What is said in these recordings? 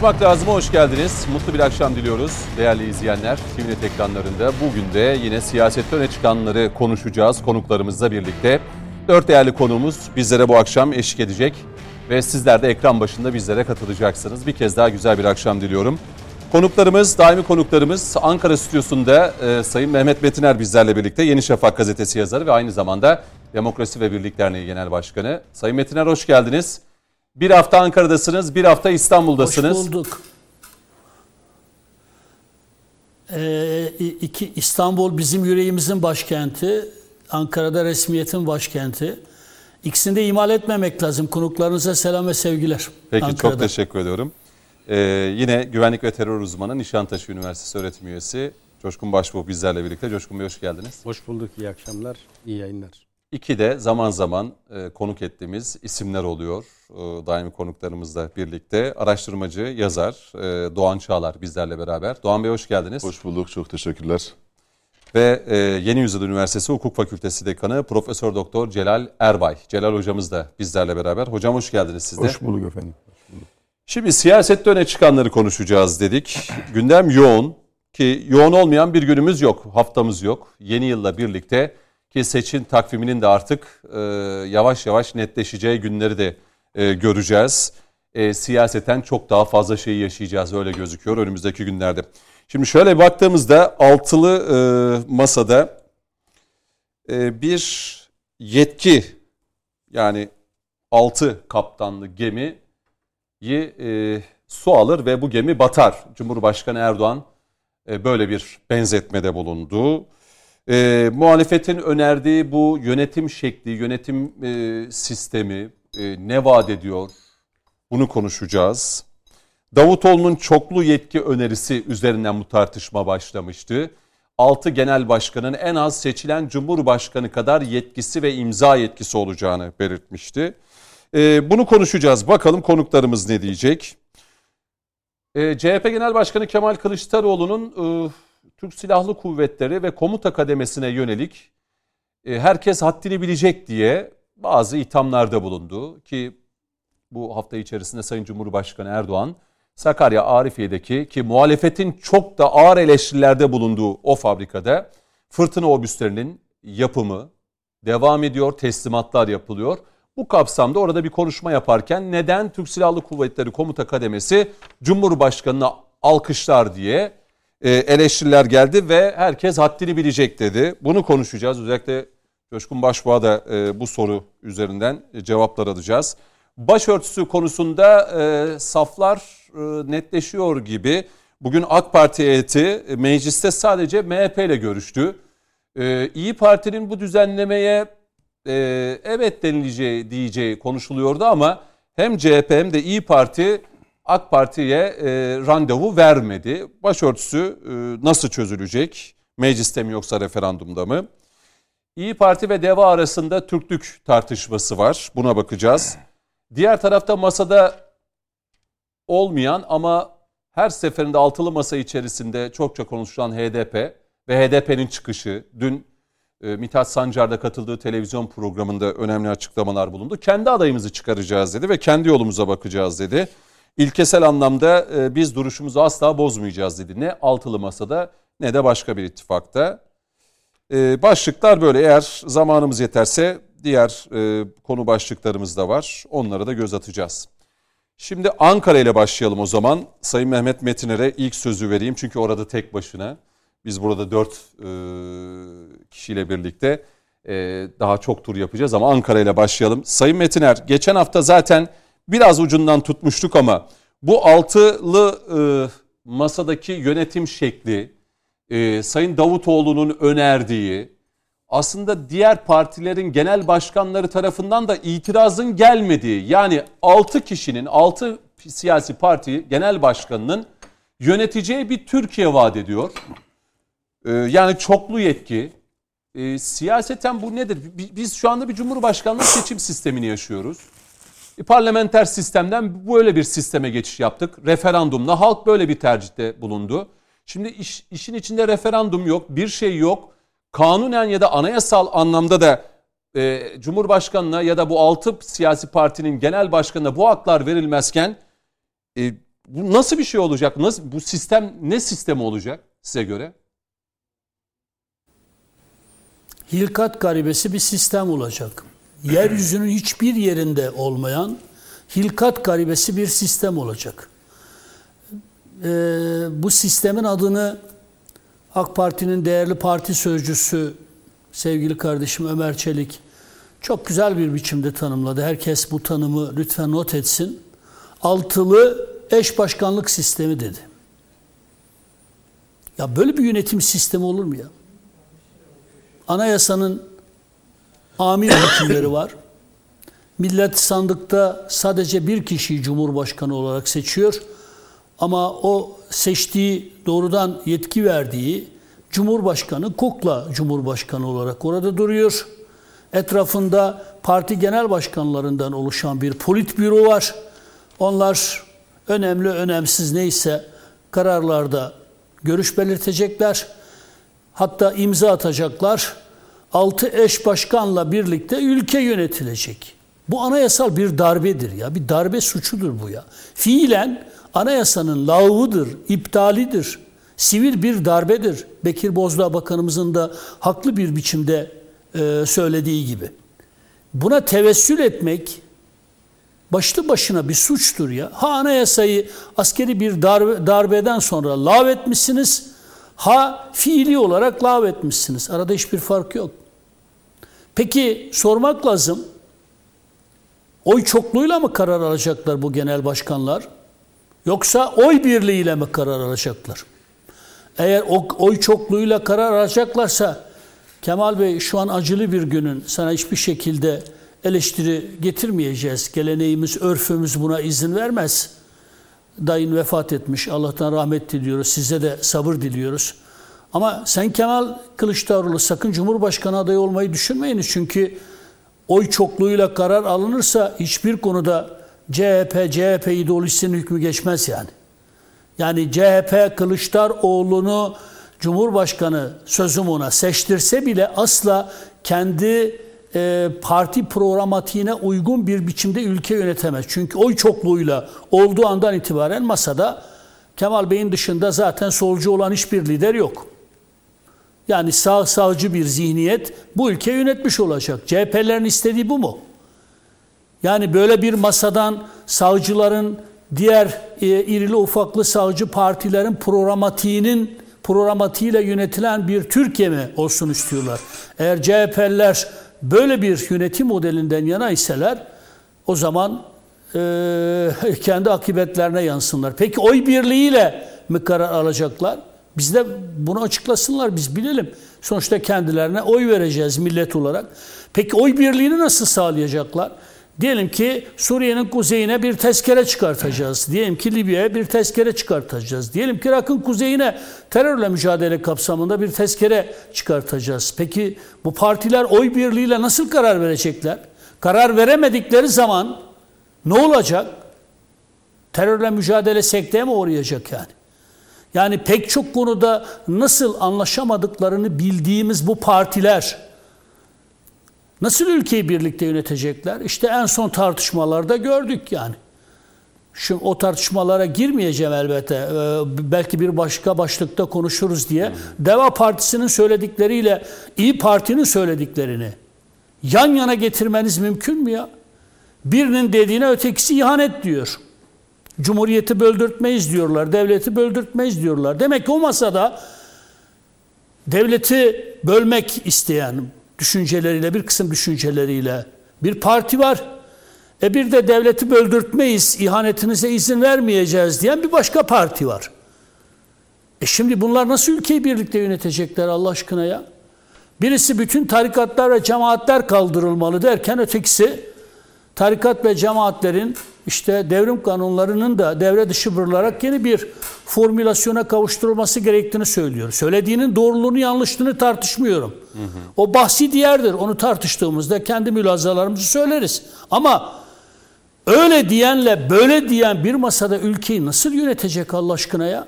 Konuşmak lazım. Hoş geldiniz. Mutlu bir akşam diliyoruz değerli izleyenler. TVNET ekranlarında bugün de yine siyasette öne çıkanları konuşacağız konuklarımızla birlikte. Dört değerli konuğumuz bizlere bu akşam eşlik edecek ve sizler de ekran başında bizlere katılacaksınız. Bir kez daha güzel bir akşam diliyorum. Konuklarımız, daimi konuklarımız Ankara stüdyosunda e, Sayın Mehmet Metiner bizlerle birlikte Yeni Şafak gazetesi yazarı ve aynı zamanda Demokrasi ve Birlik Derneği Genel Başkanı. Sayın Metiner hoş geldiniz. Bir hafta Ankara'dasınız, bir hafta İstanbul'dasınız. Hoş bulduk. Ee, iki, İstanbul bizim yüreğimizin başkenti. Ankara'da resmiyetin başkenti. İkisini de imal etmemek lazım. Konuklarınıza selam ve sevgiler. Peki Ankara'da. çok teşekkür ediyorum. Ee, yine güvenlik ve terör uzmanı Nişantaşı Üniversitesi öğretim üyesi Coşkun Başbuğ bizlerle birlikte. Coşkun Bey hoş geldiniz. Hoş bulduk, iyi akşamlar, iyi yayınlar. İki de zaman zaman e, konuk ettiğimiz isimler oluyor. E, daimi konuklarımızla birlikte. Araştırmacı, yazar e, Doğan Çağlar bizlerle beraber. Doğan Bey hoş geldiniz. Hoş bulduk, çok teşekkürler. Ve e, Yeni Yüzyıl Üniversitesi Hukuk Fakültesi Dekanı Profesör Doktor Celal Erbay. Celal hocamız da bizlerle beraber. Hocam hoş geldiniz siz de. Hoş bulduk efendim. Şimdi siyasette öne çıkanları konuşacağız dedik. Gündem yoğun ki yoğun olmayan bir günümüz yok, haftamız yok. Yeni yılla birlikte ki seçim takviminin de artık e, yavaş yavaş netleşeceği günleri de e, göreceğiz. E, siyaseten çok daha fazla şeyi yaşayacağız öyle gözüküyor önümüzdeki günlerde. Şimdi şöyle baktığımızda altılı e, masada e, bir yetki yani altı kaptanlı gemiyi e, su alır ve bu gemi batar. Cumhurbaşkanı Erdoğan e, böyle bir benzetmede bulundu. E, muhalefetin önerdiği bu yönetim şekli, yönetim e, sistemi e, ne vaat ediyor? Bunu konuşacağız. Davutoğlu'nun çoklu yetki önerisi üzerinden bu tartışma başlamıştı. 6 genel başkanın en az seçilen cumhurbaşkanı kadar yetkisi ve imza yetkisi olacağını belirtmişti. Ee, bunu konuşacağız. Bakalım konuklarımız ne diyecek? Ee, CHP Genel Başkanı Kemal Kılıçdaroğlu'nun e, Türk Silahlı Kuvvetleri ve komuta kademesine yönelik e, herkes haddini bilecek diye bazı ithamlarda bulundu. Ki bu hafta içerisinde Sayın Cumhurbaşkanı Erdoğan Sakarya Arifiye'deki ki muhalefetin çok da ağır eleştirilerde bulunduğu o fabrikada fırtına obüslerinin yapımı devam ediyor, teslimatlar yapılıyor. Bu kapsamda orada bir konuşma yaparken neden Türk Silahlı Kuvvetleri Komuta Kademesi Cumhurbaşkanı'na alkışlar diye eleştiriler geldi ve herkes haddini bilecek dedi. Bunu konuşacağız. Özellikle Coşkun Başbuğ'a da e, bu soru üzerinden cevaplar alacağız. Başörtüsü konusunda e, saflar netleşiyor gibi. Bugün AK Parti heyeti mecliste sadece MHP ile görüştü. İyi Parti'nin bu düzenlemeye evet denileceği diyeceği konuşuluyordu ama hem CHP hem de İyi Parti AK Parti'ye e, randevu vermedi. Başörtüsü e, nasıl çözülecek? Mecliste mi yoksa referandumda mı? İyi Parti ve DEVA arasında Türklük tartışması var. Buna bakacağız. Diğer tarafta masada olmayan ama her seferinde altılı masa içerisinde çokça konuşulan HDP ve HDP'nin çıkışı. Dün e, Mithat Sancar'da katıldığı televizyon programında önemli açıklamalar bulundu. Kendi adayımızı çıkaracağız dedi ve kendi yolumuza bakacağız dedi ilkesel anlamda e, biz duruşumuzu asla bozmayacağız dedi. Ne altılı masada ne de başka bir ittifakta. E, başlıklar böyle eğer zamanımız yeterse diğer e, konu başlıklarımız da var. Onlara da göz atacağız. Şimdi Ankara ile başlayalım o zaman. Sayın Mehmet Metiner'e ilk sözü vereyim çünkü orada tek başına. Biz burada dört e, kişiyle birlikte e, daha çok tur yapacağız ama Ankara ile başlayalım. Sayın Metiner geçen hafta zaten biraz ucundan tutmuştuk ama bu altılı e, masadaki yönetim şekli e, Sayın Davutoğlu'nun önerdiği aslında diğer partilerin genel başkanları tarafından da itirazın gelmediği yani 6 kişinin 6 siyasi parti genel başkanının yöneteceği bir Türkiye vaat ediyor. Ee, yani çoklu yetki. Ee, siyaseten bu nedir? Biz şu anda bir cumhurbaşkanlığı seçim sistemini yaşıyoruz. E, parlamenter sistemden böyle bir sisteme geçiş yaptık. Referandumla halk böyle bir tercihte bulundu. Şimdi iş, işin içinde referandum yok, bir şey yok. Kanunen ya da anayasal anlamda da e, Cumhurbaşkanına ya da bu altı siyasi partinin genel başkanına bu haklar verilmezken e, Bu nasıl bir şey olacak? Nasıl bu sistem ne sistemi olacak size göre? Hilkat garibesi bir sistem olacak. Yeryüzünün hiçbir yerinde olmayan hilkat garibesi bir sistem olacak. Ee, bu sistemin adını AK Parti'nin değerli parti sözcüsü sevgili kardeşim Ömer Çelik çok güzel bir biçimde tanımladı. Herkes bu tanımı lütfen not etsin. Altılı eş başkanlık sistemi dedi. Ya böyle bir yönetim sistemi olur mu ya? Anayasanın amir hükümleri var. Millet sandıkta sadece bir kişiyi cumhurbaşkanı olarak seçiyor. Ama o seçtiği doğrudan yetki verdiği Cumhurbaşkanı Kukla Cumhurbaşkanı olarak orada duruyor. Etrafında parti genel başkanlarından oluşan bir politbüro var. Onlar önemli önemsiz neyse kararlarda görüş belirtecekler. Hatta imza atacaklar. Altı eş başkanla birlikte ülke yönetilecek. Bu anayasal bir darbedir ya. Bir darbe suçudur bu ya. Fiilen anayasanın lağvıdır, iptalidir. Sivil bir darbedir. Bekir Bozdağ Bakanımızın da haklı bir biçimde e, söylediği gibi. Buna tevessül etmek başlı başına bir suçtur ya. Ha anayasayı askeri bir darbe, darbeden sonra lav etmişsiniz, ha fiili olarak lav etmişsiniz. Arada hiçbir fark yok. Peki sormak lazım. Oy çokluğuyla mı karar alacaklar bu genel başkanlar? Yoksa oy birliğiyle mi karar alacaklar? Eğer oy çokluğuyla karar alacaklarsa Kemal Bey şu an acılı bir günün sana hiçbir şekilde eleştiri getirmeyeceğiz. Geleneğimiz, örfümüz buna izin vermez. Dayın vefat etmiş. Allah'tan rahmet diliyoruz. Size de sabır diliyoruz. Ama sen Kemal Kılıçdaroğlu sakın Cumhurbaşkanı adayı olmayı düşünmeyiniz. Çünkü oy çokluğuyla karar alınırsa hiçbir konuda CHP, CHP ideolojisinin hükmü geçmez yani. Yani CHP Kılıçdaroğlu'nu Cumhurbaşkanı sözüm ona seçtirse bile asla kendi e, parti programatiğine uygun bir biçimde ülke yönetemez. Çünkü oy çokluğuyla olduğu andan itibaren masada Kemal Bey'in dışında zaten solcu olan hiçbir lider yok. Yani sağ sağcı bir zihniyet bu ülkeyi yönetmiş olacak. CHP'lerin istediği bu mu? Yani böyle bir masadan sağcıların diğer e, irili ufaklı sağcı partilerin programatiğinin programatiğiyle yönetilen bir Türkiye mi olsun istiyorlar? Eğer CHP'liler böyle bir yönetim modelinden yana iseler o zaman e, kendi akıbetlerine yansınlar. Peki oy birliğiyle mi karar alacaklar? Biz de bunu açıklasınlar, biz bilelim. Sonuçta kendilerine oy vereceğiz millet olarak. Peki oy birliğini nasıl sağlayacaklar? Diyelim ki Suriye'nin kuzeyine bir tezkere çıkartacağız. Diyelim ki Libya'ya bir tezkere çıkartacağız. Diyelim ki Irak'ın kuzeyine terörle mücadele kapsamında bir tezkere çıkartacağız. Peki bu partiler oy birliğiyle nasıl karar verecekler? Karar veremedikleri zaman ne olacak? Terörle mücadele sekteye mi uğrayacak yani? Yani pek çok konuda nasıl anlaşamadıklarını bildiğimiz bu partiler Nasıl ülkeyi birlikte yönetecekler? İşte en son tartışmalarda gördük yani. Şu o tartışmalara girmeyeceğim elbette. Ee, belki bir başka başlıkta konuşuruz diye. Deva Partisi'nin söyledikleriyle İyi Parti'nin söylediklerini yan yana getirmeniz mümkün mü ya? Birinin dediğine ötekisi ihanet diyor. Cumhuriyeti böldürtmeyiz diyorlar, devleti böldürtmeyiz diyorlar. Demek ki o masada devleti bölmek isteyen, düşünceleriyle, bir kısım düşünceleriyle bir parti var. E bir de devleti böldürtmeyiz, ihanetinize izin vermeyeceğiz diyen bir başka parti var. E şimdi bunlar nasıl ülkeyi birlikte yönetecekler Allah aşkına ya? Birisi bütün tarikatlar ve cemaatler kaldırılmalı derken ötekisi tarikat ve cemaatlerin işte devrim kanunlarının da devre dışı bırılarak yeni bir formülasyona kavuşturulması gerektiğini söylüyor. Söylediğinin doğruluğunu yanlışlığını tartışmıyorum. Hı hı. O bahsi diğerdir. Onu tartıştığımızda kendi mülazalarımızı söyleriz. Ama öyle diyenle böyle diyen bir masada ülkeyi nasıl yönetecek Allah aşkına ya?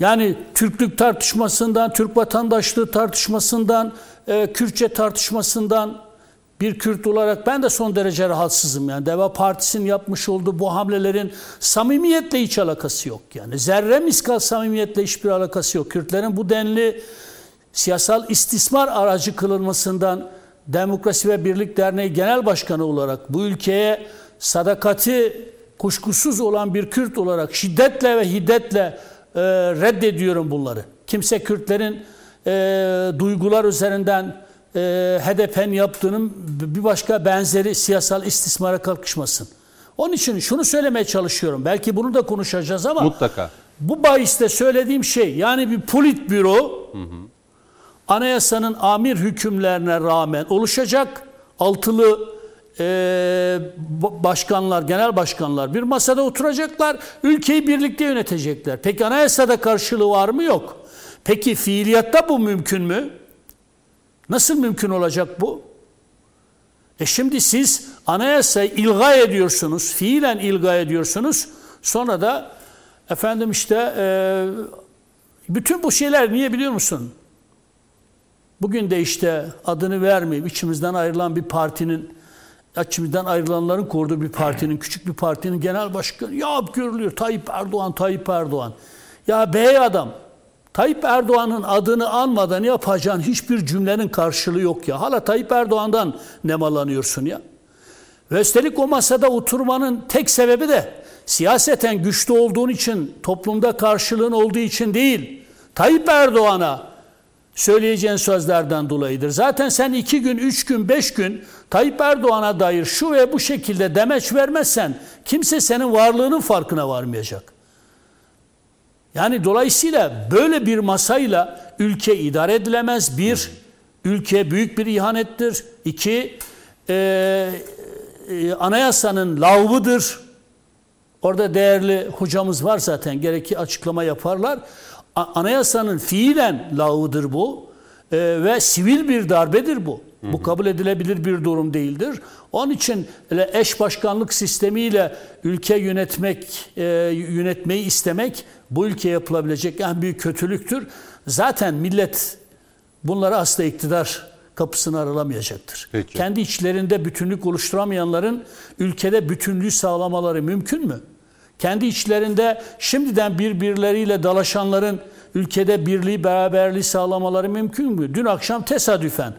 Yani Türklük tartışmasından, Türk vatandaşlığı tartışmasından, e, Kürtçe tartışmasından bir Kürt olarak ben de son derece rahatsızım. Yani Deva Partisi'nin yapmış olduğu bu hamlelerin samimiyetle hiç alakası yok. Yani zerre miskal samimiyetle hiçbir alakası yok. Kürtlerin bu denli siyasal istismar aracı kılınmasından Demokrasi ve Birlik Derneği Genel Başkanı olarak bu ülkeye sadakati kuşkusuz olan bir Kürt olarak şiddetle ve hiddetle e, reddediyorum bunları. Kimse Kürtlerin e, duygular üzerinden e, HDP'nin yaptığının bir başka benzeri siyasal istismara kalkışmasın. Onun için şunu söylemeye çalışıyorum. Belki bunu da konuşacağız ama Mutlaka. bu bahiste söylediğim şey yani bir politbüro hı hı. anayasanın amir hükümlerine rağmen oluşacak altılı e, başkanlar, genel başkanlar bir masada oturacaklar, ülkeyi birlikte yönetecekler. Peki anayasada karşılığı var mı? Yok. Peki fiiliyatta bu mümkün mü? Nasıl mümkün olacak bu? E şimdi siz anayasayı ilga ediyorsunuz, fiilen ilga ediyorsunuz. Sonra da efendim işte e, bütün bu şeyler niye biliyor musun? Bugün de işte adını vermeyip içimizden ayrılan bir partinin içimizden ayrılanların kurduğu bir partinin, küçük bir partinin genel başkanı ya görülüyor Tayyip Erdoğan, Tayyip Erdoğan. Ya bey adam Tayyip Erdoğan'ın adını anmadan yapacağın hiçbir cümlenin karşılığı yok ya. Hala Tayyip Erdoğan'dan nemalanıyorsun ya. Ve üstelik o masada oturmanın tek sebebi de siyaseten güçlü olduğun için, toplumda karşılığın olduğu için değil. Tayyip Erdoğan'a söyleyeceğin sözlerden dolayıdır. Zaten sen iki gün, üç gün, beş gün Tayyip Erdoğan'a dair şu ve bu şekilde demeç vermezsen kimse senin varlığının farkına varmayacak. Yani dolayısıyla böyle bir masayla ülke idare edilemez. Bir, ülke büyük bir ihanettir. İki, e, e, anayasanın lavıdır. Orada değerli hocamız var zaten gerekli açıklama yaparlar. A, anayasanın fiilen lavıdır bu e, ve sivil bir darbedir bu. Bu kabul edilebilir bir durum değildir. Onun için eş başkanlık sistemiyle ülke yönetmek, e, yönetmeyi istemek bu ülkeye yapılabilecek en büyük kötülüktür. Zaten millet bunları asla iktidar kapısını aralamayacaktır. Peki. Kendi içlerinde bütünlük oluşturamayanların ülkede bütünlüğü sağlamaları mümkün mü? Kendi içlerinde şimdiden birbirleriyle dalaşanların ülkede birliği, beraberliği sağlamaları mümkün mü? Dün akşam tesadüfen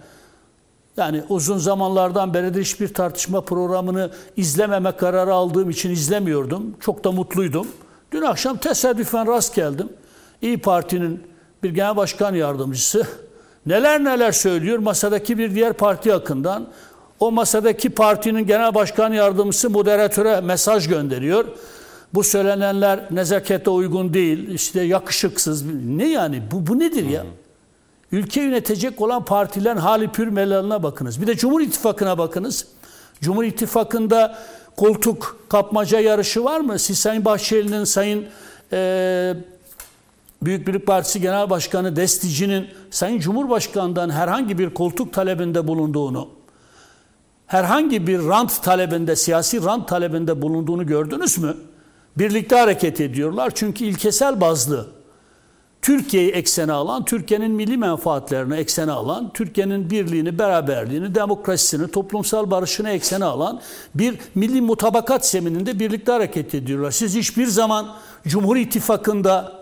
yani uzun zamanlardan beri de hiçbir tartışma programını izlememe kararı aldığım için izlemiyordum. Çok da mutluydum. Dün akşam tesadüfen rast geldim. İyi Parti'nin bir genel başkan yardımcısı neler neler söylüyor masadaki bir diğer parti hakkından. O masadaki partinin genel başkan yardımcısı moderatöre mesaj gönderiyor. Bu söylenenler nezakete uygun değil, işte yakışıksız. Ne yani? Bu, bu nedir ya? Ülke yönetecek olan partilerin hali pür melalına bakınız. Bir de Cumhur İttifakı'na bakınız. Cumhur İttifakı'nda koltuk kapmaca yarışı var mı? Siz Sayın Bahçeli'nin, Sayın e, Büyük Birlik Partisi Genel Başkanı Destici'nin Sayın Cumhurbaşkanı'ndan herhangi bir koltuk talebinde bulunduğunu, herhangi bir rant talebinde, siyasi rant talebinde bulunduğunu gördünüz mü? Birlikte hareket ediyorlar çünkü ilkesel bazlı Türkiye'yi eksene alan, Türkiye'nin milli menfaatlerini eksene alan, Türkiye'nin birliğini, beraberliğini, demokrasisini, toplumsal barışını eksene alan bir milli mutabakat zemininde birlikte hareket ediyorlar. Siz hiçbir zaman Cumhur İttifakı'nda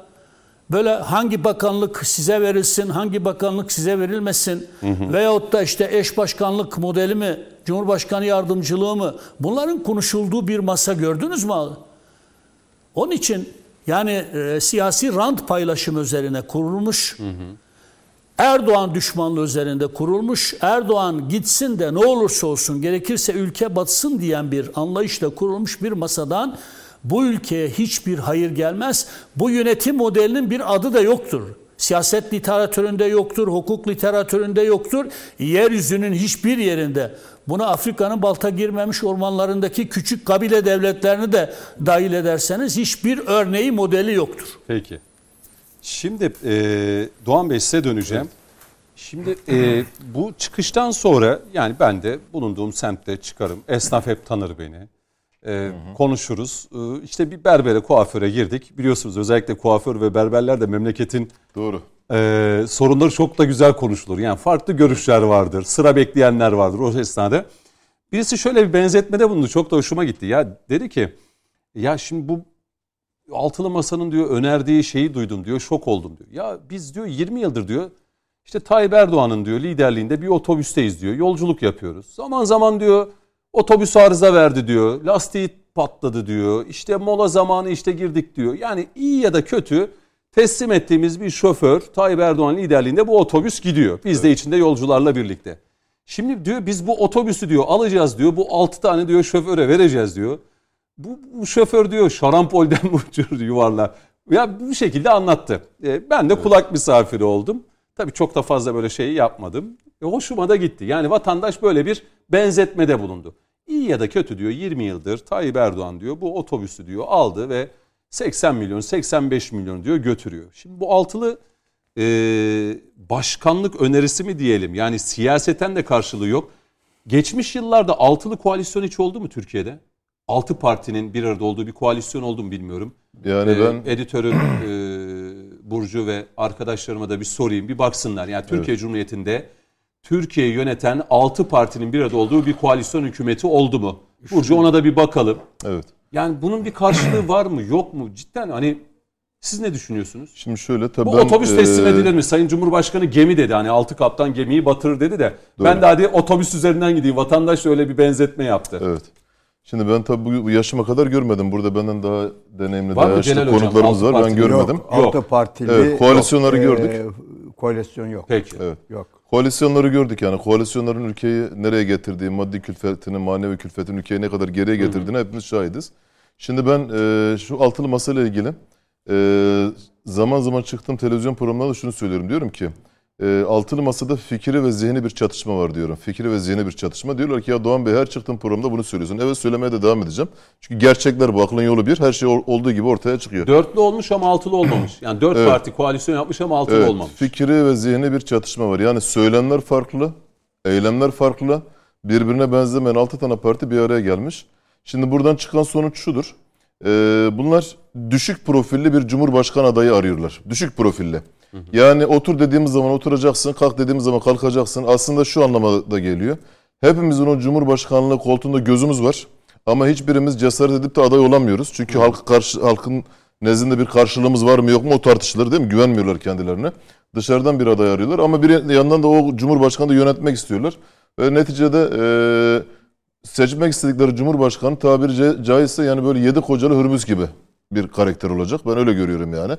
böyle hangi bakanlık size verilsin, hangi bakanlık size verilmesin hı hı. veyahut da işte eş başkanlık modeli mi, Cumhurbaşkanı yardımcılığı mı bunların konuşulduğu bir masa gördünüz mü? Onun için yani e, siyasi rant paylaşımı üzerine kurulmuş. Hı hı. Erdoğan düşmanlığı üzerinde kurulmuş. Erdoğan gitsin de ne olursa olsun gerekirse ülke batsın diyen bir anlayışla kurulmuş bir masadan bu ülkeye hiçbir hayır gelmez. Bu yönetim modelinin bir adı da yoktur. Siyaset literatüründe yoktur, hukuk literatüründe yoktur. Yeryüzünün hiçbir yerinde Buna Afrika'nın balta girmemiş ormanlarındaki küçük kabile devletlerini de dahil ederseniz hiçbir örneği modeli yoktur. Peki. Şimdi e, Doğan Bey size döneceğim. Şimdi e, bu çıkıştan sonra yani ben de bulunduğum semtte çıkarım. Esnaf hep tanır beni. E, konuşuruz. E, işte bir berbere, kuaföre girdik. Biliyorsunuz özellikle kuaför ve berberler de memleketin Doğru. E, sorunları çok da güzel konuşulur. Yani farklı görüşler vardır, sıra bekleyenler vardır o esnada. Birisi şöyle bir benzetmede bulundu. Çok da hoşuma gitti. Ya dedi ki ya şimdi bu altılı masanın diyor önerdiği şeyi duydum diyor. Şok oldum diyor. Ya biz diyor 20 yıldır diyor işte Tayyip Erdoğan'ın diyor liderliğinde bir otobüsteyiz diyor. Yolculuk yapıyoruz. Zaman zaman diyor otobüs arıza verdi diyor. Lastiği patladı diyor. İşte mola zamanı işte girdik diyor. Yani iyi ya da kötü teslim ettiğimiz bir şoför Tayyip Erdoğan liderliğinde bu otobüs gidiyor. Biz evet. de içinde yolcularla birlikte. Şimdi diyor biz bu otobüsü diyor alacağız diyor. Bu 6 tane diyor şoföre vereceğiz diyor. Bu, bu şoför diyor şarampolden mi uçurdu yuvarla. Ya bu şekilde anlattı. E, ben de evet. kulak misafiri oldum. Tabii çok da fazla böyle şeyi yapmadım. E, hoşuma da gitti. Yani vatandaş böyle bir benzetmede bulundu. İyi ya da kötü diyor 20 yıldır Tayyip Erdoğan diyor bu otobüsü diyor aldı ve 80 milyon 85 milyon diyor götürüyor. Şimdi bu altılı e, başkanlık önerisi mi diyelim yani siyaseten de karşılığı yok. Geçmiş yıllarda altılı koalisyon hiç oldu mu Türkiye'de? Altı partinin bir arada olduğu bir koalisyon oldu mu bilmiyorum. Yani ee, ben editörüm e, Burcu ve arkadaşlarıma da bir sorayım bir baksınlar. Yani Türkiye evet. Cumhuriyeti'nde Türkiye'yi yöneten altı partinin bir arada olduğu bir koalisyon hükümeti oldu mu? Burcu ona da bir bakalım. Evet. Yani bunun bir karşılığı var mı yok mu? Cidden hani siz ne düşünüyorsunuz? Şimdi şöyle tabii Bu ben, otobüs teslim e... edilir mi? Sayın Cumhurbaşkanı gemi dedi. Hani altı kaptan gemiyi batırır dedi de. Doğru. Ben de hadi otobüs üzerinden gideyim. Vatandaş öyle bir benzetme yaptı. Evet. Şimdi ben tabii bu yaşıma kadar görmedim. Burada benden daha deneyimli, var daha yaşlı konuklarımız var. Ben görmedim. Yok, altı partili. Evet, koalisyonları yok, gördük. E, koalisyon yok. Peki. Evet. Yok. Koalisyonları gördük yani. Koalisyonların ülkeyi nereye getirdiği, maddi külfetini, manevi külfetini ülkeyi ne kadar geriye getirdiğine Hı-hı. hepimiz şahidiz. Şimdi ben e, şu altılı masayla ilgili e, zaman zaman çıktığım televizyon programlarında şunu söylüyorum. Diyorum ki e, altılı masada fikri ve zihni bir çatışma var diyorum. Fikri ve zihni bir çatışma. Diyorlar ki ya Doğan Bey her çıktığım programda bunu söylüyorsun. Evet söylemeye de devam edeceğim. Çünkü gerçekler bu aklın yolu bir. Her şey olduğu gibi ortaya çıkıyor. Dörtlü olmuş ama altılı olmamış. Yani dört evet. parti koalisyon yapmış ama altılı evet. olmamış. Fikri ve zihni bir çatışma var. Yani söylemler farklı, eylemler farklı. Birbirine benzemeyen altı tane parti bir araya gelmiş. Şimdi buradan çıkan sonuç şudur. Ee, bunlar düşük profilli bir cumhurbaşkanı adayı arıyorlar. Düşük profilli. Yani otur dediğimiz zaman oturacaksın, kalk dediğimiz zaman kalkacaksın. Aslında şu anlamda geliyor. Hepimizin o cumhurbaşkanlığı koltuğunda gözümüz var. Ama hiçbirimiz cesaret edip de aday olamıyoruz. Çünkü halk karşı, halkın nezdinde bir karşılığımız var mı yok mu o tartışılır değil mi? Güvenmiyorlar kendilerine. Dışarıdan bir aday arıyorlar ama bir yandan da o cumhurbaşkanı da yönetmek istiyorlar. Ve neticede e, seçmek istedikleri cumhurbaşkanı tabiri caizse yani böyle yedi kocalı hürmüz gibi bir karakter olacak. Ben öyle görüyorum yani.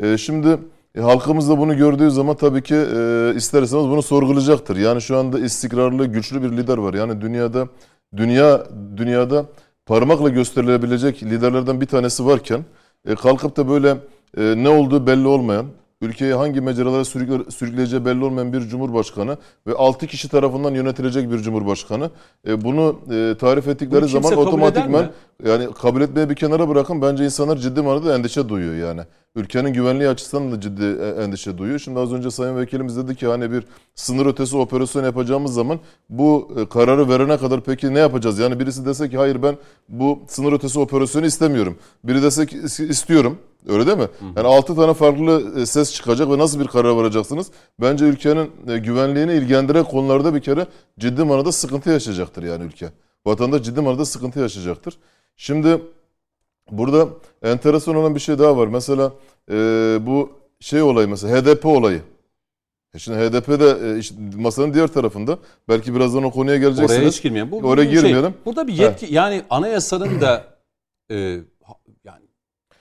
E, şimdi e, halkımız da bunu gördüğü zaman tabii ki e, ister bunu sorgulayacaktır. Yani şu anda istikrarlı, güçlü bir lider var. Yani dünyada dünya dünyada parmakla gösterilebilecek liderlerden bir tanesi varken e, kalkıp da böyle e, ne olduğu belli olmayan, ülkeyi hangi mecralara sürükleyeceği belli olmayan bir cumhurbaşkanı ve 6 kişi tarafından yönetilecek bir cumhurbaşkanı. E, bunu e, tarif ettikleri zaman otomatikman yani kabul etmeye bir kenara bırakın bence insanlar ciddi manada endişe duyuyor yani. Ülkenin güvenliği açısından da ciddi e, endişe duyuyor. Şimdi az önce Sayın Vekilimiz dedi ki hani bir sınır ötesi operasyon yapacağımız zaman bu e, kararı verene kadar peki ne yapacağız? Yani birisi dese ki hayır ben bu sınır ötesi operasyonu istemiyorum. Biri dese ki istiyorum. Öyle değil mi? Yani 6 tane farklı e, ses çıkacak ve nasıl bir karar varacaksınız? Bence ülkenin güvenliğini ilgilendiren konularda bir kere ciddi manada sıkıntı yaşayacaktır yani ülke. Vatandaş ciddi manada sıkıntı yaşayacaktır. Şimdi Burada enteresan olan bir şey daha var. Mesela e, bu şey olayı mesela HDP olayı. E şimdi HDP'de e, işte masanın diğer tarafında belki birazdan o konuya geleceksiniz. Oraya hiç girmeyelim. Bu, Oraya şey, girmeyelim. Burada bir yetki He. yani anayasanın da e,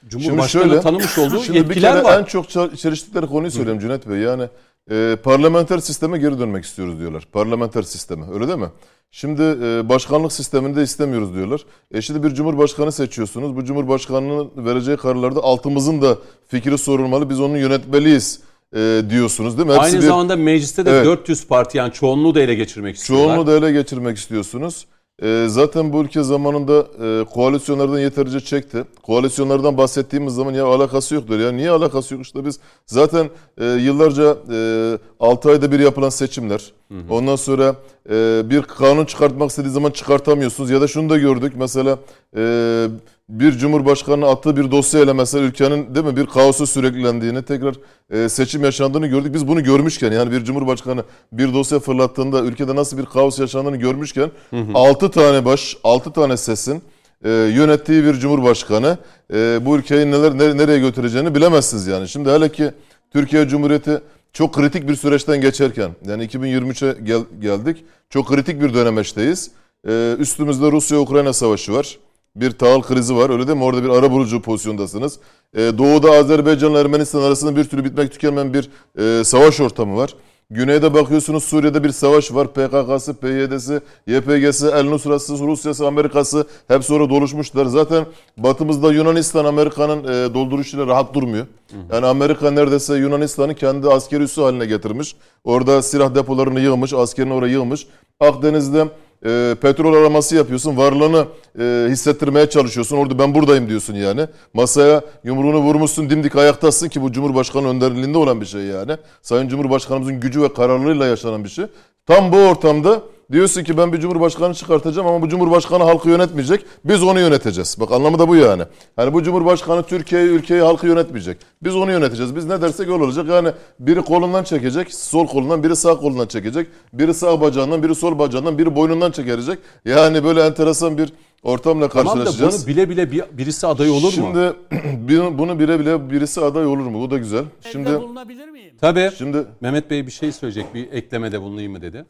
Cumhurbaşkanı şöyle, tanımış olduğu şimdi yetkiler bir kere var. En çok çeliştikleri konuyu söyleyeyim Cüneyt Bey. Yani e, parlamenter sisteme geri dönmek istiyoruz diyorlar. Parlamenter sisteme öyle değil mi? Şimdi e, başkanlık sisteminde istemiyoruz diyorlar. E şimdi bir cumhurbaşkanı seçiyorsunuz. Bu cumhurbaşkanının vereceği kararlarda altımızın da fikri sorulmalı. Biz onu yönetmeliyiz e, diyorsunuz değil mi? Hepsi Aynı bir, zamanda mecliste de evet, 400 parti yani çoğunluğu da ele geçirmek istiyorlar. Çoğunluğu da ele geçirmek istiyorsunuz. E, zaten bu ülke zamanında e, koalisyonlardan yeterince çekti. Koalisyonlardan bahsettiğimiz zaman ya alakası yoktur. Ya niye alakası yok? İşte biz zaten e, yıllarca e, 6 ayda bir yapılan seçimler, Ondan sonra e, bir kanun çıkartmak istediği zaman çıkartamıyorsunuz. Ya da şunu da gördük mesela e, bir cumhurbaşkanı attığı bir dosyayla mesela ülkenin değil mi bir kaosu süreklendiğini tekrar e, seçim yaşandığını gördük. Biz bunu görmüşken yani bir cumhurbaşkanı bir dosya fırlattığında ülkede nasıl bir kaos yaşandığını görmüşken 6 tane baş 6 tane sesin e, yönettiği bir cumhurbaşkanı e, bu ülkeyi neler nere- nereye götüreceğini bilemezsiniz yani. Şimdi hele ki Türkiye Cumhuriyeti çok kritik bir süreçten geçerken yani 2023'e gel- geldik. Çok kritik bir dönemeçteyiz. E, üstümüzde Rusya-Ukrayna savaşı var. Bir tahıl krizi var öyle değil mi? Orada bir ara bulucu pozisyondasınız. E, doğuda Azerbaycan'la Ermenistan arasında bir türlü bitmek tükenmeyen bir e, savaş ortamı var. Güneyde bakıyorsunuz Suriye'de bir savaş var. PKK'sı, PYD'si, YPG'si, El Nusra'sı, Rusya'sı, Amerika'sı hepsi orada oluşmuşlar. Zaten batımızda Yunanistan Amerika'nın e, dolduruşuyla rahat durmuyor. Yani Amerika neredeyse Yunanistan'ı kendi askeri üssü haline getirmiş. Orada silah depolarını yığmış, askerini oraya yığmış. Akdeniz'de e, petrol araması yapıyorsun. Varlığını e, hissettirmeye çalışıyorsun. Orada ben buradayım diyorsun yani. Masaya yumruğunu vurmuşsun dimdik ayaktasın ki bu Cumhurbaşkanı önderliğinde olan bir şey yani. Sayın Cumhurbaşkanımızın gücü ve kararlılığıyla yaşanan bir şey. Tam bu ortamda diyorsun ki ben bir Cumhurbaşkanı çıkartacağım ama bu Cumhurbaşkanı halkı yönetmeyecek. Biz onu yöneteceğiz. Bak anlamı da bu yani. Hani bu Cumhurbaşkanı Türkiye'yi, ülkeyi, halkı yönetmeyecek. Biz onu yöneteceğiz. Biz ne dersek öyle olacak. Yani biri kolundan çekecek, sol kolundan, biri sağ kolundan çekecek. Biri sağ bacağından, biri sol bacağından, biri boynundan çekerecek. Yani böyle enteresan bir ortamla Tamam da karşılaşacağız. bunu bile bile bir- birisi aday olur mu? Şimdi bunu bile bile birisi aday olur mu? Bu da güzel. Şimdi Şimdi bulunabilir miyim? Tabii. şimdi Mehmet Bey bir şey söyleyecek. Bir eklemede bulunayım mı dedi.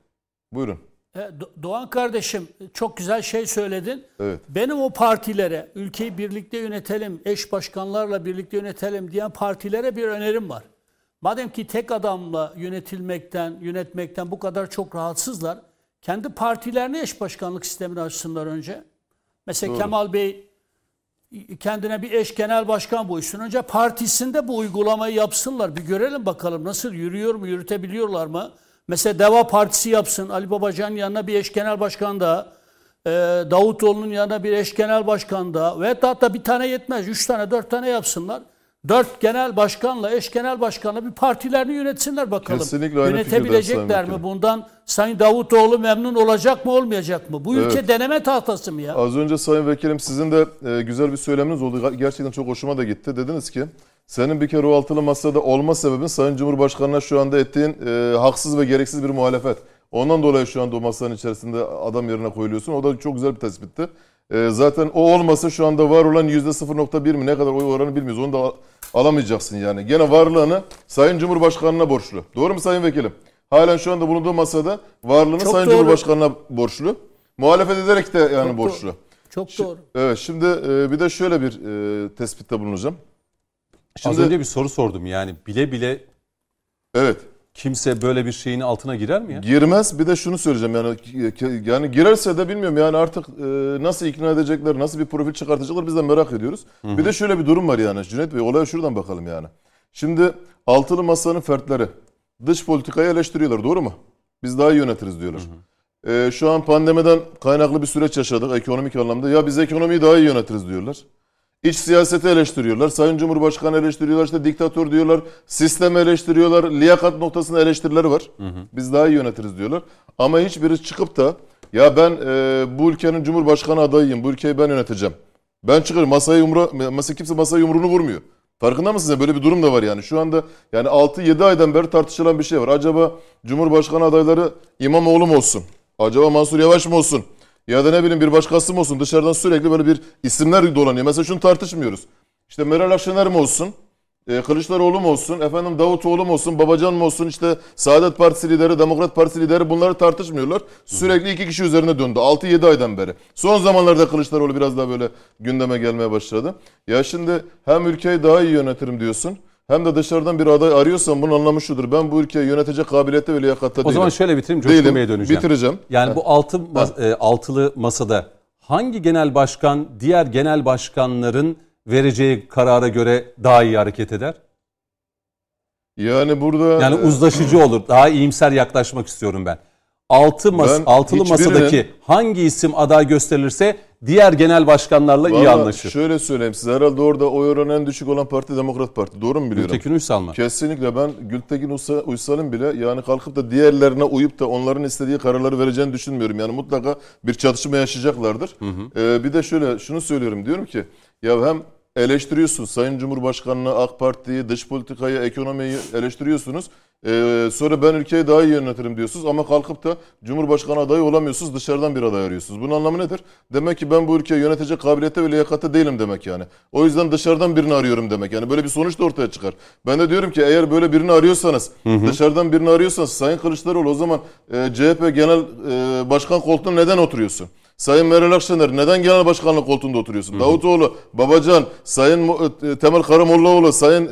buyurun. E, Do- Doğan kardeşim çok güzel şey söyledin. Evet. Benim o partilere ülkeyi birlikte yönetelim, eş başkanlarla birlikte yönetelim diyen partilere bir önerim var. Madem ki tek adamla yönetilmekten, yönetmekten bu kadar çok rahatsızlar, kendi partilerine eş başkanlık sistemini açsınlar önce. Mesela Kemal Bey kendine bir eş genel başkan buyursun. Önce partisinde bu uygulamayı yapsınlar. Bir görelim bakalım nasıl yürüyor mu, yürütebiliyorlar mı? Mesela Deva Partisi yapsın. Ali Babacan'ın yanına bir eş genel başkan daha. Ee, Davutoğlu'nun yanına bir eş genel başkan daha. Ve hatta bir tane yetmez. Üç tane, dört tane yapsınlar. Dört genel başkanla, eş genel başkanla bir partilerini yönetsinler bakalım. Kesinlikle aynı Yönetebilecekler mi? Bundan Sayın Davutoğlu memnun olacak mı, olmayacak mı? Bu ülke Evet. deneme tahtası mı ya? Az önce Sayın Vekilim sizin de e, güzel bir söyleminiz oldu. Gerçekten çok hoşuma da gitti. Dediniz ki senin bir kere o altılı masada olma sebebin Sayın Cumhurbaşkanı'na şu anda ettiğin e, haksız ve gereksiz bir muhalefet. Ondan dolayı şu anda o masanın içerisinde adam yerine koyuluyorsun. O da çok güzel bir tespitti. E, zaten o olmasa şu anda var olan %0.1 mi ne kadar oy oranı bilmiyoruz. Onu da al- alamayacaksın yani. Gene varlığını Sayın Cumhurbaşkanı'na borçlu. Doğru mu Sayın Vekilim? Halen şu anda bulunduğu masada varlığını Çok Sayın doğru. Cumhurbaşkanı'na borçlu. Muhalefet ederek de yani Çok borçlu. doğru. Çok doğru. Evet şimdi e, bir de şöyle bir e, tespitte bulunacağım. Şimdi Az önce bir soru sordum yani bile bile evet kimse böyle bir şeyin altına girer mi ya? girmez bir de şunu söyleyeceğim yani yani girerse de bilmiyorum yani artık e, nasıl ikna edecekler nasıl bir profil çıkartacaklar biz de merak ediyoruz. Bir de şöyle bir durum var yani Cüneyt Bey olaya şuradan bakalım yani. Şimdi altılı masanın fertleri dış politikayı eleştiriyorlar doğru mu? Biz daha iyi yönetiriz diyorlar. E, şu an pandemiden kaynaklı bir süreç yaşadık ekonomik anlamda. Ya biz ekonomiyi daha iyi yönetiriz diyorlar. İç siyaseti eleştiriyorlar. Sayın Cumhurbaşkanı eleştiriyorlar. işte diktatör diyorlar. Sistemi eleştiriyorlar. Liyakat noktasında eleştirileri var. Biz daha iyi yönetiriz diyorlar. Ama hiçbiri çıkıp da ya ben e, bu ülkenin Cumhurbaşkanı adayıyım. Bu ülkeyi ben yöneteceğim. Ben çıkarım. Masaya yumru masa kimse masaya yumruğunu vurmuyor. Farkında mısınız? Böyle bir durum da var yani. Şu anda yani 6-7 aydan beri tartışılan bir şey var. Acaba Cumhurbaşkanı adayları İmamoğlu mu olsun? Acaba Mansur Yavaş mı olsun? Ya da ne bileyim bir başkası mı olsun? Dışarıdan sürekli böyle bir isimler dolanıyor. Mesela şunu tartışmıyoruz. İşte Meral Akşener mi olsun? E, Kılıçdaroğlu mu olsun? Efendim Davutoğlu mu olsun? Babacan mı olsun? İşte Saadet Partisi lideri, Demokrat Partisi lideri bunları tartışmıyorlar. Sürekli iki kişi üzerine döndü. 6-7 aydan beri. Son zamanlarda Kılıçdaroğlu biraz daha böyle gündeme gelmeye başladı. Ya şimdi hem ülkeyi daha iyi yönetirim diyorsun. Hem de dışarıdan bir aday arıyorsan bunun anlamı şudur. Ben bu ülkeyi yönetecek kabiliyette ve liyakatta O değilim. zaman şöyle bitireyim Coşkun. Bey'e döneceğim. Bitireceğim. Yani bu altı mas- e, altılı masada hangi genel başkan diğer genel başkanların vereceği karara göre daha iyi hareket eder? Yani burada Yani e, uzlaşıcı olur. Daha iyimser yaklaşmak istiyorum ben. Altı mas Ben altılı hiçbirinin- masadaki hangi isim aday gösterilirse diğer genel başkanlarla iyi Vallahi anlaşır. Şöyle söyleyeyim size herhalde orada oy oranı en düşük olan parti Demokrat Parti. Doğru mu biliyorum? Gültekin Uysal mı? Kesinlikle ben Gültekin Uysa- Uysal'ın bile yani kalkıp da diğerlerine uyup da onların istediği kararları vereceğini düşünmüyorum. Yani mutlaka bir çatışma yaşayacaklardır. Ee, bir de şöyle şunu söylüyorum diyorum ki ya hem eleştiriyorsun Sayın Cumhurbaşkanı'nı, AK Parti'yi, dış politikayı, ekonomiyi eleştiriyorsunuz. Ee, sonra ben ülkeyi daha iyi yönetirim diyorsunuz ama kalkıp da Cumhurbaşkanı adayı olamıyorsunuz dışarıdan bir aday arıyorsunuz. Bunun anlamı nedir? Demek ki ben bu ülkeyi yönetecek kabiliyete ve liyakate değilim demek yani. O yüzden dışarıdan birini arıyorum demek yani böyle bir sonuç da ortaya çıkar. Ben de diyorum ki eğer böyle birini arıyorsanız dışarıdan birini arıyorsanız Sayın Kılıçdaroğlu o zaman e, CHP genel e, başkan koltuğuna neden oturuyorsun? Sayın Meral Akşener neden genel başkanlık koltuğunda oturuyorsun? Davutoğlu, Babacan, Sayın e, Temel Karamollaoğlu, Sayın e,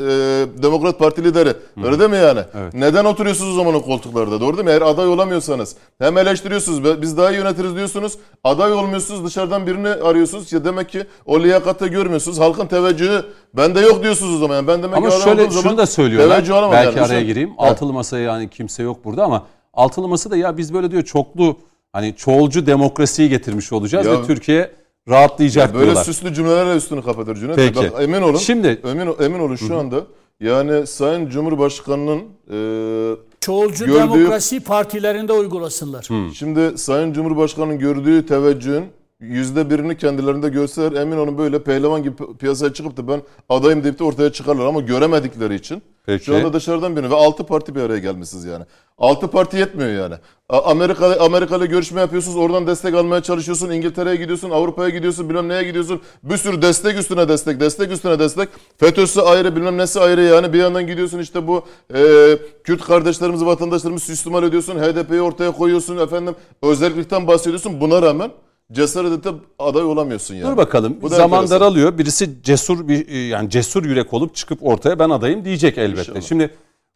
Demokrat Parti lideri. Öyle değil mi yani? Neden oturuyorsunuz o zaman o koltuklarda? Doğru değil mi? Eğer aday olamıyorsanız hem eleştiriyorsunuz "Be- biz daha iyi yönetiriz diyorsunuz. Aday olmuyorsunuz dışarıdan birini arıyorsunuz. Ya demek ki o liyakatte görmüyorsunuz. Halkın teveccühü bende yok diyorsunuz o zaman. Yani ben demek Ama ki şöyle olduğum şunu zaman da söylüyorlar. Belki yani. araya gireyim. Altılı masaya yani kimse yok burada ama altılı masa da ya biz böyle diyor çoklu hani çoğulcu demokrasiyi getirmiş olacağız Ya- ve Türkiye rahatlayacak Böyle diyorlar. süslü cümlelerle üstünü kapatır Cüneyt. Peki. Bak emin olun. Şimdi- emin emin olun şu anda yani Sayın Cumhurbaşkanının e, Çoğulcu Gördüğü- demokrasi partilerinde uygulasınlar. şimdi Sayın Cumhurbaşkanının gördüğü teveccühün yüzde birini kendilerinde görseler emin olun böyle pehlivan gibi pi- piyasaya çıkıp da ben adayım deyip de ortaya çıkarlar ama göremedikleri için Peki. şu anda dışarıdan birini ve altı parti bir araya gelmişsiniz yani. Altı parti yetmiyor yani. Amerika Amerika ile görüşme yapıyorsunuz oradan destek almaya çalışıyorsun İngiltere'ye gidiyorsun Avrupa'ya gidiyorsun bilmem neye gidiyorsun bir sürü destek üstüne destek destek üstüne destek FETÖ'sü ayrı bilmem nesi ayrı yani bir yandan gidiyorsun işte bu e, Kürt kardeşlerimizi vatandaşlarımızı suistimal ediyorsun HDP'yi ortaya koyuyorsun efendim özellikten bahsediyorsun buna rağmen cesaret edip aday olamıyorsun yani. Dur bakalım. Bu da Zaman enteresan. daralıyor. Birisi cesur bir e, yani cesur yürek olup çıkıp ortaya ben adayım diyecek elbette. İnşallah. Şimdi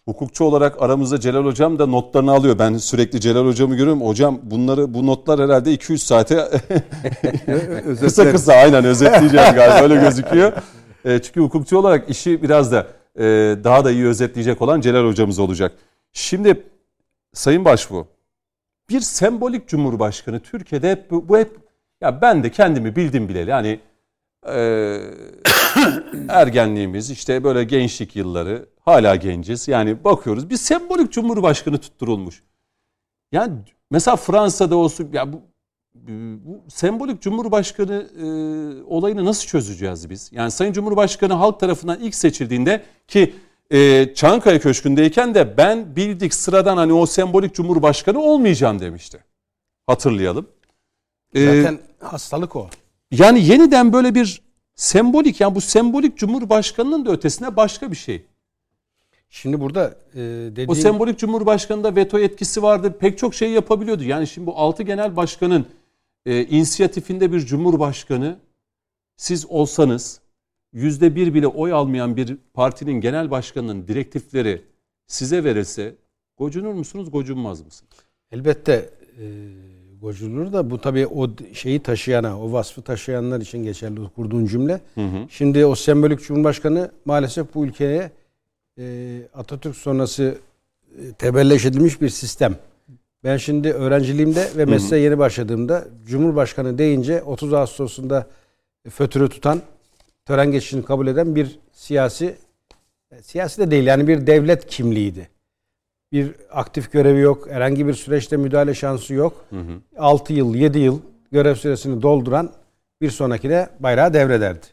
hukukçu olarak aramızda Celal hocam da notlarını alıyor. Ben sürekli Celal hocamı görüyorum. Hocam bunları bu notlar herhalde 2-3 saate kısa kısa aynen özetleyeceğim galiba öyle gözüküyor. E, çünkü hukukçu olarak işi biraz da e, daha da iyi özetleyecek olan Celal hocamız olacak. Şimdi Sayın Başbuğ bir sembolik cumhurbaşkanı Türkiye'de hep bu, bu hep ya ben de kendimi bildim bileli hani e, ergenliğimiz işte böyle gençlik yılları hala genciz yani bakıyoruz bir sembolik cumhurbaşkanı tutturulmuş. Yani mesela Fransa'da olsun ya bu, bu sembolik cumhurbaşkanı e, olayını nasıl çözeceğiz biz? Yani Sayın Cumhurbaşkanı halk tarafından ilk seçildiğinde ki e, Çankaya Köşkü'ndeyken de ben bildik sıradan hani o sembolik cumhurbaşkanı olmayacağım demişti. Hatırlayalım. E, Zaten hastalık o. yani yeniden böyle bir sembolik yani bu sembolik cumhurbaşkanının da ötesine başka bir şey. Şimdi burada e, dediğin... O sembolik cumhurbaşkanında veto yetkisi vardı. Pek çok şey yapabiliyordu. Yani şimdi bu altı genel başkanın e, inisiyatifinde bir cumhurbaşkanı siz olsanız yüzde bir bile oy almayan bir partinin genel başkanının direktifleri size verilse gocunur musunuz gocunmaz mısınız? Elbette e, gocunur da bu tabii o şeyi taşıyana, o vasfı taşıyanlar için geçerli kurduğun cümle. Şimdi o sembolik cumhurbaşkanı maalesef bu ülkeye e, Atatürk sonrası e, tebelleş edilmiş bir sistem. Ben şimdi öğrenciliğimde ve mesleğe yeni başladığımda Cumhurbaşkanı deyince 30 Ağustos'unda fötürü tutan, tören geçişini kabul eden bir siyasi, e, siyasi de değil yani bir devlet kimliğiydi bir aktif görevi yok. Herhangi bir süreçte müdahale şansı yok. 6 yıl, 7 yıl görev süresini dolduran bir sonrakine bayrağı devrederdi.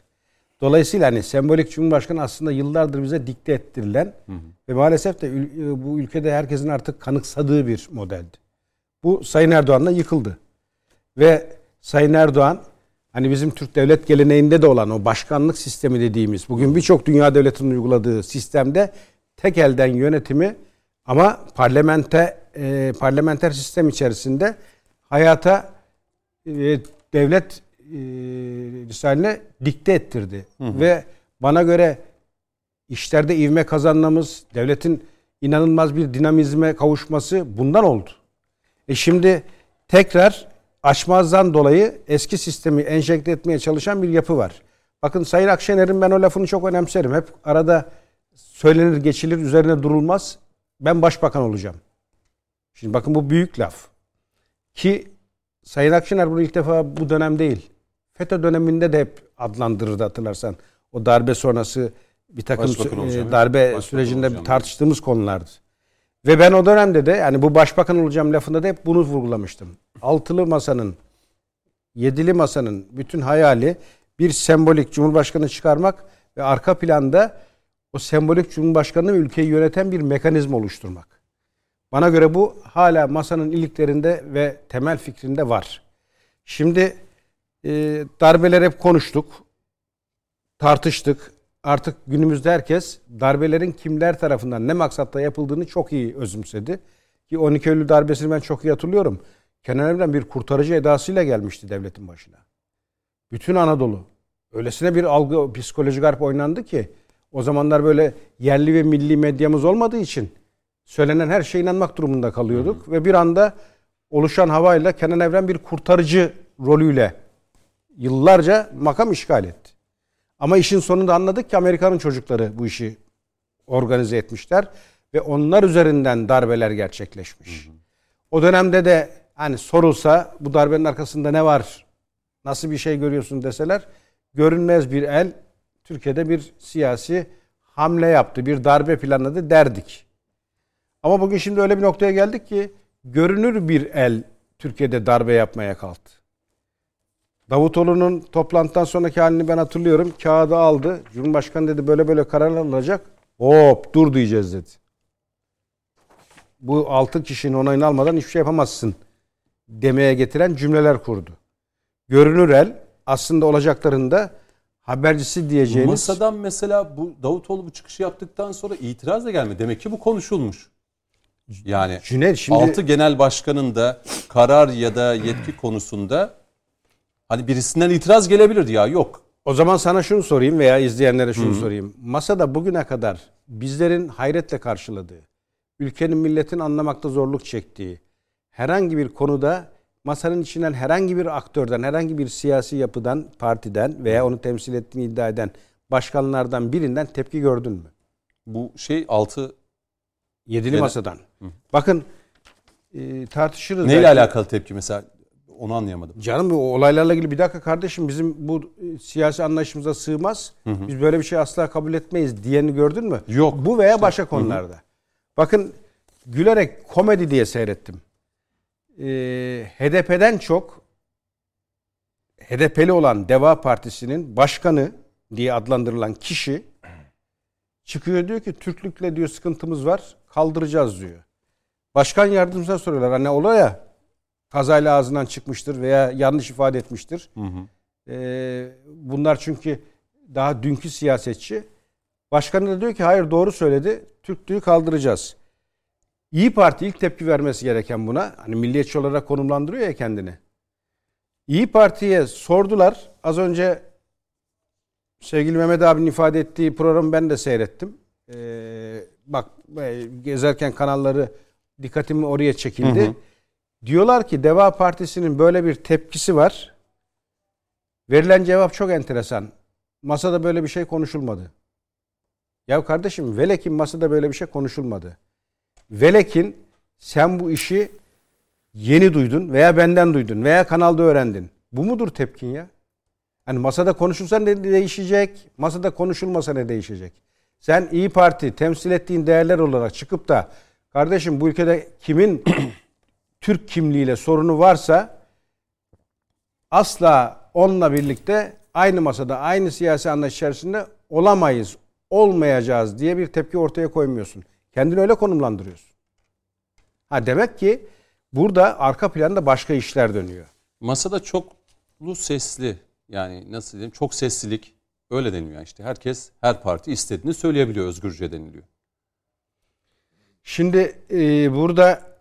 Dolayısıyla hani sembolik cumhurbaşkanı aslında yıllardır bize dikte ettirilen ve maalesef de e, bu ülkede herkesin artık kanıksadığı bir modeldi. Bu Sayın Erdoğan'la yıkıldı. Ve Sayın Erdoğan hani bizim Türk devlet geleneğinde de olan o başkanlık sistemi dediğimiz bugün birçok dünya devletinin uyguladığı sistemde tek elden yönetimi ama parlamente e, parlamenter sistem içerisinde hayata e, devlet e, dikte ettirdi. Ve bana göre işlerde ivme kazanmamız, devletin inanılmaz bir dinamizme kavuşması bundan oldu. E şimdi tekrar açmazdan dolayı eski sistemi enjekte etmeye çalışan bir yapı var. Bakın Sayın Akşener'in ben o lafını çok önemserim. Hep arada söylenir geçilir üzerine durulmaz. Ben başbakan olacağım. Şimdi bakın bu büyük laf. Ki Sayın Akşener bunu ilk defa bu dönem değil. FETÖ döneminde de hep adlandırırdı hatırlarsan. O darbe sonrası bir takım e, darbe Başbakan sürecinde olacağım. tartıştığımız konulardı. Ve ben o dönemde de yani bu başbakan olacağım lafında da hep bunu vurgulamıştım. Altılı masanın, yedili masanın bütün hayali bir sembolik cumhurbaşkanı çıkarmak ve arka planda o sembolik cumhurbaşkanı ülkeyi yöneten bir mekanizma oluşturmak. Bana göre bu hala masanın iliklerinde ve temel fikrinde var. Şimdi e, darbeler hep konuştuk, tartıştık. Artık günümüzde herkes darbelerin kimler tarafından ne maksatla yapıldığını çok iyi özümsedi. Ki 12 Eylül darbesini ben çok iyi hatırlıyorum. Kenan Evren bir kurtarıcı edasıyla gelmişti devletin başına. Bütün Anadolu. Öylesine bir algı, psikolojik harp oynandı ki o zamanlar böyle yerli ve milli medyamız olmadığı için söylenen her şeye inanmak durumunda kalıyorduk. Ve bir anda oluşan havayla Kenan Evren bir kurtarıcı rolüyle yıllarca makam işgal etti. Ama işin sonunda anladık ki Amerika'nın çocukları bu işi organize etmişler ve onlar üzerinden darbeler gerçekleşmiş. O dönemde de hani sorulsa bu darbenin arkasında ne var? Nasıl bir şey görüyorsun deseler görünmez bir el Türkiye'de bir siyasi hamle yaptı, bir darbe planladı derdik. Ama bugün şimdi öyle bir noktaya geldik ki görünür bir el Türkiye'de darbe yapmaya kalktı. Davutoğlu'nun toplantıdan sonraki halini ben hatırlıyorum. Kağıdı aldı. Cumhurbaşkanı dedi böyle böyle karar alınacak. Hop dur diyeceğiz dedi. Bu altı kişinin onayını almadan hiçbir şey yapamazsın demeye getiren cümleler kurdu. Görünür el aslında olacaklarında habercisi diyeceğiniz... Masadan mesela bu Davutoğlu bu çıkışı yaptıktan sonra itiraz da gelmedi. Demek ki bu konuşulmuş. Yani Cüneyt şimdi... altı genel başkanın da karar ya da yetki konusunda hani birisinden itiraz gelebilirdi ya yok. O zaman sana şunu sorayım veya izleyenlere şunu sorayım. Masada bugüne kadar bizlerin hayretle karşıladığı, ülkenin milletin anlamakta zorluk çektiği herhangi bir konuda masanın içinden herhangi bir aktörden, herhangi bir siyasi yapıdan, partiden veya onu temsil ettiğini iddia eden başkanlardan birinden tepki gördün mü? Bu şey altı Yedili Gene- masadan. Bakın e, tartışırız. neyle belki. alakalı tepki mesela onu anlayamadım. Canım bu olaylarla ilgili bir dakika kardeşim bizim bu e, siyasi anlayışımıza sığmaz. Biz böyle bir şey asla kabul etmeyiz diyeni gördün mü? Yok. Bu veya başka konularda. Bakın gülerek komedi diye seyrettim. Ee, HDP'den çok HDP'li olan Deva Partisi'nin başkanı diye adlandırılan kişi çıkıyor diyor ki Türklükle diyor sıkıntımız var kaldıracağız diyor. Başkan yardımcısına soruyorlar hani olur ya kazayla ağzından çıkmıştır veya yanlış ifade etmiştir. Ee, bunlar çünkü daha dünkü siyasetçi. Başkan da diyor ki hayır doğru söyledi. Türklüğü kaldıracağız. İyi Parti ilk tepki vermesi gereken buna. Hani milliyetçi olarak konumlandırıyor ya kendini. İyi Parti'ye sordular. Az önce sevgili Mehmet abinin ifade ettiği programı ben de seyrettim. Ee, bak e, gezerken kanalları dikkatimi oraya çekildi. Diyorlar ki Deva Partisi'nin böyle bir tepkisi var. Verilen cevap çok enteresan. Masada böyle bir şey konuşulmadı. Ya kardeşim velekin masada böyle bir şey konuşulmadı. Velekin sen bu işi yeni duydun veya benden duydun veya kanalda öğrendin. Bu mudur tepkin ya? Hani masada konuşulsa ne değişecek? Masada konuşulmasa ne değişecek? Sen İyi Parti temsil ettiğin değerler olarak çıkıp da kardeşim bu ülkede kimin Türk kimliğiyle sorunu varsa asla onunla birlikte aynı masada aynı siyasi anlayış içerisinde olamayız, olmayacağız diye bir tepki ortaya koymuyorsun. Kendini öyle konumlandırıyorsun. Ha demek ki burada arka planda başka işler dönüyor. Masada çoklu sesli yani nasıl diyeyim çok seslilik öyle deniliyor işte. Herkes her parti istediğini söyleyebiliyor özgürce deniliyor. Şimdi e, burada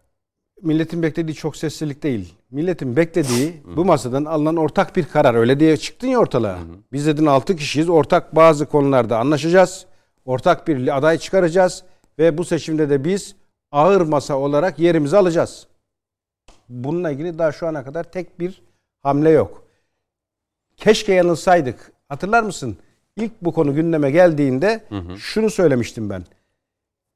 milletin beklediği çok seslilik değil. Milletin beklediği bu masadan alınan ortak bir karar. Öyle diye çıktın ya ortalığa. Biz dedin 6 kişiyiz. Ortak bazı konularda anlaşacağız. Ortak bir aday çıkaracağız. Ve bu seçimde de biz ağır masa olarak yerimizi alacağız. Bununla ilgili daha şu ana kadar tek bir hamle yok. Keşke yanılsaydık. Hatırlar mısın? İlk bu konu gündeme geldiğinde şunu söylemiştim ben.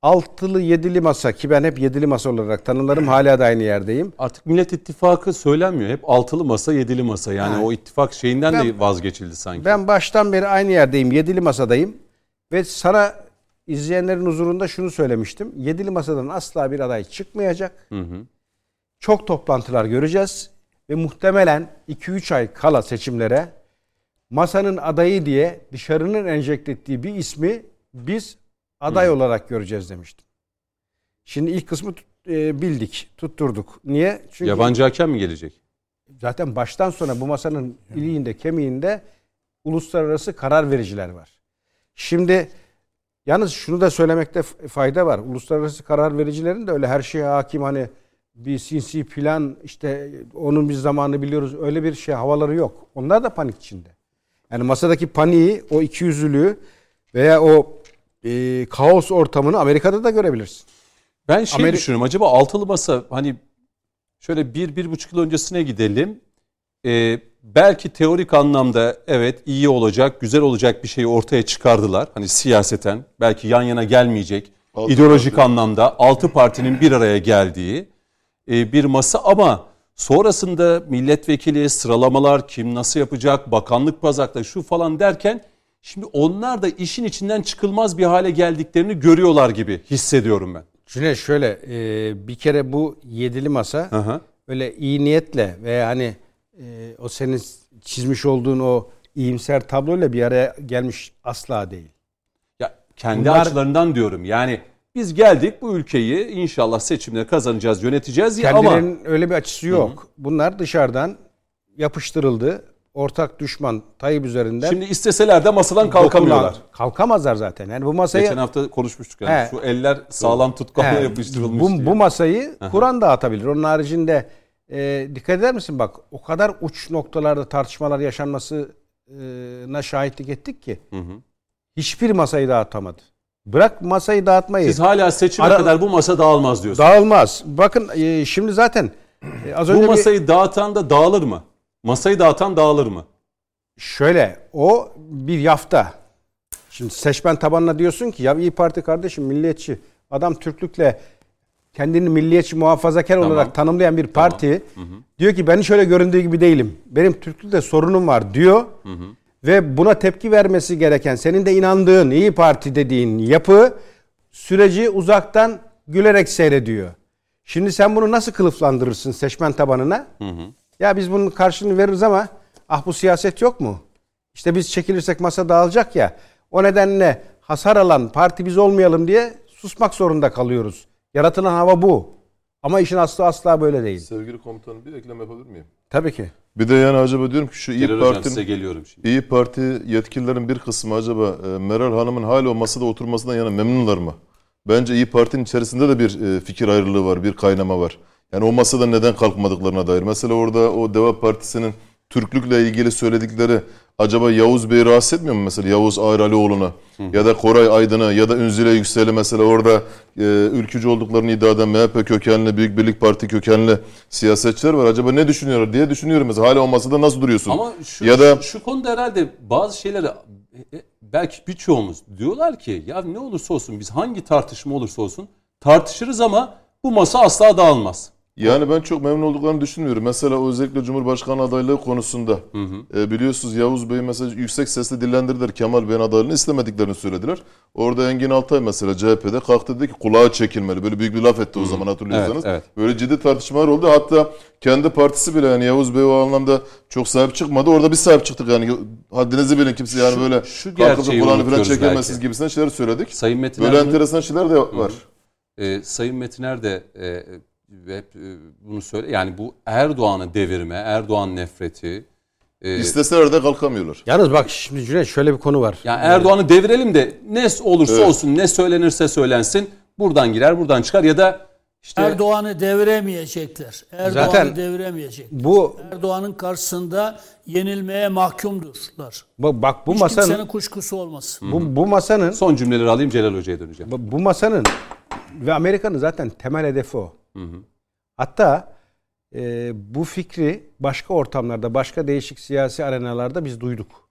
Altılı yedili masa ki ben hep yedili masa olarak tanımlarım hala da aynı yerdeyim. Artık Millet İttifakı söylenmiyor. Hep altılı masa, yedili masa. Yani Ha. o ittifak şeyinden Ben- de vazgeçildi sanki. Ben baştan beri aynı yerdeyim. Yedili masadayım. Ve sana izleyenlerin huzurunda şunu söylemiştim. Yedili masadan asla bir aday çıkmayacak. Çok toplantılar göreceğiz. Ve muhtemelen 2-3 ay kala seçimlere masanın adayı diye dışarının enjekte ettiği bir ismi biz aday olarak göreceğiz demiştim. Şimdi ilk kısmı tut- e, bildik, tutturduk. Niye? Çünkü Yabancı hakem mi gelecek? zaten baştan sona bu masanın iliğinde, kemiğinde uluslararası karar vericiler var. Şimdi yalnız şunu da söylemekte fayda var. Uluslararası karar vericilerin de öyle her şeye hakim hani bir sinsi plan işte onun bir zamanı biliyoruz öyle bir şey havaları yok. Onlar da panik içinde. Yani masadaki paniği, o ikiyüzlülüğü veya o e, kaos ortamını Amerika'da da görebilirsin. Ben şey Ameri- düşünüyorum. Acaba altılı masa hani şöyle bir, bir buçuk yıl öncesine gidelim. Ee, belki teorik anlamda evet iyi olacak, güzel olacak bir şeyi ortaya çıkardılar. Hani siyaseten belki yan yana gelmeyecek. Altı ideolojik parti. anlamda altı partinin bir araya geldiği e, bir masa ama sonrasında milletvekili sıralamalar kim nasıl yapacak, bakanlık bazakta şu falan derken şimdi onlar da işin içinden çıkılmaz bir hale geldiklerini görüyorlar gibi hissediyorum ben. Cüneyt şöyle e, bir kere bu yedili masa hı. öyle iyi niyetle veya hani e, o senin çizmiş olduğun o iyimser tabloyla bir araya gelmiş asla değil. Ya kendi Bunlar- açılarından diyorum. Yani biz geldik bu ülkeyi inşallah seçimleri kazanacağız, yöneteceğiz ya ama Kendilerinin öyle bir açısı yok. Bunlar dışarıdan yapıştırıldı. Ortak düşman Tayyip üzerinden. şimdi isteseler de masadan kalkamıyorlar. dokunan- Kalkamazlar zaten. Yani bu masayı Geçen hafta konuşmuştuk yani. He. Şu eller sağlam tutkanla He, yapıştırılmış bu, diye. bu masayı Kur'an dağıtabilir. Onun haricinde e, dikkat eder misin bak o kadar uç noktalarda tartışmalar yaşanmasına şahitlik ettik ki hiçbir masayı dağıtamadı. Bırak masayı dağıtmayı. Siz hala seçime Ara- kadar bu masa dağılmaz diyorsunuz. Dağılmaz. Bakın e, şimdi zaten e, az önce bu bir- masayı dağıtan da dağılır mı? Masayı dağıtan dağılır mı? Şöyle o bir yafta. Şimdi seçmen tabanına diyorsun ki ya İyi Parti kardeşim milliyetçi. Adam Türklükle kendini milliyetçi muhafazakar Tamam. olarak tanımlayan bir parti diyor ki ben hiç öyle göründüğü gibi değilim. Benim Türklükle sorunum var diyor. Ve buna tepki vermesi gereken senin de inandığın İyi Parti dediğin yapı süreci uzaktan gülerek seyrediyor. Şimdi sen bunu nasıl kılıflandırırsın seçmen tabanına? Ya biz bunun karşılığını veririz ama ah bu siyaset yok mu? İşte biz çekilirsek masa dağılacak ya. O nedenle hasar alan parti biz olmayalım diye susmak zorunda kalıyoruz. Yaratılan hava bu. Ama işin aslı asla böyle değil. Sevgili komutanım bir eklem yapabilir miyim? Tabii ki. Bir de yani acaba diyorum ki şu İyi size geliyorum şimdi. İyi Parti yetkililerin bir kısmı acaba e, Meral Hanım'ın hala o masada oturmasından yana memnunlar mı? Bence İyi Parti'nin içerisinde de bir e, fikir ayrılığı var, bir kaynama var. Yani o masada neden kalkmadıklarına dair. Mesela orada o Deva Partisi'nin Türklükle ilgili söyledikleri acaba Yavuz Bey'i rahatsız etmiyor mu mesela Yavuz Ağır Alioğlu'na ya da Koray Aydın'ı ya da Ünzile Yüksel'i mesela orada e, ülkücü olduklarını iddia eden MHP kökenli, Büyük Birlik Parti kökenli siyasetçiler var. Acaba ne düşünüyorlar diye düşünüyorum mesela. Hala o masada nasıl duruyorsun? Ama şu, ya da şu, şu konuda herhalde bazı şeyleri e, e, belki birçoğumuz diyorlar ki ya ne olursa olsun biz hangi tartışma olursa olsun tartışırız ama bu masa asla dağılmaz. Yani ben çok memnun olduklarını düşünmüyorum. Mesela özellikle Cumhurbaşkanı adaylığı konusunda e, biliyorsunuz Yavuz Bey mesela yüksek sesle dillendirdiler. Kemal Bey'in adaylığını istemediklerini söylediler. Orada Engin Altay mesela CHP'de kalktı dedi ki kulağa çekilmeli. Böyle büyük bir laf etti o zaman hatırlıyorsanız. Evet, Böyle ciddi tartışmalar oldu. Hatta kendi partisi bile yani Yavuz Bey o anlamda çok sahip çıkmadı. Orada biz sahip çıktık yani. Haddinizi bilin kimse yani Şu- böyle şu kalkıp kulağını falan çekemezsiniz gibisinden şeyler söyledik. Sayın Metin Böyle Erdoğan- enteresan şeyler de var. e, Sayın Metiner de e, hep e, bunu söyle yani bu Erdoğan'ı devirme, Erdoğan nefreti e, İsteseler de kalkamıyorlar. Yalnız bak şimdi Cüneyt şöyle bir konu var. yani Erdoğan'ı devirelim de ne olursa Evet. olsun ne söylenirse söylensin buradan girer buradan çıkar ya da işte Erdoğan'ı deviremeyecekler. Erdoğan'ı deviremeyecekler. Bu Erdoğan'ın karşısında yenilmeye mahkumdurlar. bu- bak bu Hiç masanın kimsenin kuşkusu olmasın. bu, bu masanın son cümleleri alayım Celal Hoca'ya döneceğim. Bu bu masanın ve Amerika'nın zaten temel hedefi o. Hatta e, bu fikri başka ortamlarda, başka değişik siyasi arenalarda biz duyduk.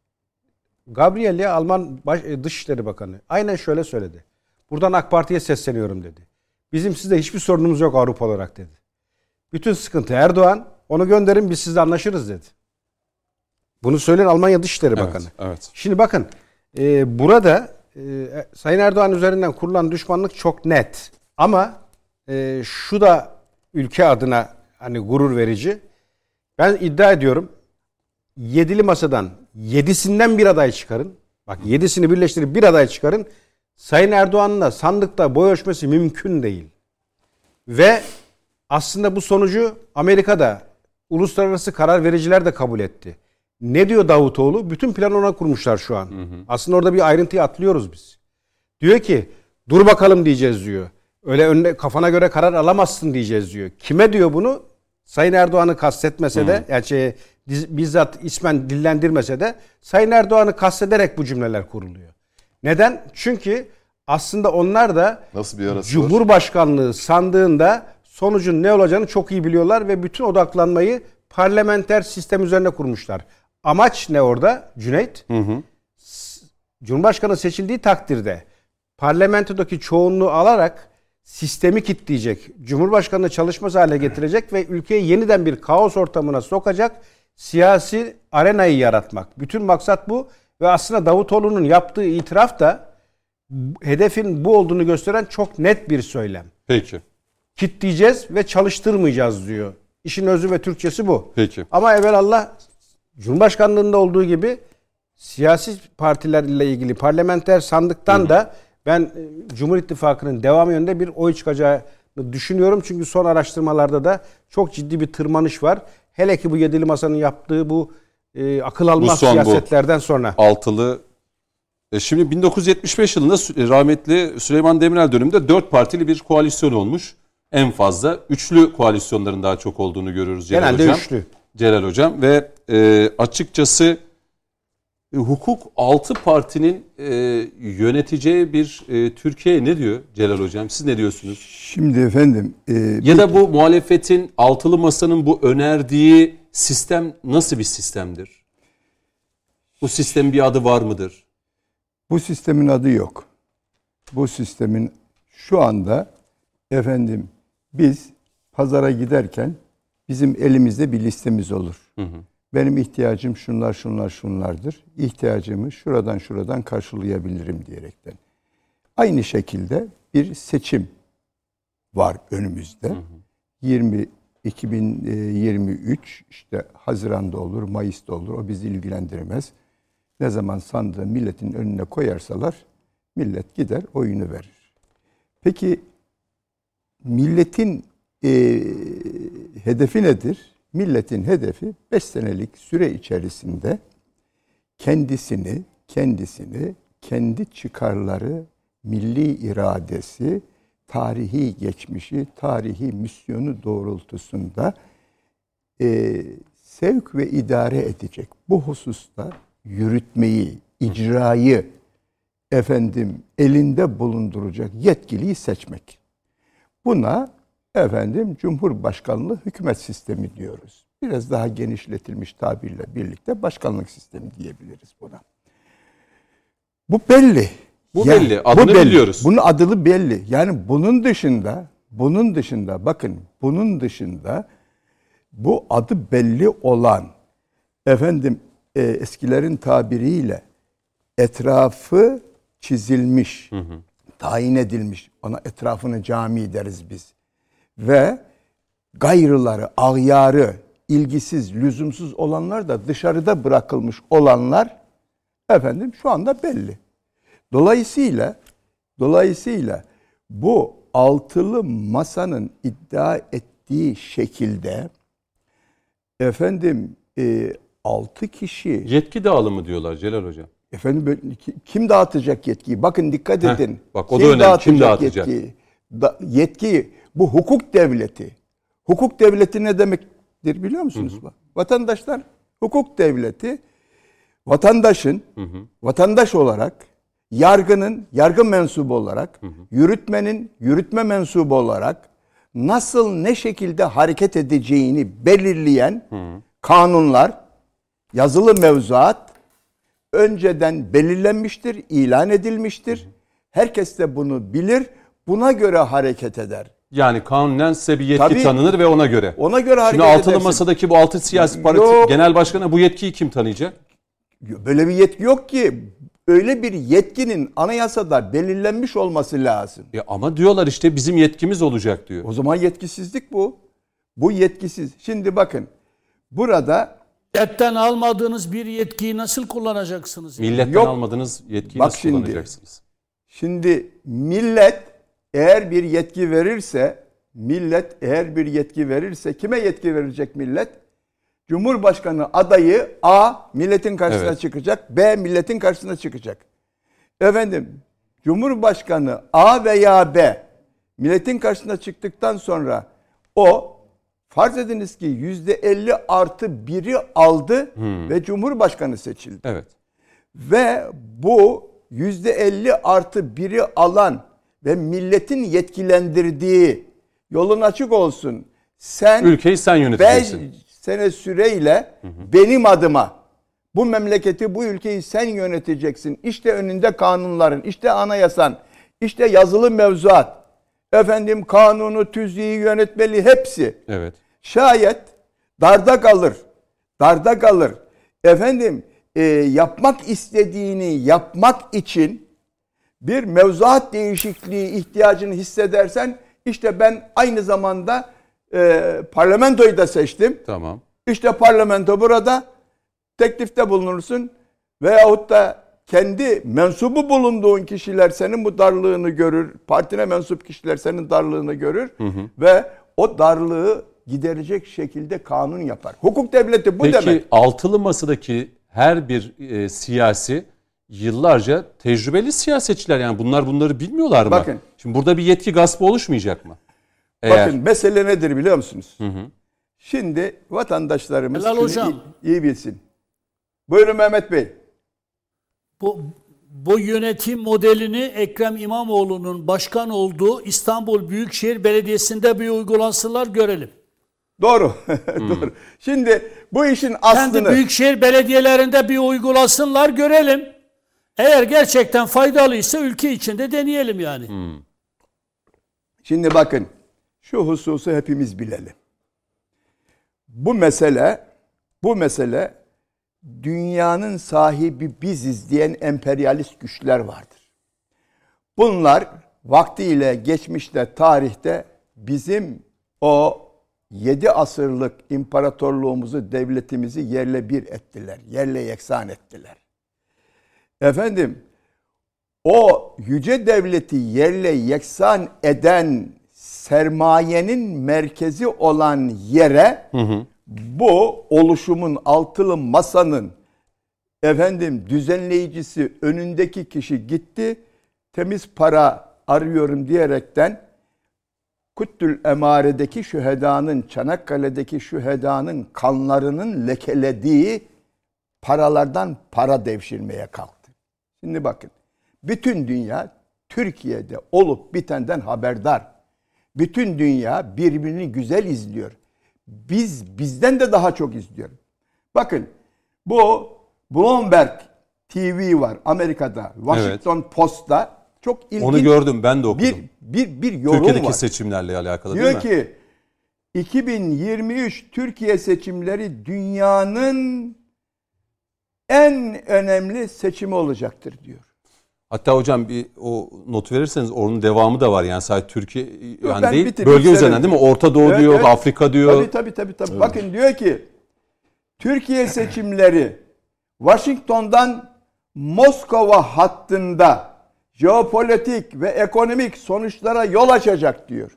Gabriel ya Alman baş, e, Dışişleri Bakanı aynen şöyle söyledi. Buradan AK Parti'ye sesleniyorum dedi. Bizim sizde hiçbir sorunumuz yok Avrupa olarak dedi. Bütün sıkıntı Erdoğan. Onu gönderin biz sizle anlaşırız dedi. Bunu söyleyen Almanya Dışişleri Bakanı. Evet, evet. Şimdi bakın e, burada e, Sayın Erdoğan üzerinden kurulan düşmanlık çok net. Ama e, şu da ülke adına hani gurur verici. Ben iddia ediyorum yedili masadan yedisinden bir aday çıkarın. Bak yedisini birleştirip bir aday çıkarın. Sayın Erdoğan'la sandıkta boy ölçmesi mümkün değil. Ve aslında bu sonucu Amerika'da uluslararası karar vericiler de kabul etti. Ne diyor Davutoğlu? Bütün planı ona kurmuşlar şu an. Aslında orada bir ayrıntıyı atlıyoruz biz. Diyor ki dur bakalım diyeceğiz diyor. Öyle önüne kafana göre karar alamazsın diyeceğiz diyor. Kime diyor bunu? Sayın Erdoğan'ı kastetmese de yani şey, bizzat ismen dillendirmese de Sayın Erdoğan'ı kastederek bu cümleler kuruluyor. Neden? Çünkü aslında onlar da Nasıl bir arası var? Cumhurbaşkanlığı sandığında sonucun ne olacağını çok iyi biliyorlar ve bütün odaklanmayı parlamenter sistem üzerine kurmuşlar. Amaç ne orada Cüneyt? S- Cumhurbaşkanı seçildiği takdirde parlamentodaki çoğunluğu alarak sistemi kitleyecek, Cumhurbaşkanını çalışmaz hale getirecek ve ülkeyi yeniden bir kaos ortamına sokacak siyasi arenayı yaratmak. Bütün maksat bu ve aslında Davutoğlu'nun yaptığı itiraf da hedefin bu olduğunu gösteren çok net bir söylem. Peki. Kitleyeceğiz ve çalıştırmayacağız diyor. İşin özü ve Türkçesi bu. Peki. Ama evvelallah Cumhurbaşkanlığında olduğu gibi siyasi partilerle ilgili parlamenter sandıktan da ben e, Cumhur İttifakı'nın devam yönünde bir oy çıkacağını düşünüyorum. Çünkü son araştırmalarda da çok ciddi bir tırmanış var. Hele ki bu yedili masanın yaptığı bu e, akıl almaz son bu. siyasetlerden sonra. Altılı. E şimdi 1975 yılında Sü- rahmetli Süleyman Demirel döneminde dört partili bir koalisyon olmuş. En fazla üçlü koalisyonların daha çok olduğunu görüyoruz Celal Genelde Hocam. üçlü. Celal Hocam ve e, açıkçası e, hukuk altı partinin e, yöneteceği bir e, Türkiye ne diyor Celal Hocam? Siz ne diyorsunuz? Şimdi efendim e, Ya da bu muhalefetin altılı masanın bu önerdiği sistem nasıl bir sistemdir? Bu sistemin bir adı var mıdır? bu sistemin adı yok. Bu sistemin şu anda efendim biz pazara giderken bizim elimizde bir listemiz olur. Benim ihtiyacım şunlar şunlar şunlardır. İhtiyacımı şuradan şuradan karşılayabilirim diyerekten. Aynı şekilde bir seçim var önümüzde. 20 2023 işte Haziran'da olur, Mayıs'ta olur. O bizi ilgilendirmez. Ne zaman sandığı milletin önüne koyarsalar millet gider oyunu verir. Peki milletin e, hedefi nedir? Milletin hedefi 5 senelik süre içerisinde kendisini, kendisini, kendi çıkarları, milli iradesi, tarihi geçmişi, tarihi misyonu doğrultusunda e, sevk ve idare edecek. Bu hususta yürütmeyi, icrayı efendim elinde bulunduracak yetkiliyi seçmek. Buna efendim Cumhurbaşkanlığı hükümet sistemi diyoruz. Biraz daha genişletilmiş tabirle birlikte başkanlık sistemi diyebiliriz buna. Bu belli. Bu belli, adını biliyoruz. Bunun adını belli. Yani bunun dışında, bunun dışında bakın, bunun dışında bu adı belli olan efendim e, eskilerin tabiriyle etrafı çizilmiş, tayin edilmiş. Ona etrafını cami deriz biz. Ve gayrıları, agyarı, ilgisiz, lüzumsuz olanlar da dışarıda bırakılmış olanlar efendim şu anda belli. Dolayısıyla dolayısıyla bu altılı masanın iddia ettiği şekilde efendim e, altı kişi Yetki dağılımı diyorlar Celal Hocam. efendim kim dağıtacak yetkiyi? Bakın dikkat Heh, edin. bak o da önemli. Kim dağıtacak? Yetkiyi? Da- yetkiyi bu hukuk devleti. Hukuk devleti ne demektir biliyor musunuz? Vatandaşlar hukuk devleti vatandaşın vatandaş olarak yargının yargı mensubu olarak yürütmenin yürütme mensubu olarak nasıl ne şekilde hareket edeceğini belirleyen kanunlar yazılı mevzuat önceden belirlenmiştir, ilan edilmiştir Herkes de bunu bilir. Buna göre hareket eder. Yani kanunen size bir yetki Tabii. tanınır ve ona göre. Ona göre hareket Şimdi altılı edersin. masadaki bu altı siyasi parti Yok. genel başkanı bu yetkiyi kim tanıyacak? Böyle bir yetki yok ki. Öyle bir yetkinin anayasada belirlenmiş olması lazım. Ya ama diyorlar işte bizim yetkimiz olacak diyor. O zaman yetkisizlik bu. Bu yetkisiz. Şimdi bakın. Burada Milletten almadığınız bir yetkiyi nasıl kullanacaksınız? Milletten Yok. almadığınız yetkiyi Bak nasıl şimdi. kullanacaksınız? Şimdi millet eğer bir yetki verirse, millet eğer bir yetki verirse kime yetki verecek millet? Cumhurbaşkanı adayı A milletin karşısına Evet. çıkacak, B milletin karşısına çıkacak. Efendim, Cumhurbaşkanı A veya B milletin karşısına çıktıktan sonra o farz ediniz ki yüzde 50 artı 1'i aldı ve Cumhurbaşkanı seçildi Evet. ve bu yüzde 50 artı biri alan ve milletin yetkilendirdiği yolun açık olsun. Sen Ülkeyi sen 5 yöneteceksin. sene süreyle benim adıma bu memleketi, bu ülkeyi sen yöneteceksin. İşte önünde kanunların, işte anayasan, işte yazılı mevzuat, efendim kanunu, tüzüğü, yönetmeli hepsi. Evet. Şayet darda kalır, darda kalır. Efendim e, yapmak istediğini yapmak için bir mevzuat değişikliği ihtiyacını hissedersen işte ben aynı zamanda e, parlamentoyu da seçtim. Tamam. İşte parlamento burada teklifte bulunursun veyahut da kendi mensubu bulunduğun kişiler senin bu darlığını görür. Partine mensup kişiler senin darlığını görür ve o darlığı giderecek şekilde kanun yapar. Hukuk devleti bu Peki demek. altılı masadaki her bir e, siyasi yıllarca tecrübeli siyasetçiler yani bunlar bunları bilmiyorlar mı? Bakın. Şimdi burada bir yetki gaspı oluşmayacak mı? Eğer Bakın mesele nedir biliyor musunuz? Şimdi vatandaşlarımız Helal hocam. iyi, iyi bilsin. Buyurun Mehmet Bey. Bu, bu yönetim modelini Ekrem İmamoğlu'nun başkan olduğu İstanbul Büyükşehir Belediyesi'nde bir uygulansınlar görelim. Doğru. Doğru. Şimdi bu işin Kendi aslını büyükşehir belediyelerinde bir uygulasınlar görelim. Eğer gerçekten faydalıysa ülke içinde deneyelim yani. Şimdi bakın şu hususu hepimiz bilelim. Bu mesele bu mesele dünyanın sahibi biziz diyen emperyalist güçler vardır. Bunlar vaktiyle geçmişte tarihte bizim o 7 asırlık imparatorluğumuzu, devletimizi yerle bir ettiler. Yerle yeksan ettiler. Efendim o yüce devleti yerle yeksan eden sermayenin merkezi olan yere bu oluşumun altılı masanın efendim düzenleyicisi önündeki kişi gitti temiz para arıyorum diyerekten Kuttül Emare'deki şühedanın, Çanakkale'deki şühedanın kanlarının lekelediği paralardan para devşirmeye kalktı. Şimdi bakın, bütün dünya Türkiye'de olup bitenden haberdar. Bütün dünya birbirini güzel izliyor. Biz bizden de daha çok izliyor. Bakın, bu Bloomberg TV var Amerika'da, Washington Post'ta çok ilginç onu gördüm ben de okudum. bir bir bir yorum Türkiye'deki var. seçimlerle alakalı değil Diyor mi? ki 2023 Türkiye seçimleri dünyanın en önemli seçimi olacaktır diyor. Hatta hocam bir o notu verirseniz onun devamı da var yani sadece Türkiye yani ben değil bitireyim, bölge üzerinden değil mi? Orta Doğu Evet, diyor, evet. Afrika diyor. Tabii tabii tabii. tabii. Bakın diyor ki Türkiye seçimleri Washington'dan Moskova hattında jeopolitik ve ekonomik sonuçlara yol açacak diyor.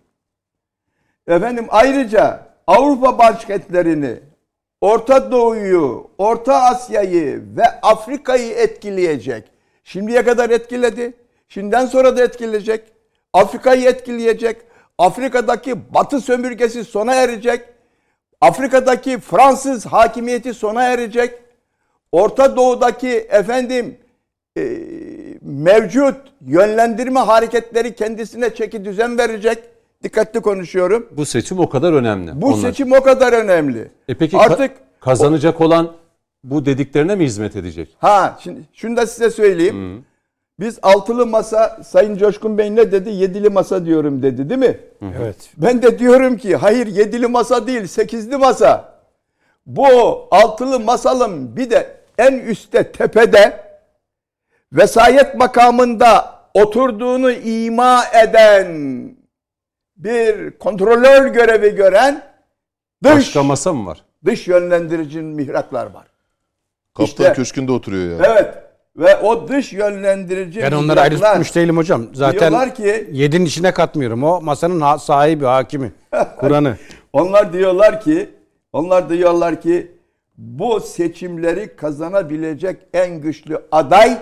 Efendim ayrıca Avrupa başkentlerini, Orta Doğu'yu, Orta Asya'yı ve Afrika'yı etkileyecek. Şimdiye kadar etkiledi. Şimdiden sonra da etkileyecek. Afrika'yı etkileyecek. Afrika'daki Batı sömürgesi sona erecek. Afrika'daki Fransız hakimiyeti sona erecek. Orta Doğu'daki efendim e, mevcut yönlendirme hareketleri kendisine çeki düzen verecek. Dikkatli konuşuyorum. Bu seçim o kadar önemli. Bu onlar. seçim o kadar önemli. E peki ka- artık kazanacak olan bu dediklerine mi hizmet edecek? ha şimdi şunu da size söyleyeyim. Biz altılı masa Sayın Coşkun Bey ne dedi? Yedili masa diyorum dedi değil mi? Evet. Ben de diyorum ki hayır yedili masa değil sekizli masa. Bu altılı masalın bir de en üstte tepede vesayet makamında oturduğunu ima eden bir kontrolör görevi gören dış Başka masa mı var? dış yönlendirici mihraklar var. Kaptan İşte- Köşkü'nde oturuyor yani. Evet. Ve o dış yönlendirici Ben onları ayrı mihraklar tutmuş değilim hocam. Zaten diyorlar ki yedinin içine katmıyorum. O masanın ha- sahibi, hakimi. Kur'an'ı. Onlar diyorlar ki, onlar diyorlar ki bu seçimleri kazanabilecek en güçlü aday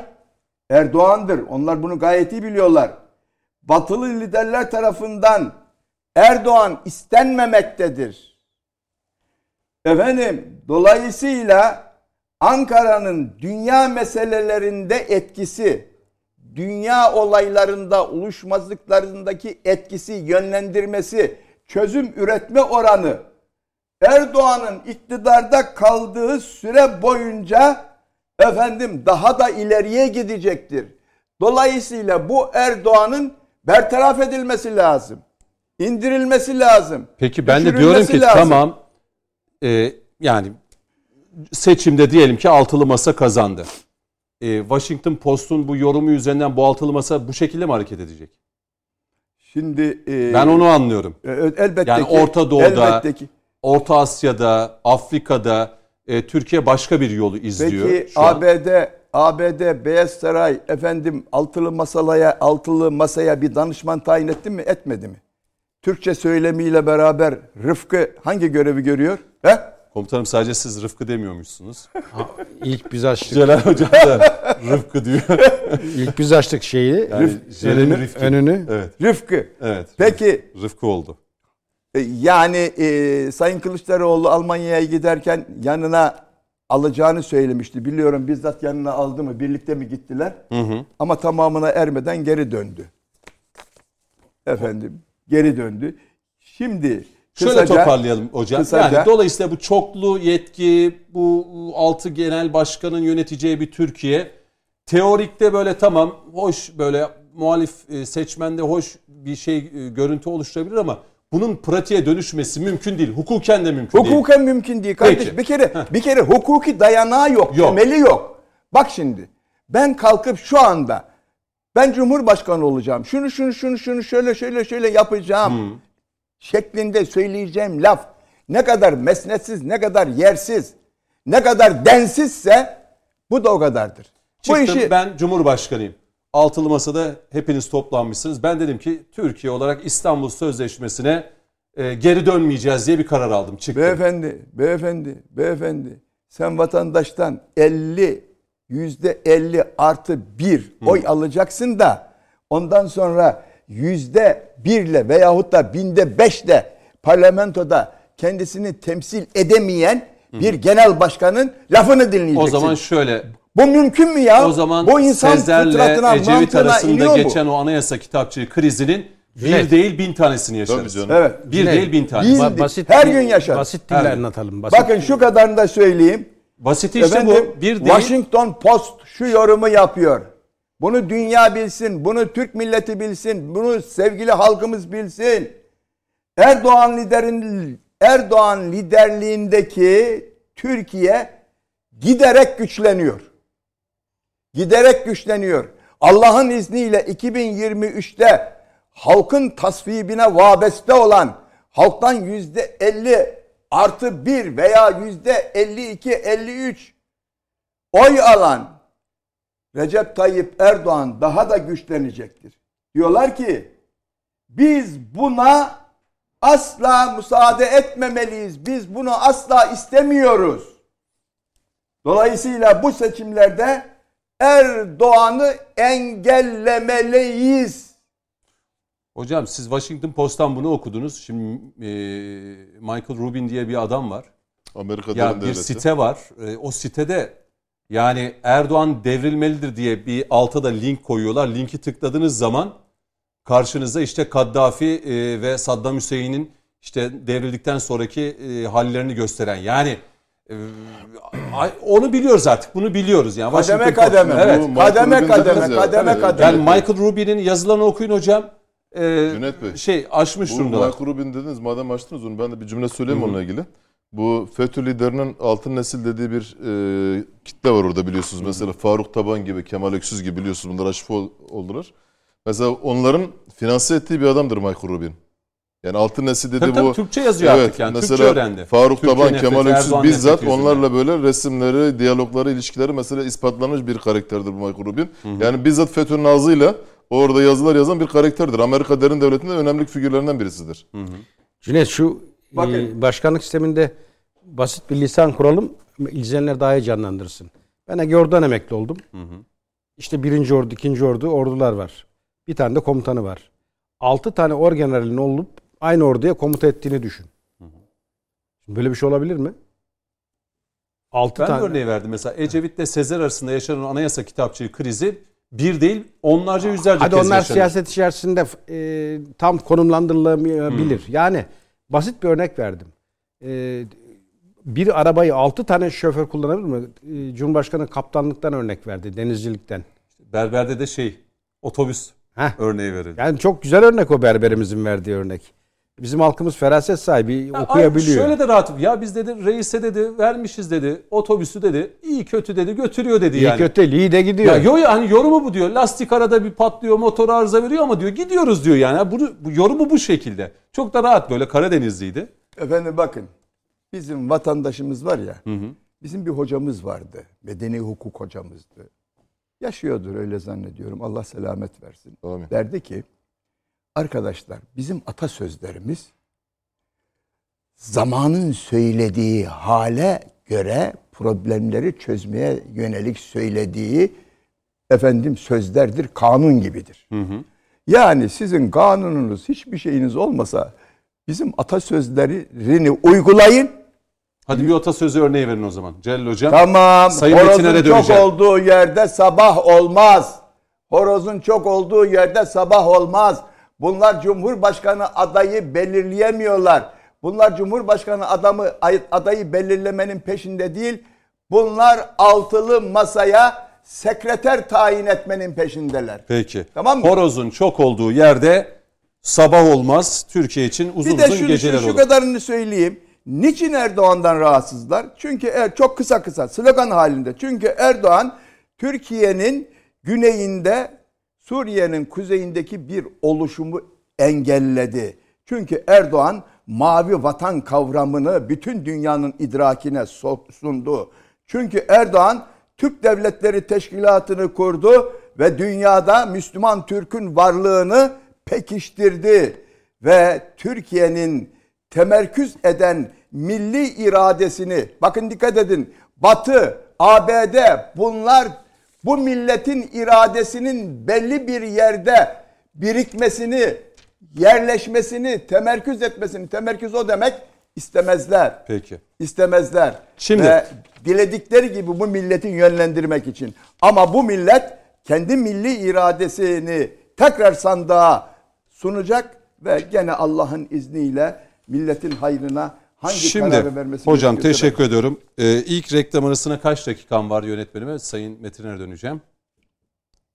Erdoğan'dır. Onlar bunu gayet iyi biliyorlar. Batılı liderler tarafından Erdoğan istenmemektedir. Efendim, dolayısıyla Ankara'nın dünya meselelerinde etkisi, dünya olaylarında, oluşmazlıklarındaki etkisi, yönlendirmesi, çözüm üretme oranı Erdoğan'ın iktidarda kaldığı süre boyunca efendim daha da ileriye gidecektir. Dolayısıyla bu Erdoğan'ın bertaraf edilmesi lazım. İndirilmesi lazım. Peki ben de diyorum ki lazım. tamam e, yani seçimde diyelim ki altılı masa kazandı. E, Washington Post'un bu yorumu üzerinden bu altılı masa bu şekilde mi hareket edecek? Şimdi e, Ben onu anlıyorum. e, elbette Yani ki, Orta Doğu'da, elbette ki. Orta Asya'da, Afrika'da e, Türkiye başka bir yolu izliyor. Peki şu an. ABD ABD Beyaz Saray efendim altılı masalaya altılı masaya bir danışman tayin etti mi etmedi mi? Türkçe söylemiyle beraber Rıfkı hangi görevi görüyor? He? Komutanım sadece siz Rıfkı demiyormuşsunuz. İlk biz açtık. Celal Hocam da Rıfkı diyor. İlk biz açtık şeyi. Yani Jeremy önünü, Rifkin. önünü. Evet, Rıfkı. evet. Peki Rıfkı oldu. e, yani e, Sayın Kılıçdaroğlu Almanya'ya giderken yanına alacağını söylemişti. Biliyorum bizzat yanına aldı mı birlikte mi gittiler? Ama tamamına ermeden geri döndü. Efendim geri döndü. Şimdi Şöyle kısaca- toparlayalım hocam. kısaca- yani dolayısıyla bu çoklu yetki, bu altı genel başkanın yöneteceği bir Türkiye teorikte böyle tamam hoş böyle muhalif e, seçmende hoş bir şey e, görüntü oluşturabilir ama bunun pratiğe dönüşmesi mümkün değil. Hukuken de mümkün değil. Hukuken mümkün değil kardeş. Peki. Bir kere bir kere hukuki dayanağı yok, Yok. temeli yok. Bak şimdi ben kalkıp şu anda ben cumhurbaşkanı olacağım. Şunu şunu şunu şunu şöyle şöyle şöyle yapacağım şeklinde söyleyeceğim laf ne kadar mesnetsiz, ne kadar yersiz, ne kadar densizse bu da o kadardır. Çıktım bu işi ben Cumhurbaşkanıyım. Altılı Masa'da hepiniz toplanmışsınız. Ben dedim ki Türkiye olarak İstanbul Sözleşmesi'ne e, geri dönmeyeceğiz diye bir karar aldım. Çıktım. Beyefendi, beyefendi, beyefendi. Sen vatandaştan 50, yüzde 50 artı 1 oy alacaksın da ondan sonra yüzde 1 ile veyahut da binde 5 ile parlamentoda kendisini temsil edemeyen bir genel başkanın lafını dinleyeceksin. o zaman şöyle bu mümkün mü ya? O zaman bu insan Sezer'le Ecevit arasında iniyor mu? geçen o anayasa kitapçığı krizinin bir Evet. değil bin tanesini yaşarız. Tabii canım. Evet. Bir Yine değil bin Ba- basit Her gün yaşarız. Basit dille Her- anlatalım. Basit Bakın şu kadarını da söyleyeyim. Basiti işte Efendim, bu. Bir değil. Washington Post şu yorumu yapıyor. Bunu dünya bilsin, bunu Türk milleti bilsin, bunu sevgili halkımız bilsin. Erdoğan liderin Erdoğan liderliğindeki Türkiye giderek güçleniyor. Giderek güçleniyor. Allah'ın izniyle 2023'te halkın tasvibine vabeste olan halktan yüzde 50 artı 1 veya yüzde 52 53 oy alan Recep Tayyip Erdoğan daha da güçlenecektir. Diyorlar ki biz buna asla müsaade etmemeliyiz. Biz bunu asla istemiyoruz. Dolayısıyla bu seçimlerde Erdoğan'ı engellemeliyiz. Hocam siz Washington Post'tan bunu okudunuz. Şimdi e, Michael Rubin diye bir adam var. Amerika Ya bir devleti. site var. E, o sitede yani Erdoğan devrilmelidir diye bir alta da link koyuyorlar. Linki tıkladığınız zaman karşınıza işte Kaddafi e, ve Saddam Hüseyin'in işte devrildikten sonraki e, hallerini gösteren yani ay- onu biliyoruz artık. Bunu biliyoruz yani. Kademe Washington Post- kademe. Evet. Kademe Rubin kademe, kademe kademe. Yani Michael Rubin'in yazılarını okuyun hocam. Ee, Cüneyt Bey, şey aşmış Bu durumdalar. Michael Rubin dediniz madem açtınız onu ben de bir cümle söyleyeyim onunla ilgili. Bu FETÖ liderinin altın nesil dediği bir e, kitle var orada biliyorsunuz. Mesela Faruk Taban gibi, Kemal Öksüz gibi biliyorsunuz bunlar aşık ol- oldular. Mesela onların finanse ettiği bir adamdır Michael Rubin. Yani altın nesil dedi Tabii, tabii, bu. Türkçe yazıyor artık yani. Türkçe mesela öğrendi. Faruk Türkçe Taban, nefreti, Kemal Öksüz bizzat onlarla böyle resimleri, diyalogları, ilişkileri mesela ispatlanmış bir karakterdir bu Michael Rubin. Yani bizzat FETÖ'nün ağzıyla orada yazılar yazan bir karakterdir. Amerika derin devletinde önemli figürlerinden birisidir. Cüneyt şu Bakın. e, başkanlık sisteminde basit bir lisan kuralım. İzleyenler daha iyi canlandırsın. Ben Egeor'dan emekli oldum. İşte birinci ordu, ikinci ordu ordular var. Bir tane de komutanı var. Altı tane orgeneralin olup aynı orduya komuta ettiğini düşün. Şimdi Böyle bir şey olabilir mi? Altı Ben tane. örneği verdim. Mesela Ecevit'le Sezer arasında yaşanan anayasa kitapçığı krizi bir değil onlarca yüzlerce Hadi kez onlar yaşanır. siyaset içerisinde e, tam konumlandırılamayabilir. Yani basit bir örnek verdim. E, bir arabayı altı tane şoför kullanabilir mi? E, Cumhurbaşkanı kaptanlıktan örnek verdi, denizcilikten. Berberde de şey otobüs Heh. örneği verildi. Yani çok güzel örnek o berberimizin verdiği örnek. Bizim halkımız feraset sahibi, Ya okuyabiliyor. ay, Şöyle de rahat. Ya biz dedi reise dedi vermişiz dedi otobüsü dedi iyi kötü dedi götürüyor dedi İyi yani. kötü değil, iyi de gidiyor. Ya yo hani yorumu bu diyor. Lastik arada bir patlıyor, motor arıza veriyor ama diyor gidiyoruz diyor yani. Bunu bu yorumu bu şekilde. Çok da rahat böyle Karadenizliydi. Efendim bakın bizim vatandaşımız var ya bizim bir hocamız vardı. Medeni hukuk hocamızdı. Yaşıyordur öyle zannediyorum. Allah selamet versin. Amin. Derdi ki arkadaşlar bizim atasözlerimiz zamanın söylediği hale göre problemleri çözmeye yönelik söylediği efendim sözlerdir, kanun gibidir. Yani sizin kanununuz hiçbir şeyiniz olmasa bizim atasözlerini uygulayın. Hadi bir atasözü örneği verin o zaman. Celal Hocam. Tamam. Sayın Horozun çok olduğu yerde sabah olmaz. Horozun çok olduğu yerde sabah olmaz. Bunlar Cumhurbaşkanı adayı belirleyemiyorlar. Bunlar Cumhurbaşkanı adamı adayı belirlemenin peşinde değil. Bunlar altılı masaya sekreter tayin etmenin peşindeler. Peki. Tamam mı? Horozun çok olduğu yerde sabah olmaz. Türkiye için uzun Bir de uzun şunu, geceler şu, şu olur. kadarını söyleyeyim. Niçin Erdoğan'dan rahatsızlar? Çünkü er, çok kısa kısa slogan halinde. Çünkü Erdoğan Türkiye'nin güneyinde Suriye'nin kuzeyindeki bir oluşumu engelledi. Çünkü Erdoğan mavi vatan kavramını bütün dünyanın idrakine sundu. Çünkü Erdoğan Türk Devletleri Teşkilatı'nı kurdu ve dünyada Müslüman Türk'ün varlığını pekiştirdi ve Türkiye'nin temerküz eden milli iradesini bakın dikkat edin Batı, ABD bunlar bu milletin iradesinin belli bir yerde birikmesini, yerleşmesini, temerküz etmesini, temerküz o demek istemezler. Peki. İstemezler. Şimdi- Ve diledikleri gibi bu milleti yönlendirmek için. Ama bu millet kendi milli iradesini tekrar sandığa sunacak ve gene Allah'ın izniyle milletin hayrına hangi Şimdi kararı vermesi hocam teşekkür ediyorum. Ee, ilk reklam arasına kaç dakikam var yönetmenime? Sayın Metin'e döneceğim.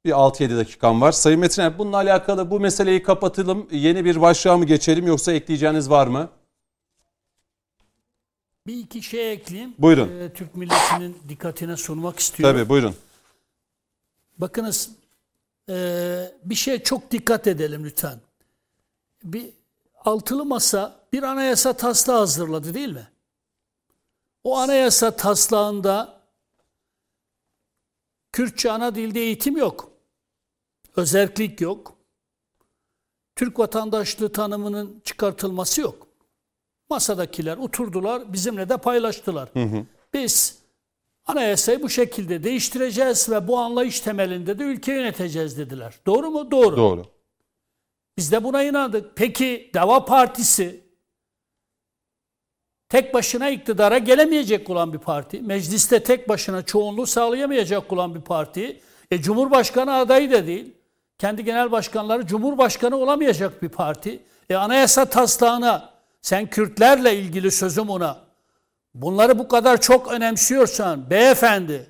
Bir 6-7 dakikam var. Sayın Metiner bununla alakalı bu meseleyi kapatalım. Yeni bir başlığa mı geçelim yoksa ekleyeceğiniz var mı? Bir iki şey ekleyeyim. Buyurun. Ee, Türk milletinin dikkatine sunmak istiyorum. Tabii buyurun. Bakınız eee, bir şey çok dikkat edelim lütfen. Bir altılı masa bir anayasa taslağı hazırladı değil mi? O anayasa taslağında Kürtçe ana dilde eğitim yok. Özerklik yok. Türk vatandaşlığı tanımının çıkartılması yok. Masadakiler oturdular, bizimle de paylaştılar. Biz Anayasayı bu şekilde değiştireceğiz ve bu anlayış temelinde de ülke yöneteceğiz dediler. Doğru mu? Doğru. Doğru. Biz de buna inandık. Peki Deva Partisi tek başına iktidara gelemeyecek olan bir parti. Mecliste tek başına çoğunluğu sağlayamayacak olan bir parti. E, Cumhurbaşkanı adayı da değil. Kendi genel başkanları Cumhurbaşkanı olamayacak bir parti. E, anayasa taslağına sen Kürtlerle ilgili sözüm ona bunları bu kadar çok önemsiyorsan beyefendi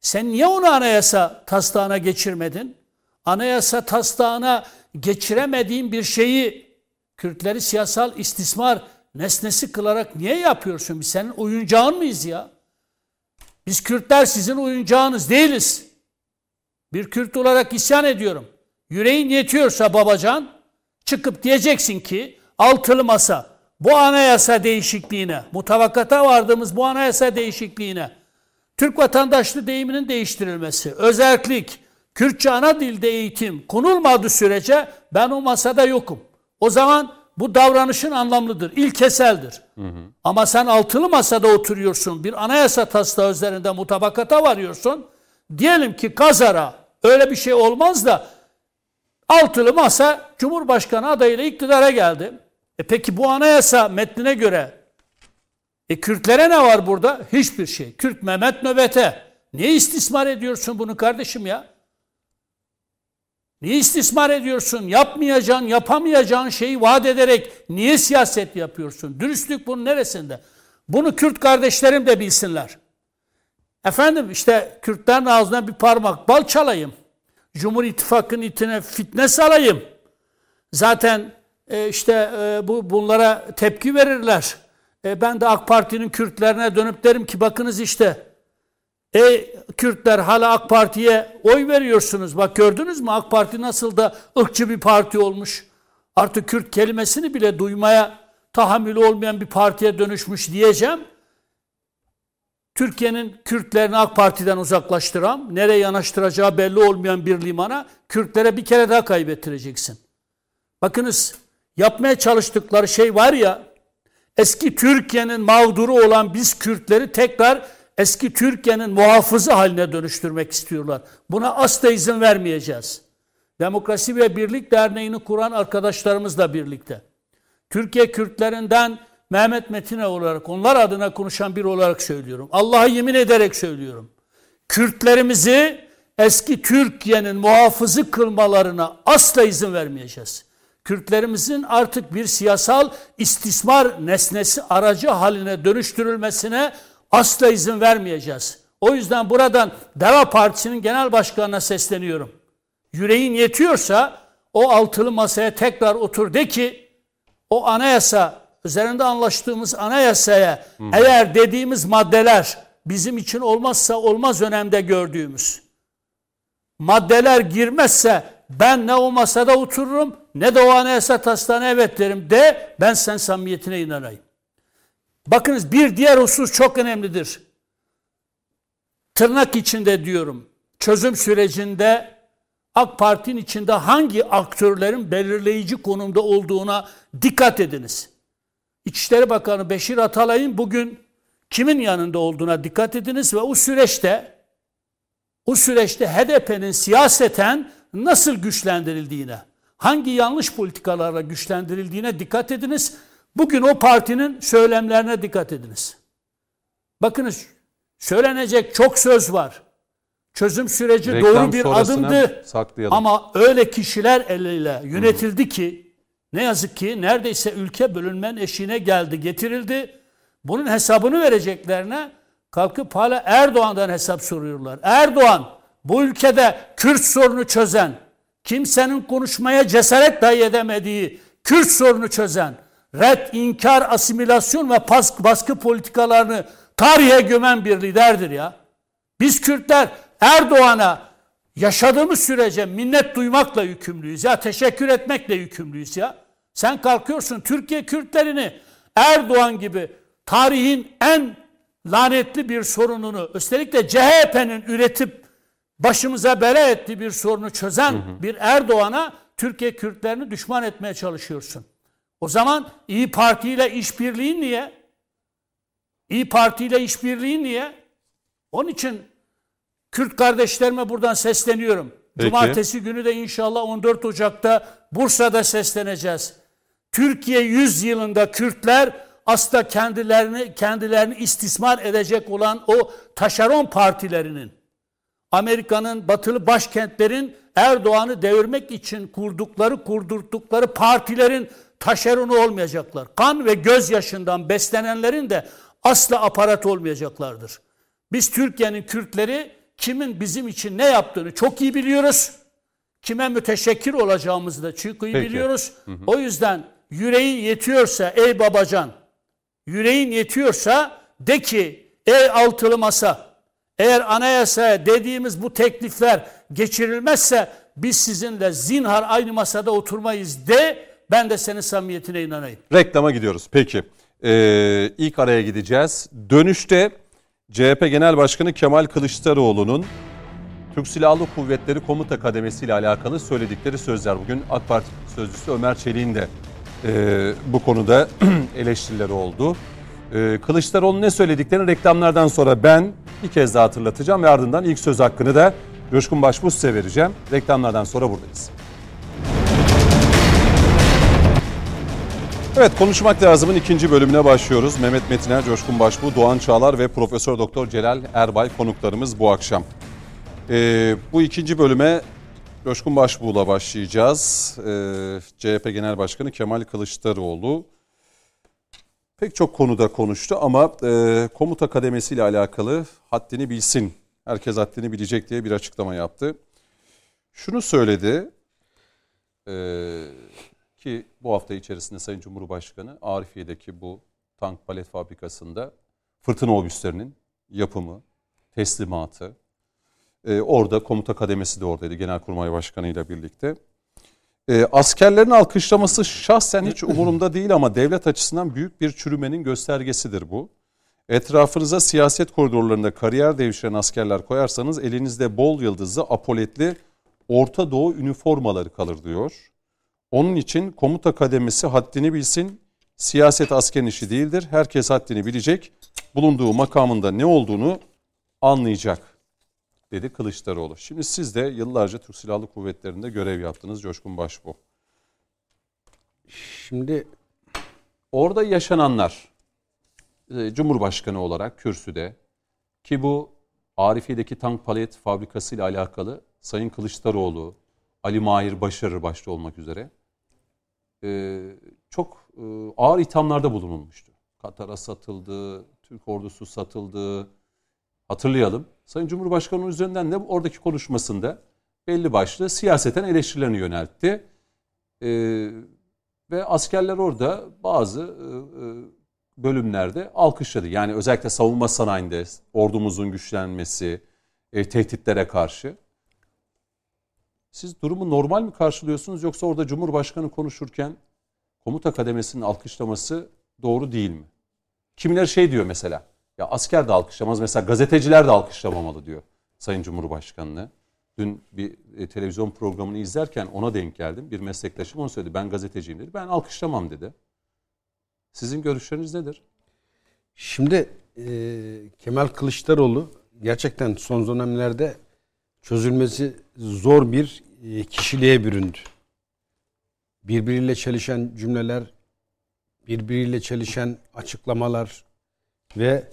sen niye onu anayasa taslağına geçirmedin? Anayasa taslağına geçiremediğin bir şeyi Kürtleri siyasal istismar nesnesi kılarak niye yapıyorsun? Biz senin oyuncağın mıyız ya? Biz Kürtler sizin oyuncağınız değiliz. Bir Kürt olarak isyan ediyorum. Yüreğin yetiyorsa babacan çıkıp diyeceksin ki altılı masa bu anayasa değişikliğine, mutabakata vardığımız bu anayasa değişikliğine Türk vatandaşlığı deyiminin değiştirilmesi, özellik, Kürtçe ana dilde eğitim konulmadığı sürece ben o masada yokum. O zaman bu davranışın anlamlıdır, ilkeseldir. Hı hı. Ama sen altılı masada oturuyorsun, bir anayasa taslağı üzerinde mutabakata varıyorsun. Diyelim ki kazara öyle bir şey olmaz da altılı masa Cumhurbaşkanı adayıyla iktidara geldi. E peki bu anayasa metnine göre e Kürtlere ne var burada? Hiçbir şey. Kürt Mehmet nöbete. Niye istismar ediyorsun bunu kardeşim ya? Niye istismar ediyorsun? Yapmayacağın, yapamayacağın şeyi vaat ederek niye siyaset yapıyorsun? Dürüstlük bunun neresinde? Bunu Kürt kardeşlerim de bilsinler. Efendim işte Kürtlerin ağzına bir parmak bal çalayım. Cumhur İttifakı'nın itine fitne salayım. Zaten e, işte e, bu bunlara tepki verirler. E, ben de AK Parti'nin Kürtlerine dönüp derim ki bakınız işte Ey Kürtler hala AK Parti'ye oy veriyorsunuz. Bak gördünüz mü AK Parti nasıl da ırkçı bir parti olmuş. Artık Kürt kelimesini bile duymaya tahammülü olmayan bir partiye dönüşmüş diyeceğim. Türkiye'nin Kürtlerini AK Parti'den uzaklaştıran, nereye yanaştıracağı belli olmayan bir limana Kürtlere bir kere daha kaybettireceksin. Bakınız yapmaya çalıştıkları şey var ya, eski Türkiye'nin mağduru olan biz Kürtleri tekrar eski Türkiye'nin muhafızı haline dönüştürmek istiyorlar. Buna asla izin vermeyeceğiz. Demokrasi ve Birlik Derneği'ni kuran arkadaşlarımızla birlikte. Türkiye Kürtlerinden Mehmet Metine olarak, onlar adına konuşan bir olarak söylüyorum. Allah'a yemin ederek söylüyorum. Kürtlerimizi eski Türkiye'nin muhafızı kılmalarına asla izin vermeyeceğiz. Kürtlerimizin artık bir siyasal istismar nesnesi aracı haline dönüştürülmesine asla izin vermeyeceğiz. O yüzden buradan Deva Partisi'nin genel başkanına sesleniyorum. Yüreğin yetiyorsa o altılı masaya tekrar otur de ki o anayasa üzerinde anlaştığımız anayasaya Hı. eğer dediğimiz maddeler bizim için olmazsa olmaz önemde gördüğümüz maddeler girmezse ben ne o masada otururum ne de o anayasa taslağına evet derim de ben sen samimiyetine inanayım. Bakınız bir diğer husus çok önemlidir. Tırnak içinde diyorum. Çözüm sürecinde AK Parti'nin içinde hangi aktörlerin belirleyici konumda olduğuna dikkat ediniz. İçişleri Bakanı Beşir Atalay'ın bugün kimin yanında olduğuna dikkat ediniz ve o süreçte o süreçte HDP'nin siyaseten nasıl güçlendirildiğine, hangi yanlış politikalarla güçlendirildiğine dikkat ediniz. Bugün o partinin söylemlerine dikkat ediniz. Bakınız söylenecek çok söz var. Çözüm süreci Reklam doğru bir adımdı. Saklayalım. Ama öyle kişiler eliyle yönetildi ki ne yazık ki neredeyse ülke bölünmen eşiğine geldi, getirildi. Bunun hesabını vereceklerine kalkıp hala Erdoğan'dan hesap soruyorlar. Erdoğan bu ülkede Kürt sorunu çözen, kimsenin konuşmaya cesaret dahi edemediği Kürt sorunu çözen, red, inkar, asimilasyon ve baskı politikalarını tarihe gömen bir liderdir ya. Biz Kürtler Erdoğan'a yaşadığımız sürece minnet duymakla yükümlüyüz ya, teşekkür etmekle yükümlüyüz ya. Sen kalkıyorsun Türkiye Kürtlerini Erdoğan gibi tarihin en lanetli bir sorununu, üstelik de CHP'nin üretip başımıza bela ettiği bir sorunu çözen hı hı. bir Erdoğan'a Türkiye Kürtlerini düşman etmeye çalışıyorsun. O zaman İyi Parti ile işbirliği niye? İyi Parti ile işbirliği niye? Onun için Kürt kardeşlerime buradan sesleniyorum. Peki. Cumartesi günü de inşallah 14 Ocak'ta Bursa'da sesleneceğiz. Türkiye 100 yılında Kürtler asla kendilerini kendilerini istismar edecek olan o taşeron partilerinin Amerika'nın batılı başkentlerin Erdoğan'ı devirmek için kurdukları, kurdurttukları partilerin taşeronu olmayacaklar. Kan ve gözyaşından beslenenlerin de asla aparat olmayacaklardır. Biz Türkiye'nin Kürtleri kimin bizim için ne yaptığını çok iyi biliyoruz. Kime müteşekkir olacağımızı da çok iyi Peki. biliyoruz. O yüzden yüreğin yetiyorsa ey babacan, yüreğin yetiyorsa de ki ey altılı masa, eğer anayasaya dediğimiz bu teklifler geçirilmezse biz sizinle zinhar aynı masada oturmayız de ben de senin samimiyetine inanayım. Reklama gidiyoruz. Peki. Ee, ilk araya gideceğiz. Dönüşte CHP Genel Başkanı Kemal Kılıçdaroğlu'nun Türk Silahlı Kuvvetleri Komuta Kademesi ile alakalı söyledikleri sözler. Bugün AK Parti sözcüsü Ömer Çelik'in de e, bu konuda eleştirileri oldu. E, Kılıçdaroğlu ne söylediklerini reklamlardan sonra ben bir kez daha hatırlatacağım ve ardından ilk söz hakkını da Coşkun Başbuğ size vereceğim. Reklamlardan sonra buradayız. Evet konuşmak lazımın ikinci bölümüne başlıyoruz. Mehmet Metiner, Coşkun Başbuğ, Doğan Çağlar ve Profesör Doktor Celal Erbay konuklarımız bu akşam. Ee, bu ikinci bölüme Coşkun Başbuğ'la başlayacağız. Ee, CHP Genel Başkanı Kemal Kılıçdaroğlu pek çok konuda konuştu ama e, komuta kademesi ile alakalı haddini bilsin, herkes haddini bilecek diye bir açıklama yaptı. Şunu söyledi e, ki bu hafta içerisinde Sayın Cumhurbaşkanı Arifiye'deki bu tank palet fabrikasında fırtına obüslerinin yapımı, teslimatı, e, orada komuta kademesi de oradaydı Genelkurmay Başkanı ile birlikte. E, askerlerin alkışlaması şahsen hiç umurumda değil ama devlet açısından büyük bir çürümenin göstergesidir bu. Etrafınıza siyaset koridorlarında kariyer devşiren askerler koyarsanız elinizde bol yıldızlı, apoletli Orta Doğu üniformaları kalır diyor. Onun için komuta kademesi haddini bilsin, siyaset askerin işi değildir. Herkes haddini bilecek, bulunduğu makamında ne olduğunu anlayacak dedi Kılıçdaroğlu. Şimdi siz de yıllarca Türk Silahlı Kuvvetleri'nde görev yaptınız Coşkun Başbuğ. Şimdi Orada yaşananlar e, Cumhurbaşkanı olarak kürsüde ki bu Arifiye'deki tank palet fabrikası ile alakalı Sayın Kılıçdaroğlu, Ali Mahir Başarır başta olmak üzere e, çok e, ağır ithamlarda bulunulmuştu. Katar'a satıldı, Türk ordusu satıldı. Hatırlayalım. Sayın Cumhurbaşkanı üzerinden de oradaki konuşmasında belli başlı siyaseten eleştirilerini yöneltti. E, ve askerler orada bazı e, e, bölümlerde alkışladı. Yani özellikle savunma sanayinde ordumuzun güçlenmesi, e, tehditlere karşı. Siz durumu normal mi karşılıyorsunuz yoksa orada Cumhurbaşkanı konuşurken komuta kademesinin alkışlaması doğru değil mi? Kimileri şey diyor mesela, ya asker de alkışlamaz mesela gazeteciler de alkışlamamalı diyor Sayın Cumhurbaşkanı'nı. Dün bir e, televizyon programını izlerken ona denk geldim. Bir meslektaşım onu söyledi. Ben gazeteciyim dedi. Ben alkışlamam dedi. Sizin görüşleriniz nedir? Şimdi e, Kemal Kılıçdaroğlu gerçekten son dönemlerde çözülmesi zor bir e, kişiliğe büründü. Birbiriyle çelişen cümleler, birbiriyle çelişen açıklamalar ve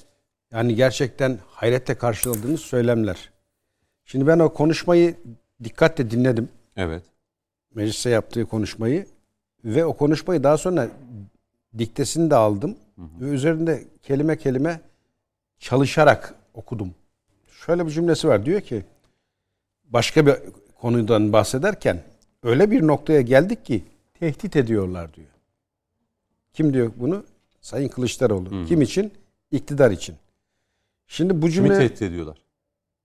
yani gerçekten hayretle karşıladığımız söylemler. Şimdi ben o konuşmayı dikkatle dinledim. Evet. Mecliste yaptığı konuşmayı ve o konuşmayı daha sonra diktesini de aldım ve üzerinde kelime kelime çalışarak okudum. Şöyle bir cümlesi var. Diyor ki başka bir konudan bahsederken öyle bir noktaya geldik ki tehdit ediyorlar diyor. Kim diyor bunu? Sayın Kılıçdaroğlu. Kim için? İktidar için. Şimdi bu Kimi cümle tehdit ediyorlar?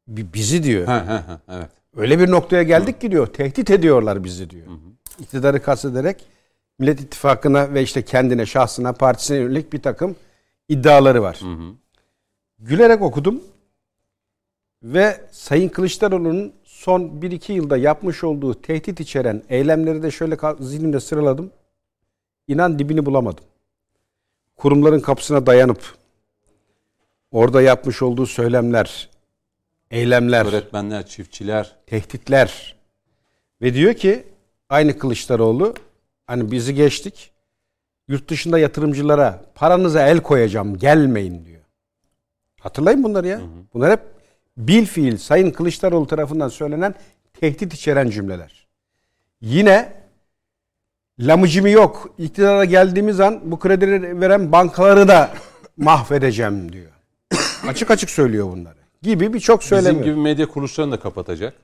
bi- bizi diyor. Ha, ha, ha, evet. Öyle bir noktaya geldik ki diyor. Tehdit ediyorlar bizi diyor. İktidarı kastederek Millet İttifakı'na ve işte kendine, şahsına, partisine yönelik bir takım iddiaları var. Gülerek okudum ve Sayın Kılıçdaroğlu'nun son 1-2 yılda yapmış olduğu tehdit içeren eylemleri de şöyle zihnimde sıraladım. İnan dibini bulamadım. Kurumların kapısına dayanıp orada yapmış olduğu söylemler, eylemler, Öğretmenler, çiftçiler. tehditler ve diyor ki aynı Kılıçdaroğlu hani bizi geçtik yurt dışında yatırımcılara paranıza el koyacağım gelmeyin diyor. Hatırlayın bunları ya. Bunlar hep bil fiil Sayın Kılıçdaroğlu tarafından söylenen tehdit içeren cümleler. Yine Lamıcımı yok. İktidara geldiğimiz an bu kredileri veren bankaları da mahvedeceğim diyor. açık açık söylüyor bunları. Gibi birçok Bizim söylemiyor. gibi medya kuruluşlarını da kapatacak.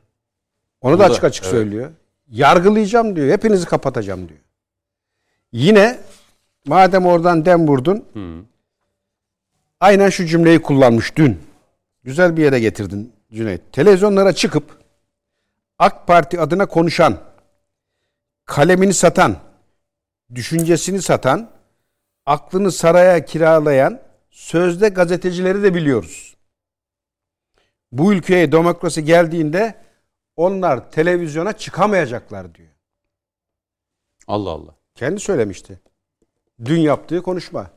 Onu da Bu da- açık açık evet. söylüyor. Yargılayacağım diyor. Hepinizi kapatacağım diyor. Yine madem oradan dem vurdun aynen şu cümleyi kullanmış dün. Güzel bir yere getirdin Cüneyt. Televizyonlara çıkıp AK Parti adına konuşan, kalemini satan, düşüncesini satan, aklını saraya kiralayan sözde gazetecileri de biliyoruz. Bu ülkeye demokrasi geldiğinde onlar televizyona çıkamayacaklar diyor. Allah Allah. Kendi söylemişti. Dün yaptığı konuşma.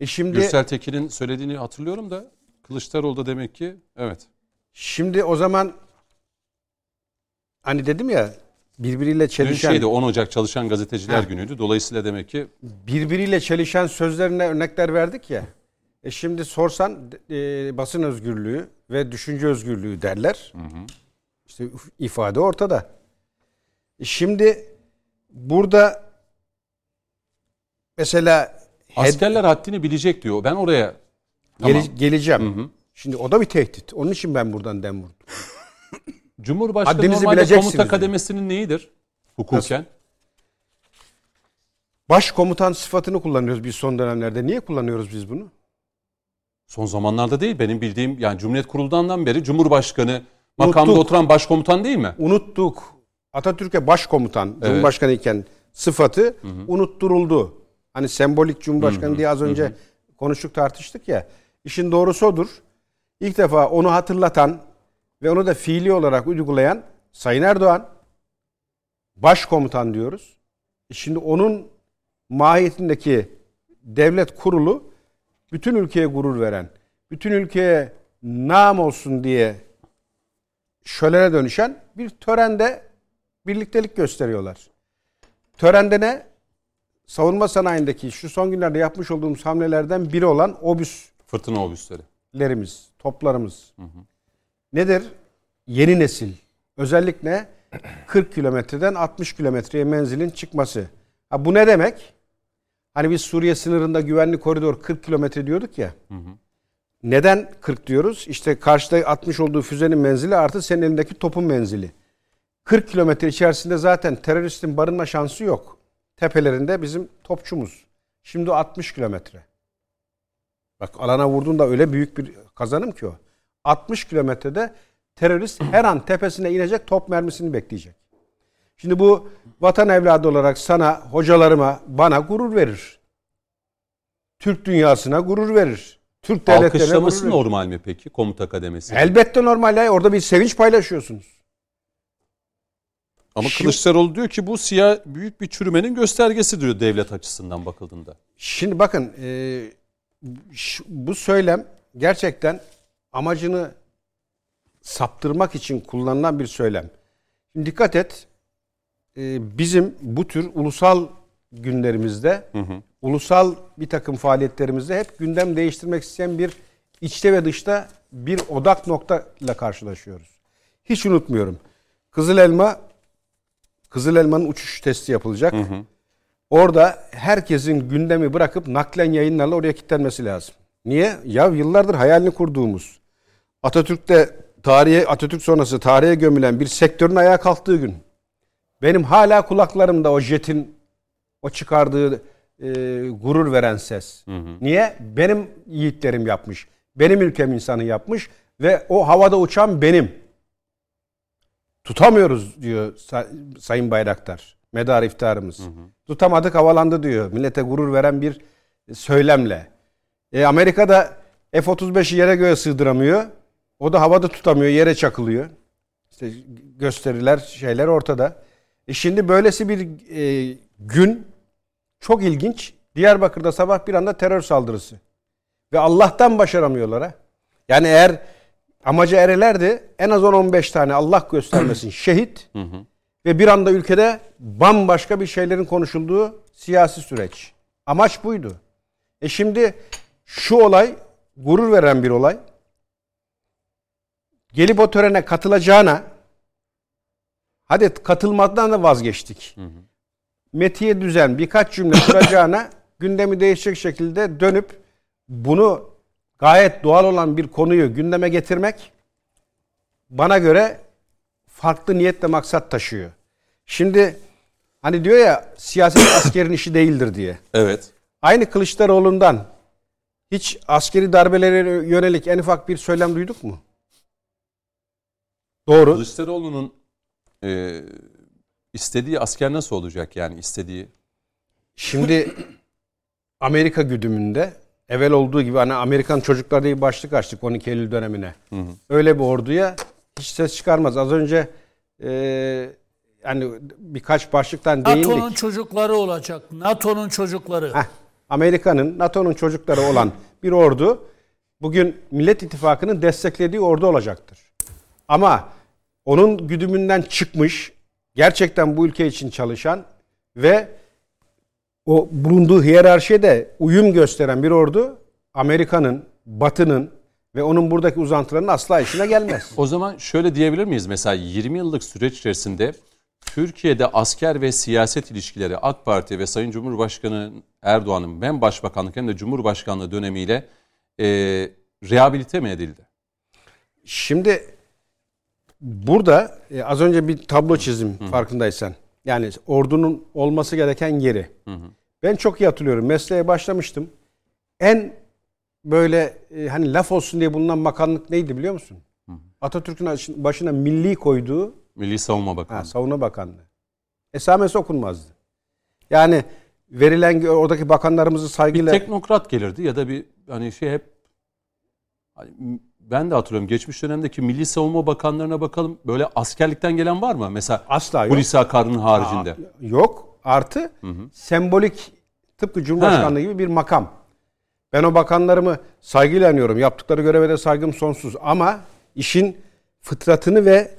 E şimdi Gürsel Tekin'in söylediğini hatırlıyorum da Kılıçdaroğlu da demek ki evet. şimdi o zaman hani dedim ya birbiriyle Dün çelişen şeydi 10 Ocak Çalışan Gazeteciler Ha. Günü'ydü. Dolayısıyla demek ki birbiriyle çelişen sözlerine örnekler verdik ya. E şimdi sorsan e, basın özgürlüğü ve düşünce özgürlüğü derler. İşte ifade ortada. E şimdi burada mesela askerler haddini bilecek diyor. Ben oraya gele- Tamam. geleceğim. Şimdi o da bir tehdit. Onun için ben buradan dem vurdum. Cumhurbaşkanı Haddinizi normalde komuta kademesinin neyidir? Hukuken. Başkomutan sıfatını kullanıyoruz biz son dönemlerde. Niye kullanıyoruz biz bunu? Son zamanlarda değil benim bildiğim yani Cumhuriyet kurulduğundan beri Cumhurbaşkanı makamda Unuttuk. oturan başkomutan değil mi? Unuttuk. Atatürk'e başkomutan, Cumhurbaşkanı iken sıfatı unutturuldu. Hani sembolik Cumhurbaşkanı diye az önce konuştuk tartıştık ya. İşin doğrusu odur. İlk defa onu hatırlatan ve onu da fiili olarak uygulayan Sayın Erdoğan başkomutan diyoruz. E Şimdi onun mahiyetindeki devlet kurulu bütün ülkeye gurur veren, bütün ülkeye nam olsun diye şölene dönüşen bir törende birliktelik gösteriyorlar. Törende ne? Savunma sanayindeki şu son günlerde yapmış olduğumuz hamlelerden biri olan obüs Fırtına obüsleri. lerimiz, toplarımız. Nedir? Yeni nesil. Özellik ne? 40 kilometreden 60 kilometreye menzilin çıkması. Ha, bu ne demek? Hani biz Suriye sınırında güvenli koridor 40 kilometre diyorduk ya. Neden 40 diyoruz? İşte karşıda 60 olduğu füzenin menzili artı senin elindeki topun menzili. 40 kilometre içerisinde zaten teröristin barınma şansı yok. Tepelerinde bizim topçumuz. Şimdi o 60 kilometre. Bak alana vurduğunda öyle büyük bir kazanım ki o. 60 kilometrede terörist her an tepesine inecek top mermisini bekleyecek. Şimdi bu vatan evladı olarak sana, hocalarıma, bana gurur verir. Türk dünyasına gurur verir. Türk devletlerine gurur verir. normal mi peki komuta kademesi? Elbette normal ya. Orada bir sevinç paylaşıyorsunuz. Ama Şimdi- Kılıçdaroğlu diyor ki bu siyah büyük bir çürümenin göstergesi diyor devlet açısından bakıldığında. Şimdi bakın e, bu söylem gerçekten amacını saptırmak için kullanılan bir söylem. Şimdi dikkat et e, bizim bu tür ulusal günlerimizde ulusal bir takım faaliyetlerimizde hep gündem değiştirmek isteyen bir içte ve dışta bir odak noktayla karşılaşıyoruz. Hiç unutmuyorum. Kızıl Elma Kızıl Elma'nın uçuş testi yapılacak. Orada herkesin gündemi bırakıp naklen yayınlarla oraya kilitlenmesi lazım. Niye? Ya yıllardır hayalini kurduğumuz Atatürk'te tarihe Atatürk sonrası tarihe gömülen bir sektörün ayağa kalktığı gün. Benim hala kulaklarımda o jetin o çıkardığı e, gurur veren ses. Niye? Benim yiğitlerim yapmış. Benim ülkem insanı yapmış ve o havada uçan benim. Tutamıyoruz diyor Sa- Sayın Bayraktar. Medar iftarımız. Tutamadık havalandı diyor. Millete gurur veren bir söylemle. E, Amerika'da F-35'i yere göğe sığdıramıyor. O da havada tutamıyor, yere çakılıyor. İşte gösteriler, şeyler ortada. E şimdi böylesi bir e, gün çok ilginç. Diyarbakır'da sabah bir anda terör saldırısı. Ve Allah'tan başaramıyorlar ha. Yani eğer amaca erelerdi en az 10-15 tane Allah göstermesin şehit ve bir anda ülkede bambaşka bir şeylerin konuşulduğu siyasi süreç. Amaç buydu. E şimdi şu olay gurur veren bir olay. Gelip o törene katılacağına hadi katılmaktan da vazgeçtik. metiye düzen birkaç cümle kuracağına gündemi değişecek şekilde dönüp bunu gayet doğal olan bir konuyu gündeme getirmek bana göre farklı niyetle maksat taşıyor. Şimdi hani diyor ya siyaset askerin işi değildir diye. Evet. Aynı Kılıçdaroğlu'ndan hiç askeri darbelere yönelik en ufak bir söylem duyduk mu? Doğru. Kılıçdaroğlu'nun e, istediği asker nasıl olacak yani istediği? Şimdi Amerika güdümünde evvel olduğu gibi hani Amerikan çocuklar diye başlık açtık 12 Eylül dönemine. Öyle bir orduya hiç ses çıkarmaz. Az önce e, yani birkaç başlıktan değindik. NATO'nun çocukları olacak. NATO'nun çocukları. Heh, Amerika'nın, NATO'nun çocukları olan bir ordu bugün Millet İttifakı'nın desteklediği ordu olacaktır. Ama onun güdümünden çıkmış, gerçekten bu ülke için çalışan ve o bulunduğu hiyerarşiye de uyum gösteren bir ordu Amerika'nın, Batı'nın ve onun buradaki uzantılarının asla işine gelmez. O zaman şöyle diyebilir miyiz? Mesela 20 yıllık süreç içerisinde Türkiye'de asker ve siyaset ilişkileri AK Parti ve Sayın Cumhurbaşkanı Erdoğan'ın hem başbakanlık hem de Cumhurbaşkanlığı dönemiyle e, rehabilite mi edildi? Şimdi burada e, az önce bir tablo çizdim farkındaysan. Yani ordunun olması gereken yeri. Ben çok iyi hatırlıyorum. Mesleğe başlamıştım. En böyle e, hani laf olsun diye bulunan bakanlık neydi biliyor musun? Atatürk'ün aş- başına milli koyduğu Milli Savunma Bakanlığı. ha, savunma bakanlığı. Esamesi okunmazdı. Yani verilen oradaki bakanlarımızı bir saygıyla teknokrat gelirdi ya da bir hani şey hep hani ben de hatırlıyorum geçmiş dönemdeki Milli Savunma Bakanlarına bakalım böyle askerlikten gelen var mı? Mesela asla yok. Hulusi Akar'ın haricinde. Yok. Artı sembolik tıpkı Cumhurbaşkanlığı gibi bir makam. Ben o bakanlarımı saygıyla anıyorum. Yaptıkları göreve de saygım sonsuz. Ama işin fıtratını ve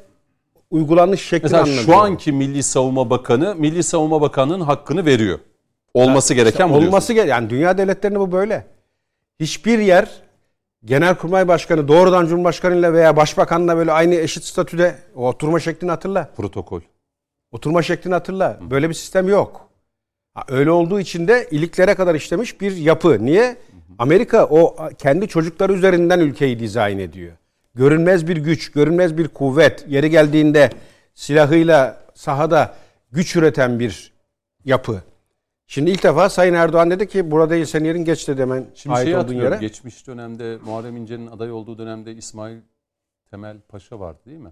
uygulanış şeklini Mesela anlamıyorum. şu anki Milli Savunma Bakanı Milli Savunma Bakanı'nın hakkını veriyor. Olması gereken bu diyorsun. olması gereken yani dünya devletlerinde bu böyle. Hiçbir yer Genelkurmay Başkanı doğrudan Cumhurbaşkanıyla veya Başbakanla böyle aynı eşit statüde o oturma şeklini hatırla. protokol. Oturma şeklini hatırla. Böyle bir sistem yok. Ha, öyle olduğu için de iliklere kadar işlemiş bir yapı. Niye? Amerika o kendi çocukları üzerinden ülkeyi dizayn ediyor. Görünmez bir güç, görünmez bir kuvvet. Yeri geldiğinde silahıyla sahada güç üreten bir yapı. Şimdi ilk defa Sayın Erdoğan dedi ki burada senin yerin geç dedi hemen Şimdi ait olduğun yere. Geçmiş dönemde Muharrem İnce'nin aday olduğu dönemde İsmail Temel Paşa vardı değil mi?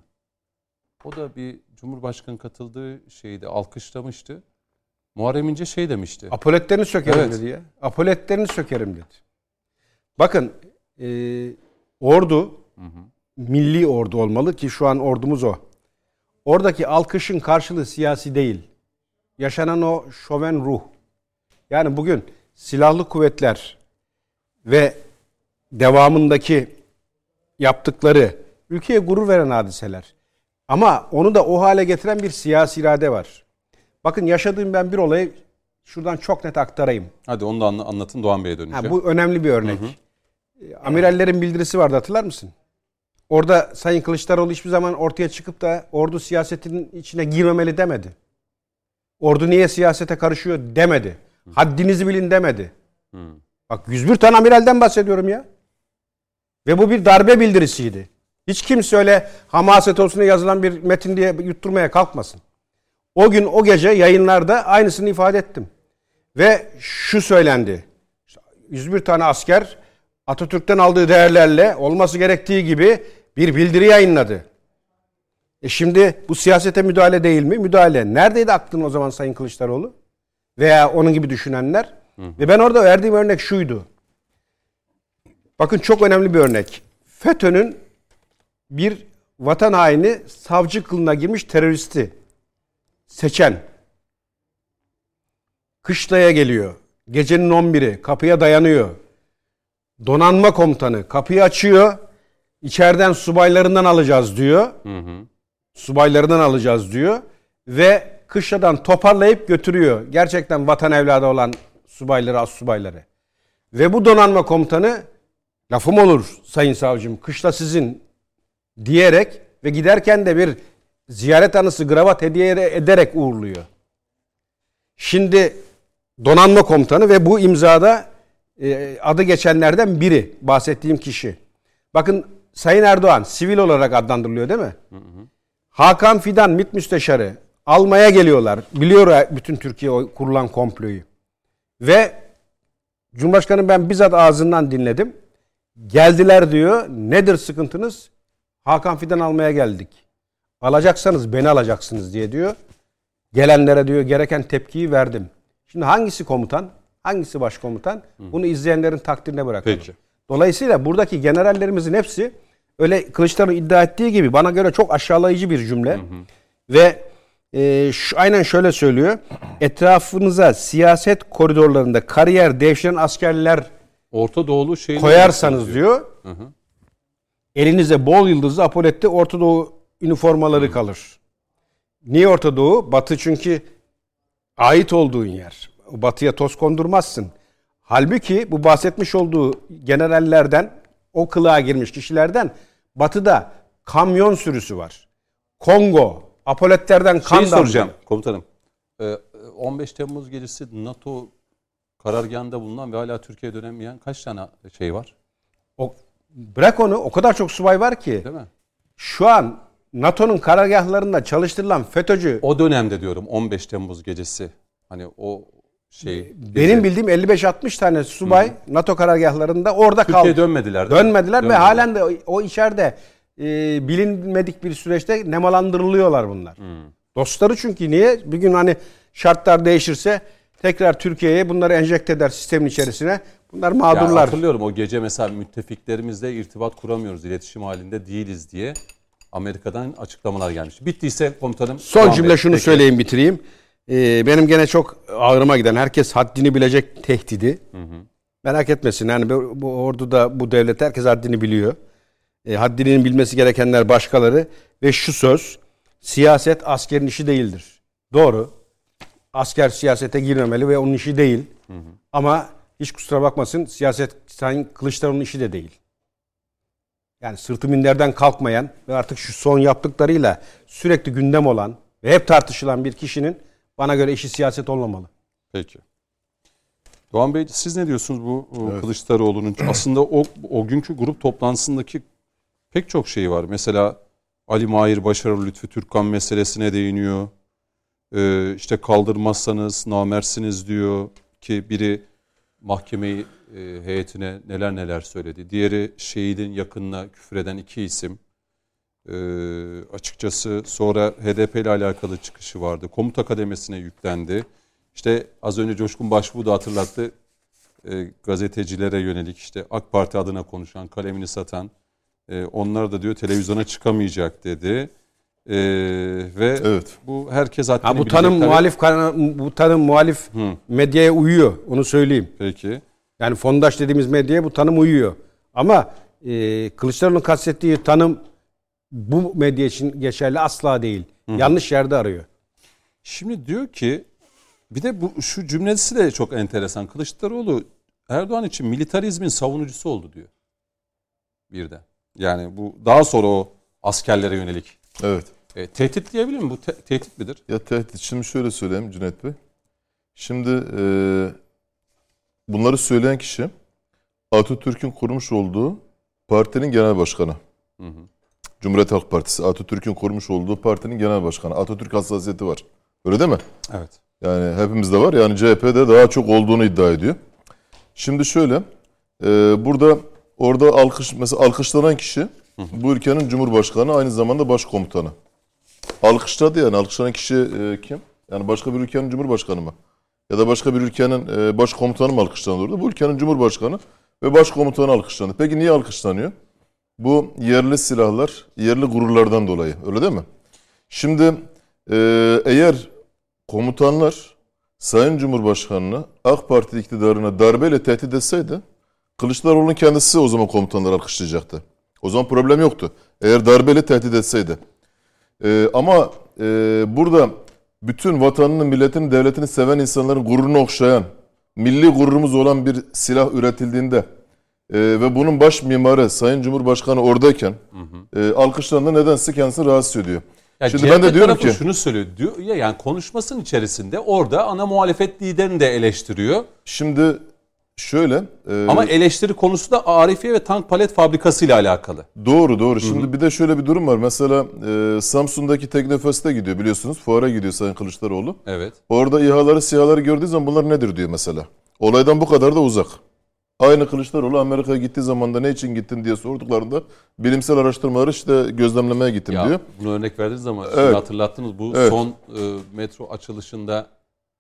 O da bir Cumhurbaşkanı katıldığı şeyde alkışlamıştı. Muharrem İnce şey demişti. Apoletlerini sökerim Evet. dedi ya. Apoletlerini sökerim dedi. Bakın e, ordu milli ordu olmalı ki şu an ordumuz o. Oradaki alkışın karşılığı siyasi değil. Yaşanan o şoven ruh. Yani bugün silahlı kuvvetler ve devamındaki yaptıkları ülkeye gurur veren hadiseler. Ama onu da o hale getiren bir siyasi irade var. Bakın yaşadığım ben bir olayı şuradan çok net aktarayım. Hadi onu da anla- anlatın Doğan Bey'e döneceğim. Ha, bu önemli bir örnek. E, Amirallerin bildirisi vardı hatırlar mısın? Orada Sayın Kılıçdaroğlu hiçbir zaman ortaya çıkıp da ordu siyasetinin içine girmemeli demedi. Ordu niye siyasete karışıyor demedi. Haddinizi bilin demedi. Bak 101 tane amiralden bahsediyorum ya. Ve bu bir darbe bildirisiydi. Hiç kimse öyle hamaset olsun diye yazılan bir metin diye yutturmaya kalkmasın. O gün o gece yayınlarda aynısını ifade ettim. Ve şu söylendi. 101 tane asker Atatürk'ten aldığı değerlerle olması gerektiği gibi bir bildiri yayınladı. E şimdi bu siyasete müdahale değil mi? Müdahale. Neredeydi aklın o zaman Sayın Kılıçdaroğlu? Veya onun gibi düşünenler? Ve ben orada verdiğim örnek şuydu. Bakın çok önemli bir örnek. FETÖ'nün bir vatan haini savcı kılına girmiş teröristi seçen kışlaya geliyor. Gecenin 11'i kapıya dayanıyor. Donanma komutanı kapıyı açıyor. İçeriden subaylarından alacağız diyor. Subaylarından alacağız diyor. Ve kışladan toparlayıp götürüyor. Gerçekten vatan evladı olan subayları, az subayları. Ve bu donanma komutanı lafım olur sayın savcım kışla sizin diyerek ve giderken de bir ziyaret anısı gravat hediye ederek uğurluyor. Şimdi donanma komutanı ve bu imzada e, adı geçenlerden biri bahsettiğim kişi. Bakın Sayın Erdoğan sivil olarak adlandırılıyor değil mi? Hakan Fidan MİT müsteşarı almaya geliyorlar. Biliyor bütün Türkiye kurulan komployu. Ve Cumhurbaşkanı ben bizzat ağzından dinledim. Geldiler diyor. Nedir sıkıntınız? Hakan Fidan almaya geldik. Alacaksanız beni alacaksınız diye diyor. Gelenlere diyor gereken tepkiyi verdim. Şimdi hangisi komutan? Hangisi başkomutan? Bunu izleyenlerin takdirine bırakalım. Peki. Dolayısıyla buradaki generallerimizin hepsi öyle Kılıçdaroğlu iddia ettiği gibi bana göre çok aşağılayıcı bir cümle. Ve e, şu, aynen şöyle söylüyor. Etrafınıza siyaset koridorlarında kariyer devşiren askerler Orta Doğulu şeyini koyarsanız diyor. Elinize bol yıldızlı apoletti Orta Doğu üniformaları kalır. Niye Orta Doğu? Batı çünkü ait olduğun yer. Batıya toz kondurmazsın. Halbuki bu bahsetmiş olduğu generallerden, o kılığa girmiş kişilerden batıda kamyon sürüsü var. Kongo, apoletlerden kan Şeyi damlıyor. soracağım komutanım. Ee, 15 Temmuz gecesi NATO karargahında bulunan ve hala Türkiye'ye dönemeyen kaç tane şey var? O, bırak onu o kadar çok subay var ki. Değil mi? Şu an NATO'nun karargahlarında çalıştırılan FETÖ'cü O dönemde diyorum 15 Temmuz gecesi. Hani o şey. benim bildiğim 55-60 tane subay NATO karargahlarında orada Türkiye'ye kaldı. dönmediler. değil mi? Dönmediler ve Dönmediler. halen de o, içeride e, bilinmedik bir süreçte nemalandırılıyorlar bunlar. Hmm. Dostları çünkü niye? Bir gün hani şartlar değişirse tekrar Türkiye'ye bunları enjekte eder sistemin içerisine. Bunlar Ya mağdurlar. hatırlıyorum o gece mesela müttefiklerimizle irtibat kuramıyoruz, iletişim halinde değiliz diye Amerika'dan açıklamalar gelmiş. Bittiyse komutanım. Son cümle şunu Peki. söyleyeyim bitireyim. Ee, benim gene çok ağrıma giden herkes haddini bilecek tehdidi. Merak etmesin yani bu, bu orduda bu devlet herkes haddini biliyor. E, haddinin bilmesi gerekenler başkaları ve şu söz siyaset askerin işi değildir. Doğru. Asker siyasete girmemeli ve onun işi değil. Ama hiç kusura bakmasın siyaset Sayın Kılıçdaroğlu'nun işi de değil. Yani sırtı minderden kalkmayan ve artık şu son yaptıklarıyla sürekli gündem olan ve hep tartışılan bir kişinin bana göre işi siyaset olmamalı. Peki. Doğan Bey siz ne diyorsunuz bu o Kılıçdaroğlu'nun aslında o o günkü grup toplantısındaki pek çok şey var. Mesela Ali Mahir Başarılı Lütfü Türkkan meselesine değiniyor. Ee, işte kaldırmazsanız namersiniz diyor ki biri mahkemeyi e, heyetine neler neler söyledi. Diğeri şehidin yakınına küfreden iki isim. Ee, açıkçası sonra HDP ile alakalı çıkışı vardı. Komuta kademesine yüklendi. İşte az önce Coşkun Başbuğ da hatırlattı. Ee, gazetecilere yönelik işte AK Parti adına konuşan, kalemini satan e, onlar da diyor televizyona çıkamayacak dedi. Ee, ve Evet. bu herkes haddini Ha bu bilecek tanım tabii. muhalif kana- bu tanım muhalif medyaya uyuyor. Onu söyleyeyim. Peki. Yani fondaş dediğimiz medyaya bu tanım uyuyor. Ama e, Kılıçdaroğlu'nun kastettiği tanım bu medya için geçerli asla değil. Yanlış yerde arıyor. Şimdi diyor ki bir de bu şu cümlesi de çok enteresan. Kılıçdaroğlu Erdoğan için militarizmin savunucusu oldu diyor. Bir de. Yani bu daha sonra o askerlere yönelik. Evet. E, tehdit diyebilir mi? Bu te- tehdit midir? Ya tehdit şimdi şöyle söyleyeyim Cüneyt Bey. Şimdi e, bunları söyleyen kişi Atatürk'ün kurmuş olduğu partinin genel başkanı. Cumhuriyet Halk Partisi Atatürk'ün kurmuş olduğu partinin genel başkanı. Atatürk hassasiyeti var. Öyle değil mi? Evet. Yani hepimizde var. Yani CHP'de daha çok olduğunu iddia ediyor. Şimdi şöyle. e, burada orada alkış mesela alkışlanan kişi bu ülkenin cumhurbaşkanı aynı zamanda başkomutanı. Alkışladı yani alkışlanan kişi e, kim? Yani başka bir ülkenin cumhurbaşkanı mı? Ya da başka bir ülkenin e, başkomutanı mı alkışlandı? Bu ülkenin cumhurbaşkanı ve başkomutanı alkışlandı. Peki niye alkışlanıyor? Bu yerli silahlar, yerli gururlardan dolayı. Öyle değil mi? Şimdi e, eğer komutanlar Sayın Cumhurbaşkanı'nı AK Parti iktidarına darbeyle tehdit etseydi Kılıçdaroğlu'nun kendisi o zaman komutanları alkışlayacaktı. O zaman problem yoktu. Eğer darbeyle tehdit etseydi. Ee, ama e, burada bütün vatanını, milletini, devletini seven insanların gururunu okşayan, milli gururumuz olan bir silah üretildiğinde e, ve bunun baş mimarı Sayın Cumhurbaşkanı oradayken e, alkışlarında nedense kendisini rahatsız ediyor. Ya Şimdi ben de diyorum ki şunu söylüyor. Diyor ya yani konuşmasının içerisinde orada ana muhalefet liderini de eleştiriyor. şimdi şöyle e, Ama eleştiri konusu da Arifiye ve Tank Palet Fabrikası ile alakalı. Doğru doğru. Şimdi bir de şöyle bir durum var. Mesela e, Samsun'daki Teknofest'e gidiyor biliyorsunuz. Fuara gidiyor Sayın Kılıçdaroğlu. Evet. Orada İHA'ları SİHA'ları gördüğü zaman bunlar nedir diyor mesela. Olaydan bu kadar da uzak. Aynı Kılıçdaroğlu Amerika'ya gittiği zaman da ne için gittin diye sorduklarında bilimsel araştırmaları işte gözlemlemeye gittim Ya diyor. bunu örnek verdiniz ama şimdi Evet. hatırlattınız. Bu Evet. son e, metro açılışında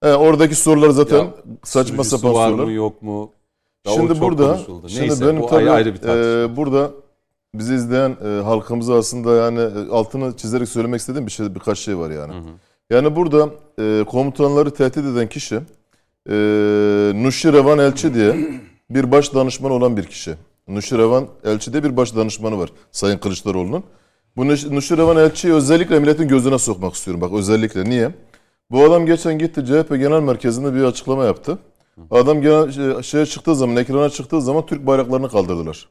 E, oradaki sorular zaten Ya, saçma sapan var sorular. mı yok mu? O Şimdi burada konuşuldu. şimdi Neyse benim tabii ayrı, bir tartışma. e, burada bizi izleyen e, halkımıza aslında yani e, altını çizerek söylemek istediğim bir şey birkaç şey var yani. Yani burada e, komutanları tehdit eden kişi e, Nuşirevan Elçi diye bir baş danışman olan bir kişi. Nuşirevan Elçi diye bir baş danışmanı var Sayın Kılıçdaroğlu'nun. Bu Nuş- Nuşirevan Elçi'yi özellikle milletin gözüne sokmak istiyorum. Bak özellikle niye? Bu adam geçen gitti CHP Genel Merkezi'nde bir açıklama yaptı. Adam genel, şey- şeye çıktığı zaman, ekrana çıktığı zaman Türk bayraklarını kaldırdılar.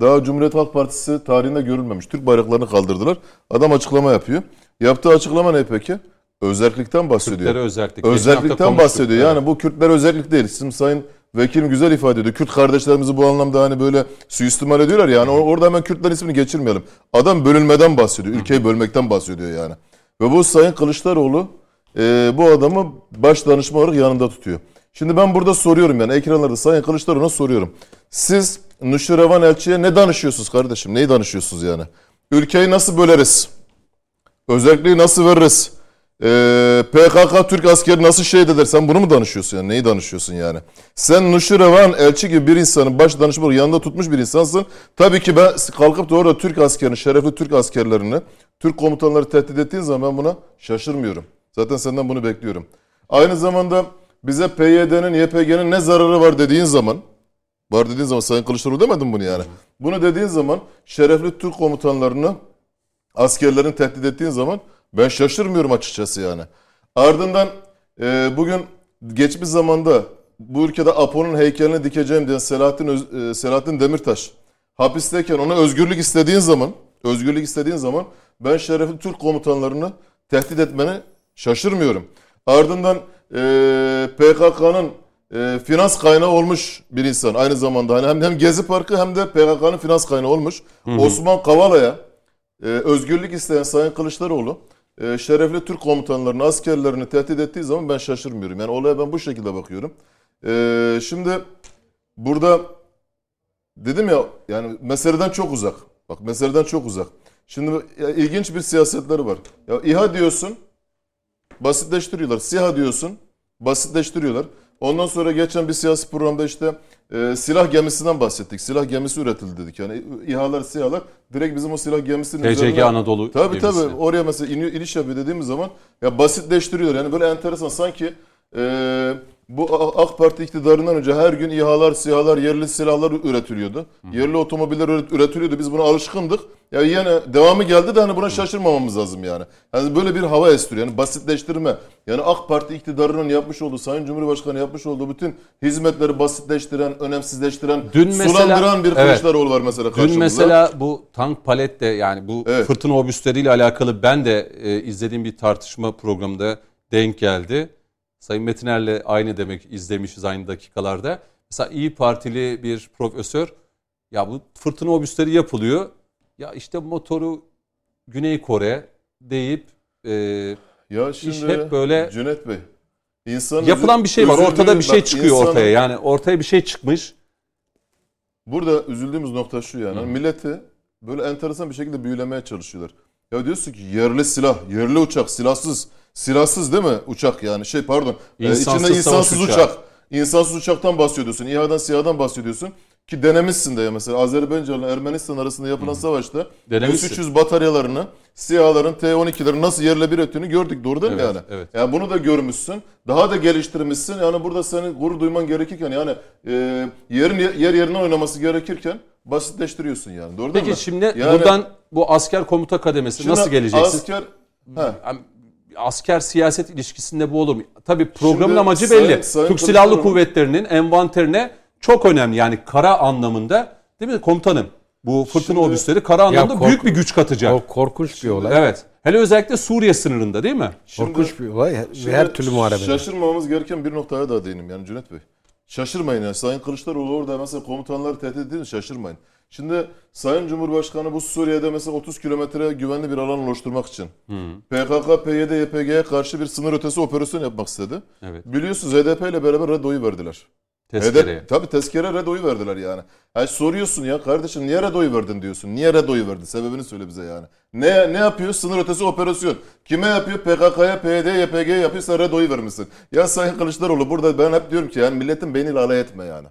Daha Cumhuriyet Halk Partisi tarihinde görülmemiş. Türk bayraklarını kaldırdılar. Adam açıklama yapıyor. Yaptığı açıklama ne peki? Özellikten bahsediyor. Kürtlere özellik. Özellikten bahsediyor. Yani bu Kürtler özellik değil. Sizin sayın vekilim güzel ifade ediyor. Kürt kardeşlerimizi bu anlamda hani böyle suistimal ediyorlar yani. O- Orada hemen Kürtler ismini geçirmeyelim. Adam bölünmeden bahsediyor. Ülkeyi bölmekten bahsediyor yani. Ve bu Sayın Kılıçdaroğlu e, bu adamı baş danışma olarak yanında tutuyor. Şimdi ben burada soruyorum yani ekranlarda Sayın Kılıçdaroğlu'na soruyorum. Siz Nuşirevan Elçi'ye ne danışıyorsunuz kardeşim? Neyi danışıyorsunuz yani? Ülkeyi nasıl böleriz? Özelliği nasıl veririz? Ee, PKK Türk askeri nasıl şehit eder? Sen bunu mu danışıyorsun yani? Neyi danışıyorsun yani? Sen Nuşirevan elçi gibi bir insanın baş danışma olarak yanında tutmuş bir insansın. Tabii ki ben kalkıp da orada Türk askerini, şerefli Türk askerlerini, Türk komutanları tehdit ettiğin zaman ben buna şaşırmıyorum. Zaten senden bunu bekliyorum. Aynı zamanda bize PYD'nin, YPG'nin ne zararı var dediğin zaman, var dediğin zaman Sayın Kılıçdaroğlu demedin bunu yani. Bunu dediğin zaman şerefli Türk komutanlarını askerlerin tehdit ettiğin zaman ben şaşırmıyorum açıkçası yani. Ardından e, bugün geçmiş zamanda bu ülkede Apo'nun heykelini dikeceğim diyen Selahattin, Öz- e, Selahattin Demirtaş hapisteyken ona özgürlük istediğin zaman özgürlük istediğin zaman ben şerefli Türk komutanlarını tehdit etmeni şaşırmıyorum. Ardından e, PKK'nın e, finans kaynağı olmuş bir insan aynı zamanda hani hem, hem Gezi Parkı hem de PKK'nın finans kaynağı olmuş. Osman Kavala'ya ee, özgürlük isteyen Sayın Kılıçdaroğlu e, şerefli Türk komutanlarını, askerlerini tehdit ettiği zaman ben şaşırmıyorum. Yani olaya ben bu şekilde bakıyorum. Ee, şimdi burada dedim ya yani meseleden çok uzak. Bak meseleden çok uzak. Şimdi ya, ilginç bir siyasetleri var. Ya İHA diyorsun basitleştiriyorlar. SİHA diyorsun basitleştiriyorlar. Ondan sonra geçen bir siyasi programda işte e, silah gemisinden bahsettik. Silah gemisi üretildi dedik. Yani İHA'lar, SİHA'lar direkt bizim o silah gemisinin TCG üzerine- Anadolu Tabii gemisi. tabii oraya mesela iniyor, iniş yapıyor dediğimiz zaman ya basitleştiriyorlar. Yani böyle enteresan sanki e, bu AK Parti iktidarından önce her gün İHA'lar, SİHA'lar, yerli silahlar üretiliyordu. Yerli otomobiller üret- üretiliyordu. Biz buna alışkındık. Ya yine devamı geldi de hani buna şaşırmamamız lazım yani. Yani böyle bir hava estiriyor. Yani basitleştirme. Yani AK Parti iktidarının yapmış olduğu, Sayın Cumhurbaşkanı yapmış olduğu bütün hizmetleri basitleştiren, önemsizleştiren, Dün mesela- sulandıran bir Evet. Kılıçdaroğlu var mesela karşımızda. Dün mesela bu tank palette yani bu Evet. fırtına obüsleriyle alakalı ben de e, izlediğim bir tartışma programında denk geldi. Sayın Metiner'le aynı demek izlemişiz aynı dakikalarda. Mesela İyi Partili bir profesör ya bu fırtına obüsleri yapılıyor. Ya işte motoru Güney Kore deyip e, Ya şimdi hep böyle- Cüneyt Bey. İnsan yapılan bir şey var. Ortada bir şey bak, çıkıyor insanın- ortaya. Yani ortaya bir şey çıkmış. Burada üzüldüğümüz nokta şu yani. Hani Milleti böyle enteresan bir şekilde büyülemeye çalışıyorlar. Ya diyorsun ki yerli silah, yerli uçak, silahsız, silahsız değil mi uçak yani şey pardon. e, İnsansız içinde savaş insansız uçağı. uçak. İnsansız uçaktan bahsediyorsun. İHA'dan SİHA'dan bahsediyorsun. Ki denemişsin de mesela Azerbaycan'la Ermenistan arasında yapılan savaşta Denemişsin. S-300 bataryalarını, SİHA'ların T-12'lerin nasıl yerle bir ettiğini gördük. Doğru değil mi Evet, yani? evet. Yani bunu da görmüşsün. Daha da geliştirmişsin. Yani burada senin gurur duyman gerekirken yani e, yerin yer yerine oynaması gerekirken basitleştiriyorsun yani. Doğru değil mi? Peki şimdi Yani buradan bu asker komuta kademesi şimdi nasıl geleceksin? Asker asker siyaset ilişkisinde bu olur mu? Tabii programın Şimdi amacı Sayın- belli. Sayın Türk Silahlı Kılıçdaroğlu- Kuvvetleri'nin envanterine çok önemli. Yani kara anlamında değil mi komutanım? Bu fırtına Şimdi- obüsleri kara anlamda kork- büyük bir güç katacak. O korkunç bir olay. Evet. Hele özellikle Suriye sınırında değil mi? Şimdi- Korkunç bir olay. Şimdi her türlü muharebede. Şaşırmamamız gereken bir noktaya da değinim yani Cüneyt Bey. Şaşırmayın yani Sayın Kılıçdaroğlu orada mesela komutanları tehdit edince şaşırmayın. Şimdi Sayın Cumhurbaşkanı bu Suriye'de mesela 30 kilometre güvenli bir alan oluşturmak için PKK, PYD, YPG'ye karşı bir sınır ötesi operasyon yapmak istedi. Evet. Biliyorsunuz HDP ile beraber red oyu verdiler. Tezkereye. HDP, tabii tezkere red oyu verdiler yani. Yani soruyorsun ya kardeşim niye red oyu verdin diyorsun. Niye red oyu verdin? Sebebini söyle bize yani. Ne ne yapıyor? Sınır ötesi operasyon. Kime yapıyor? PKK'ya, PYD, YPG'ye yapıyorsa red oyu vermişsin. Ya Sayın Kılıçdaroğlu burada ben hep diyorum ki yani milletin beyniyle alay etme yani.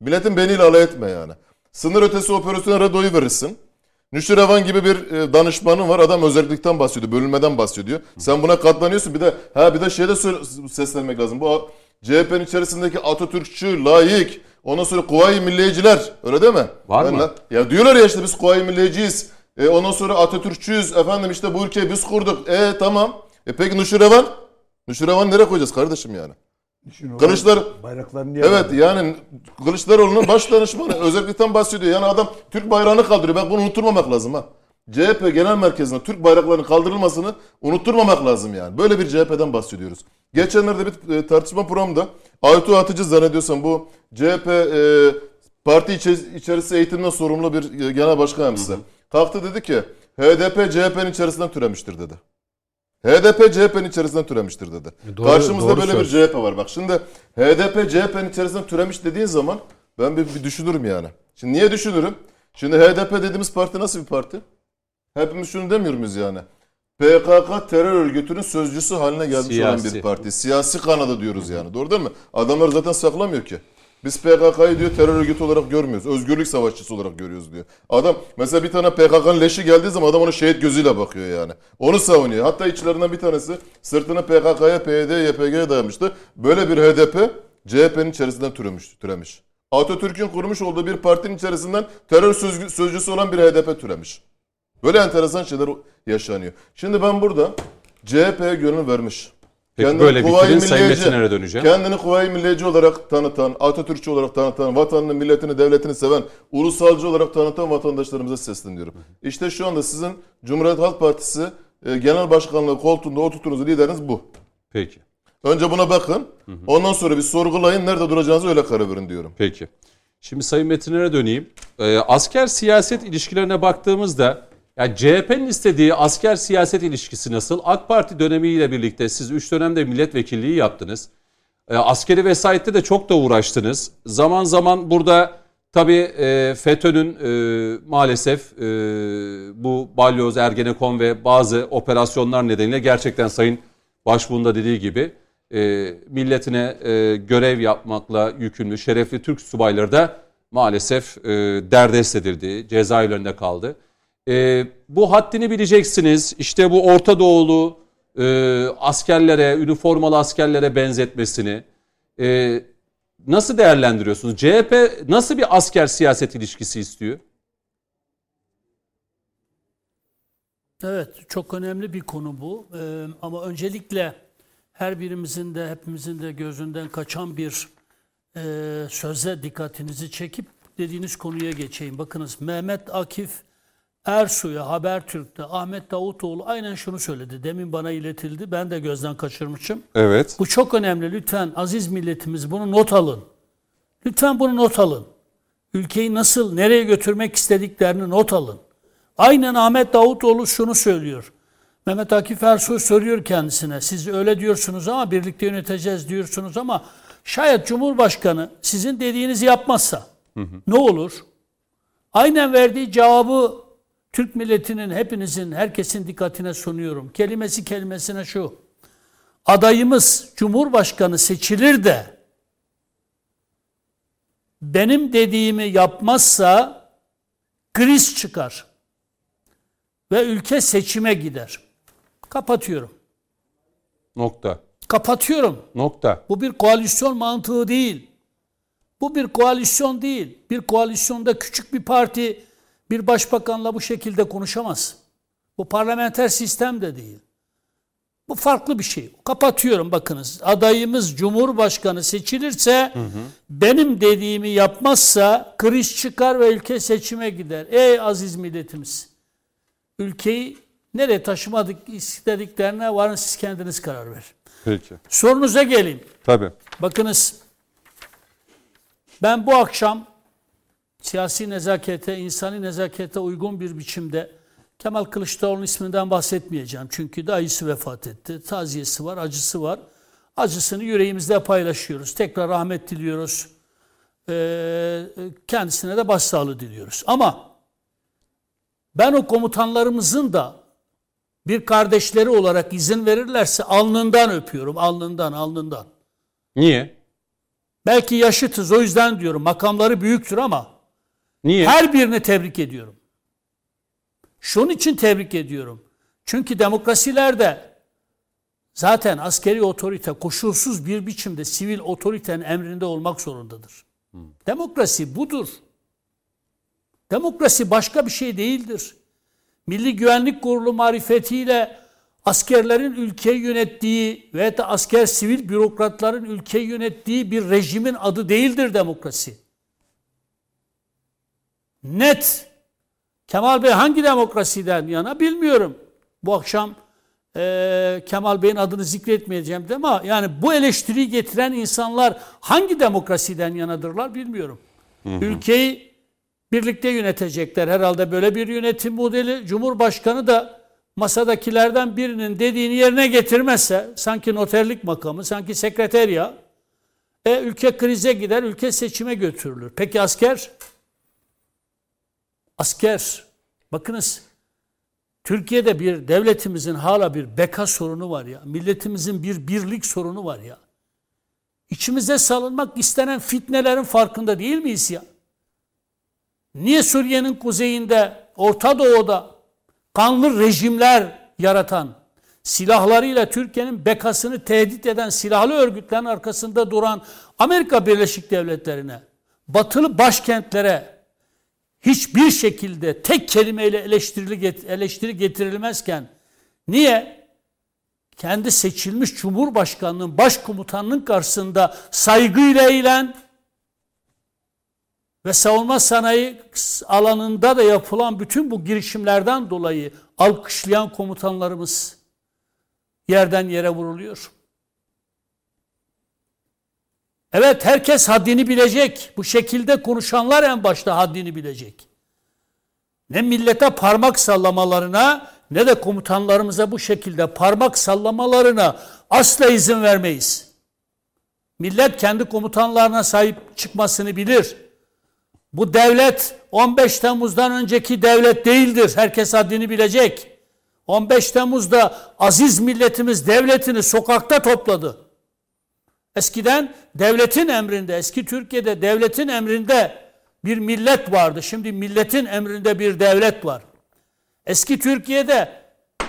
Milletin beyniyle alay etme yani. Sınır ötesi operasyona red oyu verirsin. Nüşirevan gibi bir e, danışmanın var. Adam özellikten bahsediyor. Bölünmeden bahsediyor. Sen buna katlanıyorsun. Bir de ha bir de şeyde seslenmek lazım. Bu CHP'nin içerisindeki Atatürkçü, layık, ondan sonra Kuvayi Milliyeciler. Öyle değil mi? Var Ben mı? Ya diyorlar ya işte biz Kuvayi Milliyeciyiz. E, ondan sonra Atatürkçüyüz. Efendim işte bu ülkeyi biz kurduk. E tamam. E peki Nuşirevan? Nuşirevan nereye koyacağız kardeşim yani? Kılıçlar Bayraklarını niye Evet yani Kılıçdaroğlu'nun baş danışmanı özellikten bahsediyor. Yani adam Türk bayrağını kaldırıyor. Bak bunu unutturmamak lazım ha. CHP genel merkezine Türk bayraklarının kaldırılmasını unutturmamak lazım yani. Böyle bir CHP'den bahsediyoruz. Geçenlerde bir e, tartışma programında Aytu Atıcı zannediyorsam bu CHP e, parti içe- içerisinde eğitimden sorumlu bir e, genel başkan yardımcısı. Kalktı dedi ki HDP CHP'nin içerisinden türemiştir dedi. HDP CHP'nin içerisinden türemiştir dedi. E, doğru- Karşımızda doğru böyle söz. bir CHP var. Bak şimdi HDP CHP'nin içerisinden türemiş dediğin zaman ben bir, bir düşünürüm yani. Şimdi niye düşünürüm? Şimdi HDP dediğimiz parti nasıl bir parti? Hepimiz şunu demiyor muyuz yani? PKK terör örgütünün sözcüsü haline gelmiş olan Siyasi. bir parti. Siyasi kanadı diyoruz yani. Doğru değil mi? Adamlar zaten saklamıyor ki. Biz PKK'yı diyor terör örgütü olarak görmüyoruz. Özgürlük savaşçısı olarak görüyoruz diyor. Adam mesela bir tane PKK'nın leşi geldiği zaman adam ona şehit gözüyle bakıyor yani. Onu savunuyor. Hatta içlerinden bir tanesi sırtını PKK'ya, PYD, YPG'ye dayamıştı. Böyle bir HDP CHP'nin içerisinden türemiş. türemiş. Atatürk'ün kurmuş olduğu bir partinin içerisinden terör sözcü- sözcüsü olan bir HDP türemiş. Böyle enteresan şeyler yaşanıyor. Şimdi ben burada CHP'ye gönül vermiş. Peki Kendini böyle bitirin Sayın Metinler'e döneceğim. Kendini Kuvayi Milliyeci olarak tanıtan, Atatürkçü olarak tanıtan, vatanını, milletini, devletini seven, ulusalcı olarak tanıtan vatandaşlarımıza sesleniyorum. İşte şu anda sizin Cumhuriyet Halk Partisi e, Genel Başkanlığı koltuğunda oturttuğunuz lideriniz bu. Peki. Önce buna bakın. Ondan sonra bir sorgulayın. Nerede duracağınızı öyle karar verin diyorum. Peki. Şimdi Sayın Metinler'e döneyim. Ee, asker siyaset ilişkilerine baktığımızda yani CHP'nin istediği asker siyaset ilişkisi nasıl? AK Parti dönemiyle birlikte siz 3 dönemde milletvekilliği yaptınız. Ee, askeri vesayette de çok da uğraştınız. Zaman zaman burada tabii e, FETÖ'nün e, maalesef e, bu balyoz, ergenekon ve bazı operasyonlar nedeniyle gerçekten Sayın Başbuğ'un da dediği gibi e, milletine e, görev yapmakla yükümlü şerefli Türk subayları da maalesef e, derdest edildi, cezaevlerinde kaldı. E, bu haddini bileceksiniz. İşte bu Orta Doğulu e, askerlere, üniformalı askerlere benzetmesini e, nasıl değerlendiriyorsunuz? CHP nasıl bir asker siyaset ilişkisi istiyor? Evet, çok önemli bir konu bu. Ee, ama öncelikle her birimizin de hepimizin de gözünden kaçan bir e, söze dikkatinizi çekip dediğiniz konuya geçeyim. Bakınız Mehmet Akif Ersu'ya Habertürk'te Ahmet Davutoğlu aynen şunu söyledi. Demin bana iletildi. Ben de gözden kaçırmışım. Evet. Bu çok önemli. Lütfen aziz milletimiz bunu not alın. Lütfen bunu not alın. Ülkeyi nasıl, nereye götürmek istediklerini not alın. Aynen Ahmet Davutoğlu şunu söylüyor. Mehmet Akif Ersoy soruyor kendisine. Siz öyle diyorsunuz ama birlikte yöneteceğiz diyorsunuz ama şayet Cumhurbaşkanı sizin dediğinizi yapmazsa ne olur? Aynen verdiği cevabı Türk milletinin, hepinizin, herkesin dikkatine sunuyorum. Kelimesi kelimesine şu. Adayımız Cumhurbaşkanı seçilir de benim dediğimi yapmazsa kriz çıkar ve ülke seçime gider. Kapatıyorum. Nokta. Kapatıyorum. Nokta. Bu bir koalisyon mantığı değil. Bu bir koalisyon değil. Bir koalisyonda küçük bir parti bir başbakanla bu şekilde konuşamaz. Bu parlamenter sistem de değil. Bu farklı bir şey. Kapatıyorum bakınız. Adayımız Cumhurbaşkanı seçilirse benim dediğimi yapmazsa kriz çıkar ve ülke seçime gider. Ey aziz milletimiz. Ülkeyi nereye taşımadık istediklerine varın siz kendiniz karar verin. Peki. Sorunuza geleyim. Tabii. Bakınız ben bu akşam siyasi nezakete, insani nezakete uygun bir biçimde Kemal Kılıçdaroğlu'nun isminden bahsetmeyeceğim. Çünkü dayısı vefat etti. Taziyesi var, acısı var. Acısını yüreğimizde paylaşıyoruz. Tekrar rahmet diliyoruz. Ee, kendisine de başsağlığı diliyoruz. Ama ben o komutanlarımızın da bir kardeşleri olarak izin verirlerse alnından öpüyorum. Alnından, alnından. Niye? Belki yaşıtız o yüzden diyorum. Makamları büyüktür ama Niye? her birini tebrik ediyorum. Şunun için tebrik ediyorum. Çünkü demokrasilerde zaten askeri otorite koşulsuz bir biçimde sivil otoritenin emrinde olmak zorundadır. Demokrasi budur. Demokrasi başka bir şey değildir. Milli Güvenlik Kurulu marifetiyle askerlerin ülkeyi yönettiği ve de asker sivil bürokratların ülkeyi yönettiği bir rejimin adı değildir demokrasi. Net. Kemal Bey hangi demokrasiden yana bilmiyorum. Bu akşam e, Kemal Bey'in adını zikretmeyeceğim de ama yani bu eleştiriyi getiren insanlar hangi demokrasiden yanadırlar bilmiyorum. Ülkeyi birlikte yönetecekler herhalde böyle bir yönetim modeli. Cumhurbaşkanı da masadakilerden birinin dediğini yerine getirmezse sanki noterlik makamı, sanki sekreterya e, ülke krize gider, ülke seçime götürülür. Peki asker? Asker, bakınız Türkiye'de bir devletimizin hala bir beka sorunu var ya. Milletimizin bir birlik sorunu var ya. İçimize salınmak istenen fitnelerin farkında değil miyiz ya? Niye Suriye'nin kuzeyinde, Orta Doğu'da kanlı rejimler yaratan, silahlarıyla Türkiye'nin bekasını tehdit eden silahlı örgütlerin arkasında duran Amerika Birleşik Devletleri'ne, batılı başkentlere hiçbir şekilde tek kelimeyle eleştiri, eleştiri getirilmezken niye kendi seçilmiş Cumhurbaşkanının başkomutanının karşısında saygıyla eğilen ve savunma sanayi alanında da yapılan bütün bu girişimlerden dolayı alkışlayan komutanlarımız yerden yere vuruluyor. Evet herkes haddini bilecek. Bu şekilde konuşanlar en başta haddini bilecek. Ne millete parmak sallamalarına ne de komutanlarımıza bu şekilde parmak sallamalarına asla izin vermeyiz. Millet kendi komutanlarına sahip çıkmasını bilir. Bu devlet 15 Temmuz'dan önceki devlet değildir. Herkes haddini bilecek. 15 Temmuz'da aziz milletimiz devletini sokakta topladı. Eskiden devletin emrinde, eski Türkiye'de devletin emrinde bir millet vardı. Şimdi milletin emrinde bir devlet var. Eski Türkiye'de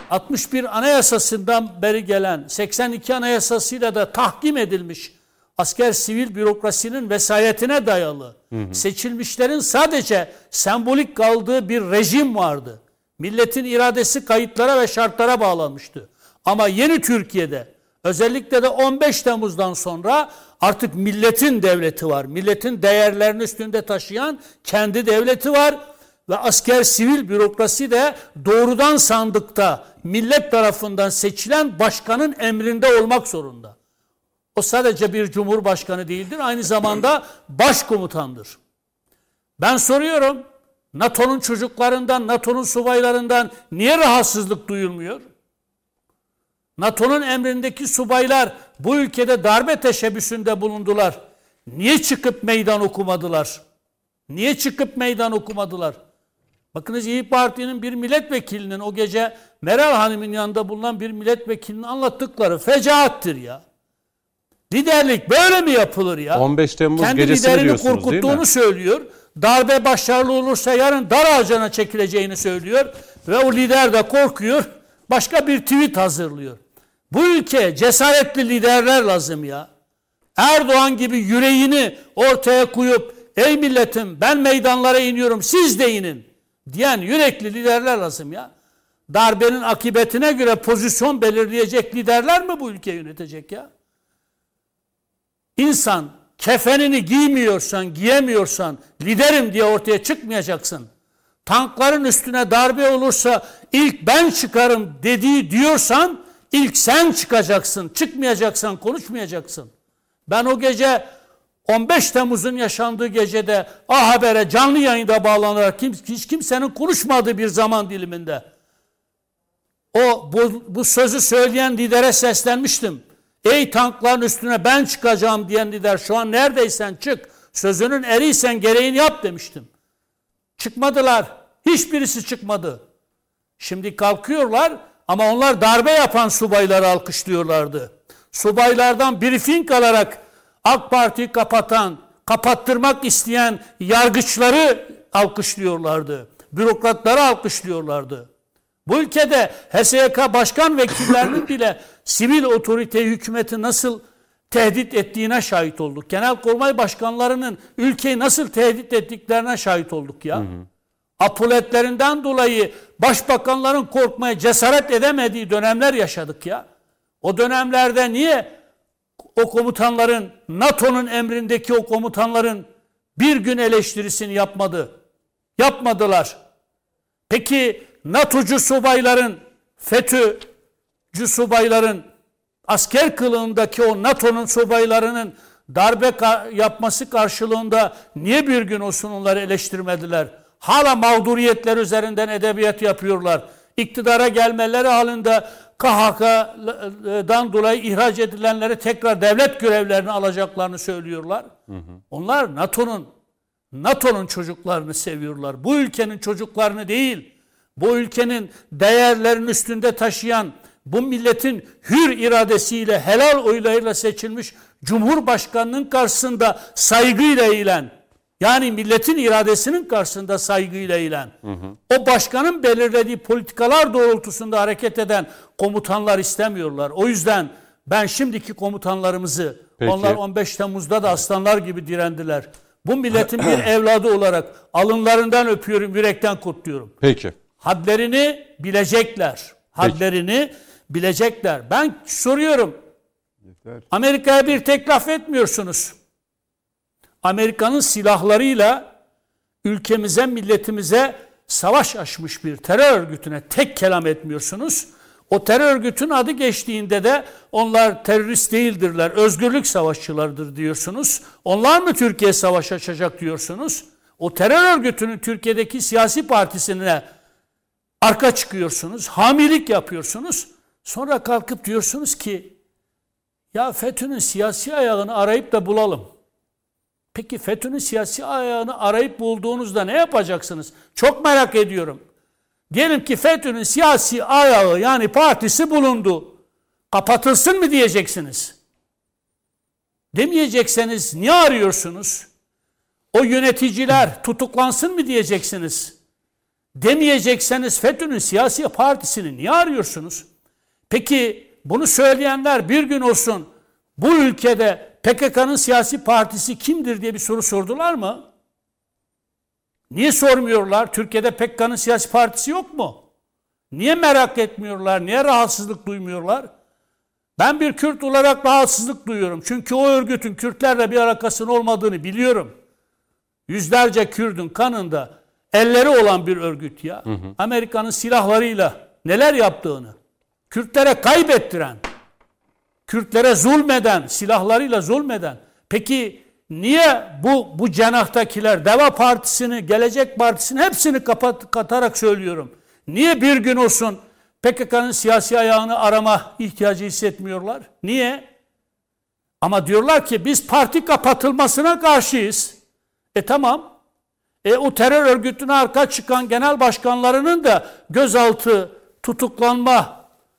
61 anayasasından beri gelen 82 anayasasıyla da tahkim edilmiş asker sivil bürokrasinin vesayetine dayalı hı hı. seçilmişlerin sadece sembolik kaldığı bir rejim vardı. Milletin iradesi kayıtlara ve şartlara bağlanmıştı. Ama yeni Türkiye'de özellikle de 15 Temmuz'dan sonra artık milletin devleti var. Milletin değerlerini üstünde taşıyan kendi devleti var ve asker sivil bürokrasi de doğrudan sandıkta millet tarafından seçilen başkanın emrinde olmak zorunda. O sadece bir cumhurbaşkanı değildir, aynı zamanda başkomutandır. Ben soruyorum, NATO'nun çocuklarından, NATO'nun subaylarından niye rahatsızlık duyulmuyor? NATO'nun emrindeki subaylar bu ülkede darbe teşebbüsünde bulundular. Niye çıkıp meydan okumadılar? Niye çıkıp meydan okumadılar? Bakınız İyi Parti'nin bir milletvekilinin o gece Meral Hanım'ın yanında bulunan bir milletvekilinin anlattıkları fecaattir ya. Liderlik böyle mi yapılır ya? 15 Temmuz Kendi gecesini liderini korkuttuğunu söylüyor. Darbe başarılı olursa yarın dar ağacına çekileceğini söylüyor. Ve o lider de korkuyor. Başka bir tweet hazırlıyor. Bu ülke cesaretli liderler lazım ya. Erdoğan gibi yüreğini ortaya koyup ey milletim ben meydanlara iniyorum siz de inin diyen yürekli liderler lazım ya. Darbenin akıbetine göre pozisyon belirleyecek liderler mi bu ülkeyi yönetecek ya? İnsan kefenini giymiyorsan, giyemiyorsan liderim diye ortaya çıkmayacaksın. tankların üstüne darbe olursa ilk ben çıkarım dediği diyorsan ilk sen çıkacaksın. Çıkmayacaksan konuşmayacaksın. Ben o gece 15 Temmuz'un yaşandığı gecede A Haber'e canlı yayında bağlanarak kim, hiç kimsenin konuşmadığı bir zaman diliminde o bu, bu sözü söyleyen lidere seslenmiştim. Ey tankların üstüne ben çıkacağım diyen lider şu an neredeysen çık. Sözünün eriysen gereğini yap demiştim. Çıkmadılar. Hiçbirisi çıkmadı. Şimdi kalkıyorlar ama onlar darbe yapan subayları alkışlıyorlardı. Subaylardan briefing alarak AK Parti'yi kapatan, kapattırmak isteyen yargıçları alkışlıyorlardı. Bürokratları alkışlıyorlardı. Bu ülkede HSYK başkan vekillerinin bile sivil otorite hükümeti nasıl tehdit ettiğine şahit olduk. Genelkurmay başkanlarının ülkeyi nasıl tehdit ettiklerine şahit olduk ya. Hı hı. Apuletlerinden dolayı başbakanların korkmaya cesaret edemediği dönemler yaşadık ya. O dönemlerde niye o komutanların NATO'nun emrindeki o komutanların bir gün eleştirisini yapmadı? Yapmadılar. Peki NATO'cu subayların, FETÖ'cü subayların, asker kılığındaki o NATO'nun subaylarının darbe yapması karşılığında niye bir gün o sunumları eleştirmediler? Hala mağduriyetler üzerinden edebiyat yapıyorlar. İktidara gelmeleri halinde KHK'dan dolayı ihraç edilenleri tekrar devlet görevlerini alacaklarını söylüyorlar. Hı hı. Onlar NATO'nun NATO'nun çocuklarını seviyorlar. Bu ülkenin çocuklarını değil bu ülkenin değerlerin üstünde taşıyan bu milletin hür iradesiyle helal oylarıyla seçilmiş Cumhurbaşkanının karşısında saygıyla eğilen yani milletin iradesinin karşısında saygıyla eğilen hı hı. o başkanın belirlediği politikalar doğrultusunda hareket eden komutanlar istemiyorlar. O yüzden ben şimdiki komutanlarımızı Peki. onlar 15 Temmuz'da da aslanlar gibi direndiler. Bu milletin bir evladı olarak alınlarından öpüyorum, yürekten kutluyorum. Peki hadlerini bilecekler. Hadlerini Peki. bilecekler. Ben soruyorum. Amerika'ya bir teklif etmiyorsunuz. Amerika'nın silahlarıyla ülkemize, milletimize savaş açmış bir terör örgütüne tek kelam etmiyorsunuz. O terör örgütün adı geçtiğinde de onlar terörist değildirler, özgürlük savaşçılarıdır diyorsunuz. Onlar mı Türkiye savaş açacak diyorsunuz? O terör örgütünün Türkiye'deki siyasi partisine arka çıkıyorsunuz, hamilik yapıyorsunuz. Sonra kalkıp diyorsunuz ki ya FETÖ'nün siyasi ayağını arayıp da bulalım. Peki FETÖ'nün siyasi ayağını arayıp bulduğunuzda ne yapacaksınız? Çok merak ediyorum. Diyelim ki FETÖ'nün siyasi ayağı yani partisi bulundu. Kapatılsın mı diyeceksiniz? Demeyecekseniz niye arıyorsunuz? O yöneticiler tutuklansın mı diyeceksiniz? demeyecekseniz FETÖ'nün siyasi partisini niye arıyorsunuz? Peki bunu söyleyenler bir gün olsun bu ülkede PKK'nın siyasi partisi kimdir diye bir soru sordular mı? Niye sormuyorlar? Türkiye'de PKK'nın siyasi partisi yok mu? Niye merak etmiyorlar? Niye rahatsızlık duymuyorlar? Ben bir Kürt olarak rahatsızlık duyuyorum. Çünkü o örgütün Kürtlerle bir alakasının olmadığını biliyorum. Yüzlerce Kürdün kanında elleri olan bir örgüt ya. Amerika'nın silahlarıyla neler yaptığını, Kürtlere kaybettiren, Kürtlere zulmeden, silahlarıyla zulmeden. Peki niye bu bu cenahtakiler Deva Partisi'ni, Gelecek Partisi'ni hepsini kapat, katarak söylüyorum. Niye bir gün olsun PKK'nın siyasi ayağını arama ihtiyacı hissetmiyorlar? Niye? Ama diyorlar ki biz parti kapatılmasına karşıyız. E tamam e, o terör örgütüne arka çıkan genel başkanlarının da gözaltı, tutuklanma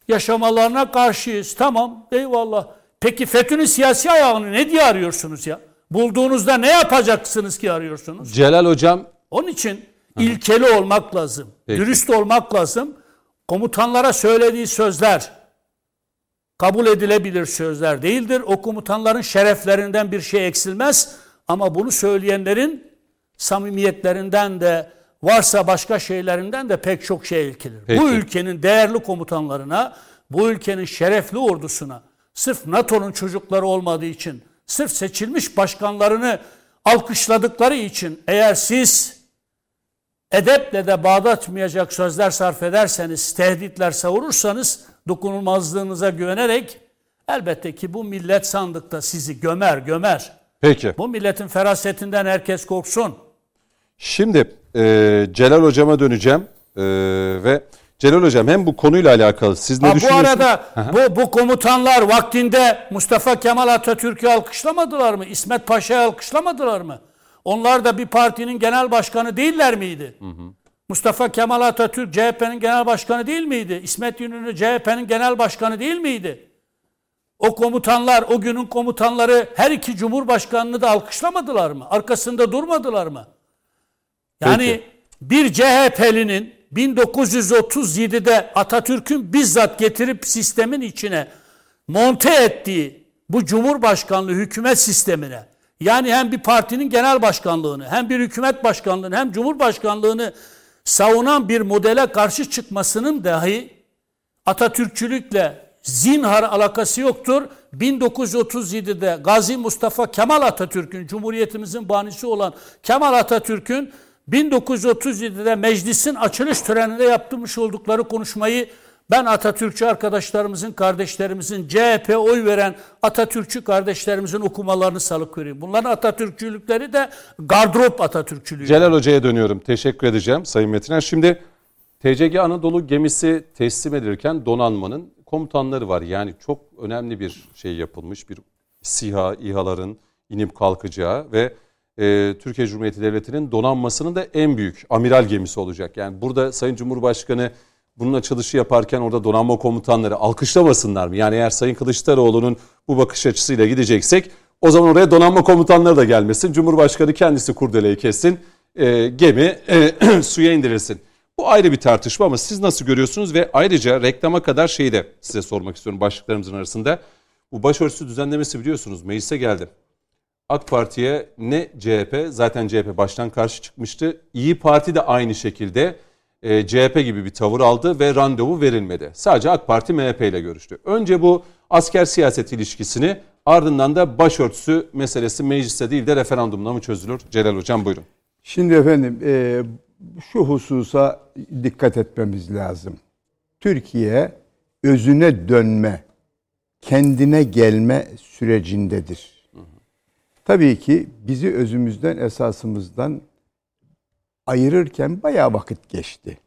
yaşamalarına karşıyız. Tamam eyvallah. Peki FETÖ'nün siyasi ayağını ne diye arıyorsunuz ya? Bulduğunuzda ne yapacaksınız ki arıyorsunuz? Celal Hocam. Onun için ilkeli olmak lazım. Peki. Dürüst olmak lazım. Komutanlara söylediği sözler kabul edilebilir sözler değildir. O komutanların şereflerinden bir şey eksilmez. Ama bunu söyleyenlerin samimiyetlerinden de varsa başka şeylerinden de pek çok şey ilkilir. Peki. Bu ülkenin değerli komutanlarına, bu ülkenin şerefli ordusuna, sırf NATO'nun çocukları olmadığı için, sırf seçilmiş başkanlarını alkışladıkları için eğer siz edeple de bağdatmayacak sözler sarf ederseniz, tehditler savurursanız dokunulmazlığınıza güvenerek elbette ki bu millet sandıkta sizi gömer gömer. Peki. Bu milletin ferasetinden herkes korksun. Şimdi e, Celal Hocam'a döneceğim E, ve Celal Hocam hem bu konuyla alakalı siz ne Ha, bu düşünüyorsunuz? arada bu, bu komutanlar vaktinde Mustafa Kemal Atatürk'ü alkışlamadılar mı? İsmet Paşa'yı alkışlamadılar mı? Onlar da bir partinin genel başkanı değiller miydi? Mustafa Kemal Atatürk CHP'nin genel başkanı değil miydi? İsmet İnönü CHP'nin genel başkanı değil miydi? O komutanlar, o günün komutanları her iki cumhurbaşkanını da alkışlamadılar mı? Arkasında durmadılar mı? Yani Peki. bir CHP'linin 1937'de Atatürk'ün bizzat getirip sistemin içine monte ettiği bu cumhurbaşkanlığı hükümet sistemine yani hem bir partinin genel başkanlığını hem bir hükümet başkanlığını hem cumhurbaşkanlığını savunan bir modele karşı çıkmasının dahi Atatürkçülükle zinhar alakası yoktur. 1937'de Gazi Mustafa Kemal Atatürk'ün, Cumhuriyetimizin banisi olan Kemal Atatürk'ün 1937'de meclisin açılış töreninde yaptırmış oldukları konuşmayı ben Atatürkçü arkadaşlarımızın, kardeşlerimizin, CHP oy veren Atatürkçü kardeşlerimizin okumalarını salık veriyorum. Bunların Atatürkçülükleri de gardrop Atatürkçülüğü. Celal Hoca'ya dönüyorum. Teşekkür edeceğim Sayın Metiner. Şimdi TCG Anadolu gemisi teslim edilirken donanmanın komutanları var. Yani çok önemli bir şey yapılmış. Bir SİHA, İHA'ların inip kalkacağı ve e, Türkiye Cumhuriyeti Devleti'nin donanmasının da en büyük amiral gemisi olacak. Yani burada Sayın Cumhurbaşkanı bunun açılışı yaparken orada donanma komutanları alkışlamasınlar mı? Yani eğer Sayın Kılıçdaroğlu'nun bu bakış açısıyla gideceksek o zaman oraya donanma komutanları da gelmesin. Cumhurbaşkanı kendisi kurdeleyi kessin. e, gemi e, suya indirilsin. Bu ayrı bir tartışma ama siz nasıl görüyorsunuz ve ayrıca reklama kadar şeyi de size sormak istiyorum başlıklarımızın arasında. Bu başörtüsü düzenlemesi biliyorsunuz meclise geldi. AK Parti'ye ne CHP zaten CHP baştan karşı çıkmıştı. İyi Parti de aynı şekilde e, CHP gibi bir tavır aldı ve randevu verilmedi. Sadece AK Parti MHP ile görüştü. Önce bu asker siyaset ilişkisini ardından da başörtüsü meselesi mecliste değil de referandumla mı çözülür? Celal Hocam buyurun. Şimdi efendim e, şu hususa dikkat etmemiz lazım. Türkiye özüne dönme, kendine gelme sürecindedir. Tabii ki bizi özümüzden, esasımızdan ayırırken bayağı vakit geçti.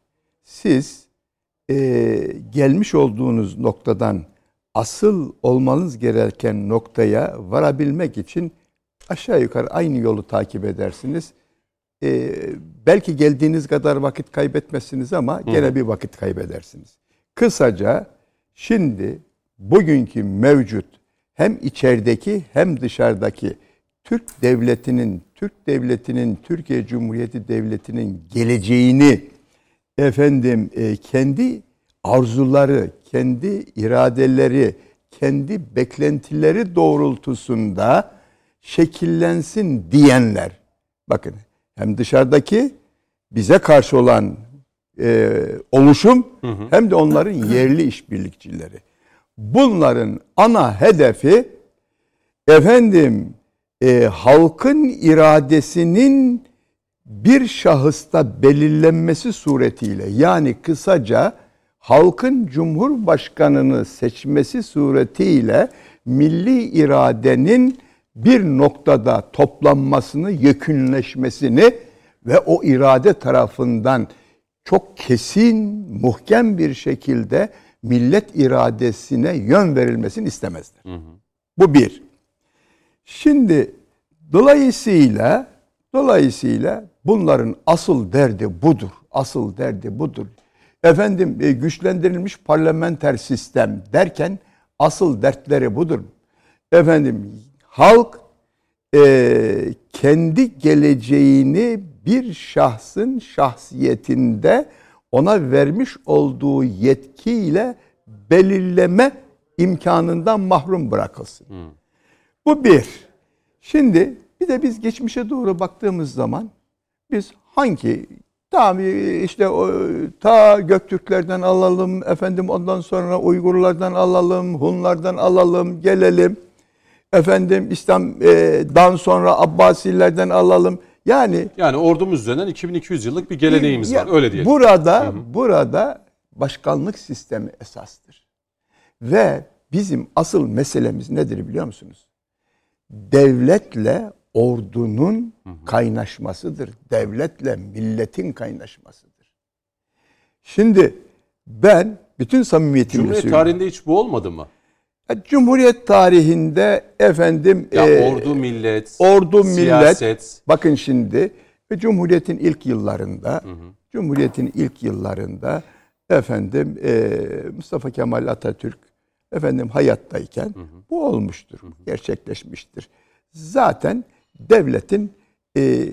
Siz e, gelmiş olduğunuz noktadan asıl olmanız gereken noktaya varabilmek için aşağı yukarı aynı yolu takip edersiniz. E, belki geldiğiniz kadar vakit kaybetmezsiniz ama gene bir vakit kaybedersiniz. Kısaca şimdi bugünkü mevcut hem içerideki hem dışarıdaki Türk devletinin, Türk devletinin, Türkiye Cumhuriyeti Devleti'nin geleceğini efendim e, kendi arzuları, kendi iradeleri, kendi beklentileri doğrultusunda şekillensin diyenler. Bakın hem dışarıdaki bize karşı olan e, oluşum hem de onların yerli işbirlikçileri. Bunların ana hedefi efendim e, halkın iradesinin bir şahısta belirlenmesi suretiyle yani kısaca halkın cumhurbaşkanını seçmesi suretiyle milli iradenin bir noktada toplanmasını, yekünleşmesini ve o irade tarafından çok kesin, muhkem bir şekilde millet iradesine yön verilmesini istemezler. Bu bir. Şimdi dolayısıyla dolayısıyla bunların asıl derdi budur. Asıl derdi budur. Efendim e, güçlendirilmiş parlamenter sistem derken asıl dertleri budur. Efendim halk e, kendi geleceğini bir şahsın şahsiyetinde ona vermiş olduğu yetkiyle belirleme imkanından mahrum bırakılsın. Bu bir. Şimdi bir de biz geçmişe doğru baktığımız zaman biz hangi tamam işte o, ta Göktürklerden alalım efendim ondan sonra Uygurlardan alalım, Hunlardan alalım, gelelim. Efendim İslam'dan sonra Abbasilerden alalım. Yani Yani ordumuz üzerinden 2200 yıllık bir geleneğimiz ya, var. Öyle diyelim. Burada burada başkanlık sistemi esastır. Ve bizim asıl meselemiz nedir biliyor musunuz? Devletle ordunun kaynaşmasıdır. Devletle milletin kaynaşmasıdır. Şimdi ben bütün samimiyetimle Cumhuriyet söylüyorum. tarihinde hiç bu olmadı mı? Ya, Cumhuriyet tarihinde efendim Ya e, ordu millet, ordu millet siyaset. bakın şimdi ve Cumhuriyet'in ilk yıllarında Cumhuriyet'in ilk yıllarında efendim e, Mustafa Kemal Atatürk efendim hayattayken bu olmuştur. Gerçekleşmiştir. Zaten devletin e,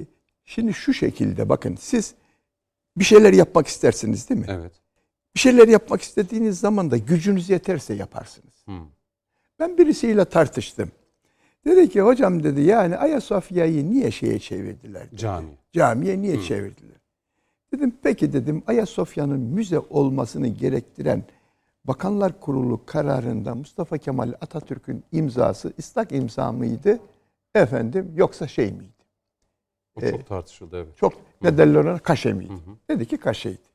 şimdi şu şekilde bakın siz bir şeyler yapmak istersiniz değil mi? Evet. Bir şeyler yapmak istediğiniz zaman da gücünüz yeterse yaparsınız. Hı. Ben birisiyle tartıştım. Dedi ki hocam dedi yani Ayasofya'yı niye şeye çevirdiler? dedi. Cami. Camiye niye çevirdiler? Dedim peki dedim Ayasofya'nın müze olmasını gerektiren Bakanlar Kurulu kararında Mustafa Kemal Atatürk'ün imzası ıslak imza mıydı? Efendim yoksa şey miydi? O çok tartışıldı evet. Çok ne derler ona kaşe miydi? Dedi ki kaşeydi.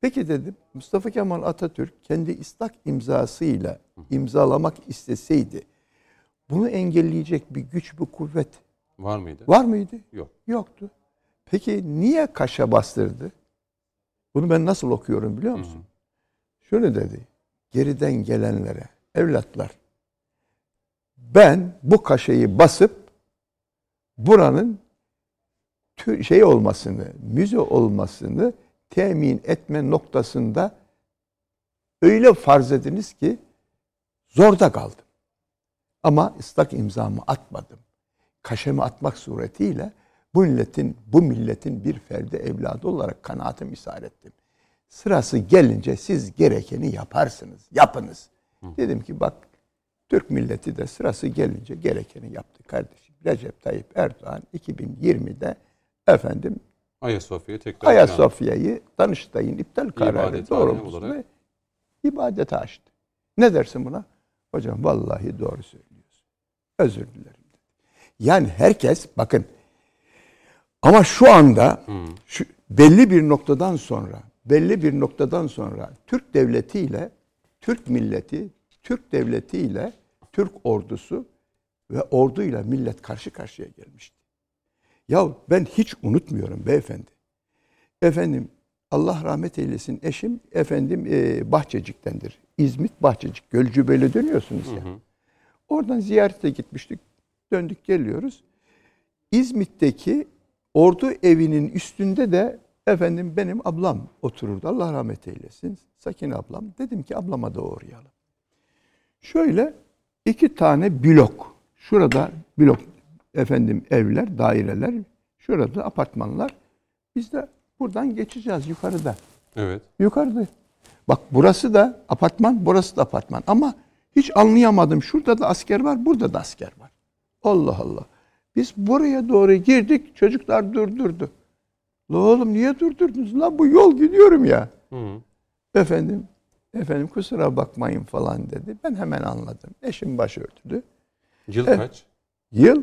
Peki dedim Mustafa Kemal Atatürk kendi ıslak imzasıyla imzalamak isteseydi bunu engelleyecek bir güç, bir kuvvet Var mıydı? var mıydı? Yok. Yoktu. Peki niye kaşa bastırdı? Bunu ben nasıl okuyorum biliyor musun? Şöyle dedi. Geriden gelenlere, evlatlar ben bu kaşeyi basıp buranın şey olmasını, müze olmasını temin etme noktasında öyle farz ediniz ki zorda kaldım. Ama ıslak imzamı atmadım. Kaşemi atmak suretiyle bu milletin bu milletin bir ferdi evladı olarak kanaatimi isar ettim. Sırası gelince siz gerekeni yaparsınız. Yapınız. Dedim ki bak Türk milleti de sırası gelince gerekeni yaptı kardeşim. Recep Tayyip Erdoğan 2020'de efendim Ayasofya'yı tekrar Ayasofya'yı Danıştay'ın iptal kararı doğrultusunda ibadete açtı. Ne dersin buna? Hocam vallahi doğru söylüyorsun. Özür dilerim. Yani herkes bakın ama şu anda şu, belli bir noktadan sonra belli bir noktadan sonra Türk devletiyle Türk milleti, Türk devletiyle Türk ordusu ve orduyla millet karşı karşıya gelmişti. Ya ben hiç unutmuyorum beyefendi. Efendim Allah rahmet eylesin eşim efendim e, Bahçecik'tendir. İzmit Bahçecik. Gölcübeyli dönüyorsunuz ya. Oradan ziyarete gitmiştik. Döndük geliyoruz. İzmit'teki ordu evinin üstünde de efendim benim ablam otururdu. Allah rahmet eylesin. Sakin ablam. Dedim ki ablama da uğrayalım. Şöyle iki tane blok. Şurada blok efendim evler, daireler. Şurada apartmanlar. Biz de buradan geçeceğiz yukarıda. Evet. Yukarıda. Bak burası da apartman, burası da apartman. Ama hiç anlayamadım. Şurada da asker var, burada da asker var. Allah Allah. Biz buraya doğru girdik, çocuklar durdurdu. La oğlum niye durdurdunuz? La bu yol gidiyorum ya. Hı. Efendim, efendim kusura bakmayın falan dedi. Ben hemen anladım. Eşim başörtülü. Yıl Evet. kaç? Yıl,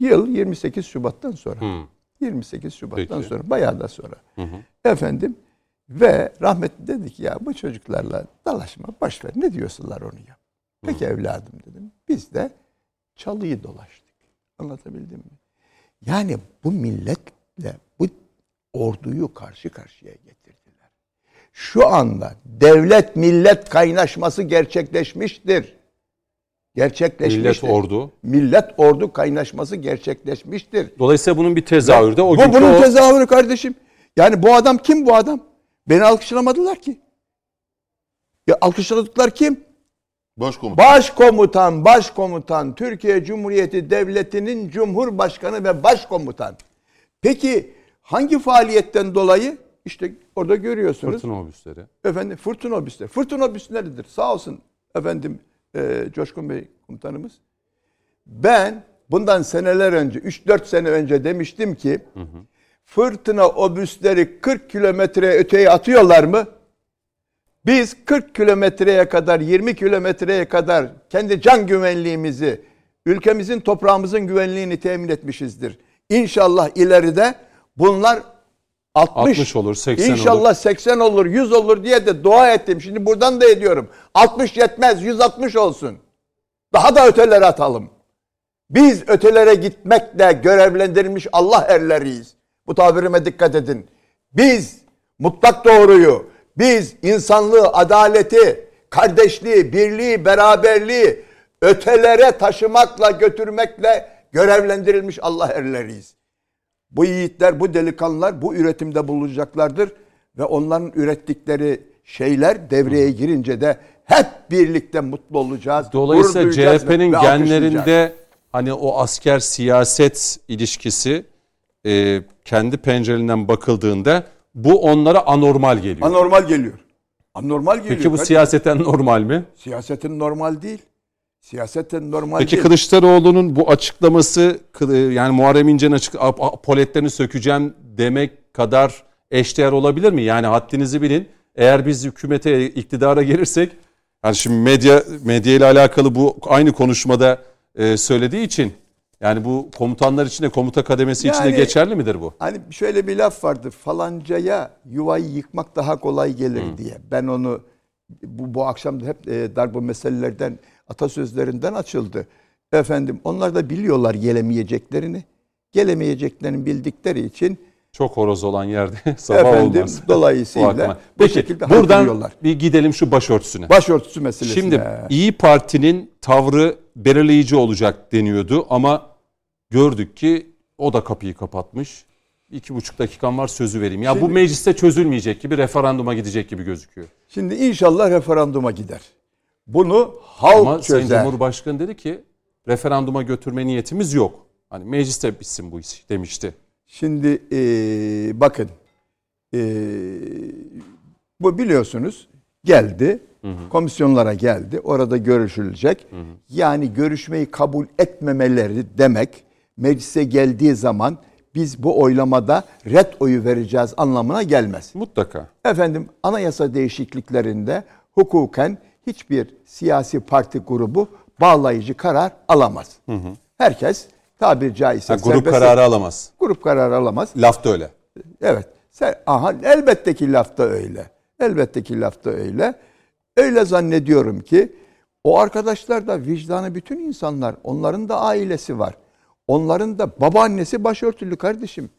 yıl 28 Şubat'tan sonra. Hı. 28 Şubat'tan Peki. sonra, bayağı da sonra. Hı hı. Efendim ve rahmetli dedi ki ya bu çocuklarla dalaşma boş ver ne diyorsunlar onu yap. Peki evladım dedim. Biz de çalıyı dolaştık. Anlatabildim mi? Yani bu milletle bu orduyu karşı karşıya getirdiler. Şu anda devlet millet kaynaşması gerçekleşmiştir. Gerçekleşmiştir. Millet ordu. Millet ordu kaynaşması gerçekleşmiştir. Dolayısıyla bunun bir tezahürü de o Bu bunun o- tezahürü kardeşim. Yani bu adam kim bu adam? Beni alkışlamadılar ki. Ya alkışladıklar kim? Başkomutan. Başkomutan, başkomutan, Türkiye Cumhuriyeti Devleti'nin Cumhurbaşkanı ve başkomutan. Peki hangi faaliyetten dolayı? İşte orada görüyorsunuz. fırtına obüsleri. Efendim fırtına obüsleri. Fırtına obüsleridir. Sağ olsun efendim e, Coşkun Bey komutanımız. Ben bundan seneler önce, 3-4 sene önce demiştim ki fırtına obüsleri 40 kilometre öteye atıyorlar mı? Biz 40 kilometreye kadar, 20 kilometreye kadar kendi can güvenliğimizi, ülkemizin toprağımızın güvenliğini temin etmişizdir. İnşallah ileride bunlar 60, 60 olur, 80 İnşallah 80 olur, 100 olur diye de dua ettim. Şimdi buradan da ediyorum. 60 yetmez, 160 olsun. Daha da ötelere atalım. Biz ötelere gitmekle görevlendirilmiş Allah erleriyiz. Bu tabirime dikkat edin. Biz mutlak doğruyu, biz insanlığı, adaleti, kardeşliği, birliği, beraberliği ötelere taşımakla, götürmekle görevlendirilmiş Allah erleriyiz. Bu yiğitler, bu delikanlılar bu üretimde bulunacaklardır ve onların ürettikleri şeyler devreye girince de hep birlikte mutlu olacağız. Dolayısıyla CHP'nin genlerinde hani o asker siyaset ilişkisi e, kendi pencerelerinden bakıldığında bu onlara anormal geliyor. anormal geliyor. Anormal geliyor. Peki bu kardeşim. siyaseten normal mi? siyasetin normal değil. Siyasetin normal Peki değil. Kılıçdaroğlu'nun bu açıklaması kı- yani Muharrem İnce'nin açık apoletlerini sökeceğim demek kadar eşdeğer olabilir mi? Yani haddinizi bilin. Eğer biz hükümete, iktidara gelirsek yani şimdi medya medya ile alakalı bu aynı konuşmada e, söylediği için yani bu komutanlar için de komuta kademesi için de Yani- geçerli midir bu? Hani şöyle bir laf vardır. Falancaya yuvayı yıkmak daha kolay gelir diye. Ben onu bu, bu akşam hep e, darbe meselelerden atasözlerinden açıldı. Efendim onlar da biliyorlar gelemeyeceklerini. Gelemeyeceklerini bildikleri için Çok horoz olan yerde sabah efendim olmaz. Bu dolayısıyla bu Peki şekilde buradan bir gidelim şu başörtüsüne. Başörtüsü meselesine. Şimdi İyi Parti'nin tavrı belirleyici olacak deniyordu ama gördük ki o da kapıyı kapatmış. İki buçuk dakikam var sözü vereyim. Ya bu Şimdi- mecliste çözülmeyecek gibi referanduma gidecek gibi gözüküyor. Şimdi inşallah referanduma gider. Bunu halk Ama Sayın çözer. Cumhurbaşkanı dedi ki referanduma götürme niyetimiz yok. Hani mecliste bitsin bu iş demişti. Şimdi eee, bakın eee, bu biliyorsunuz geldi komisyonlara geldi orada görüşülecek. Yani görüşmeyi kabul etmemeleri demek meclise geldiği zaman biz bu oylamada red oyu vereceğiz anlamına gelmez. Mutlaka. Efendim anayasa değişikliklerinde hukuken hiçbir siyasi parti grubu bağlayıcı karar alamaz. Herkes tabir caizse Ha, grup serbest- kararı alamaz. grup kararı alamaz. Laf da öyle. Evet. Sen, aha, elbette ki lafta öyle. Elbette ki lafta öyle. Öyle zannediyorum ki o arkadaşlar da vicdanı bütün insanlar. Onların da ailesi var. Onların da babaannesi başörtülü kardeşim.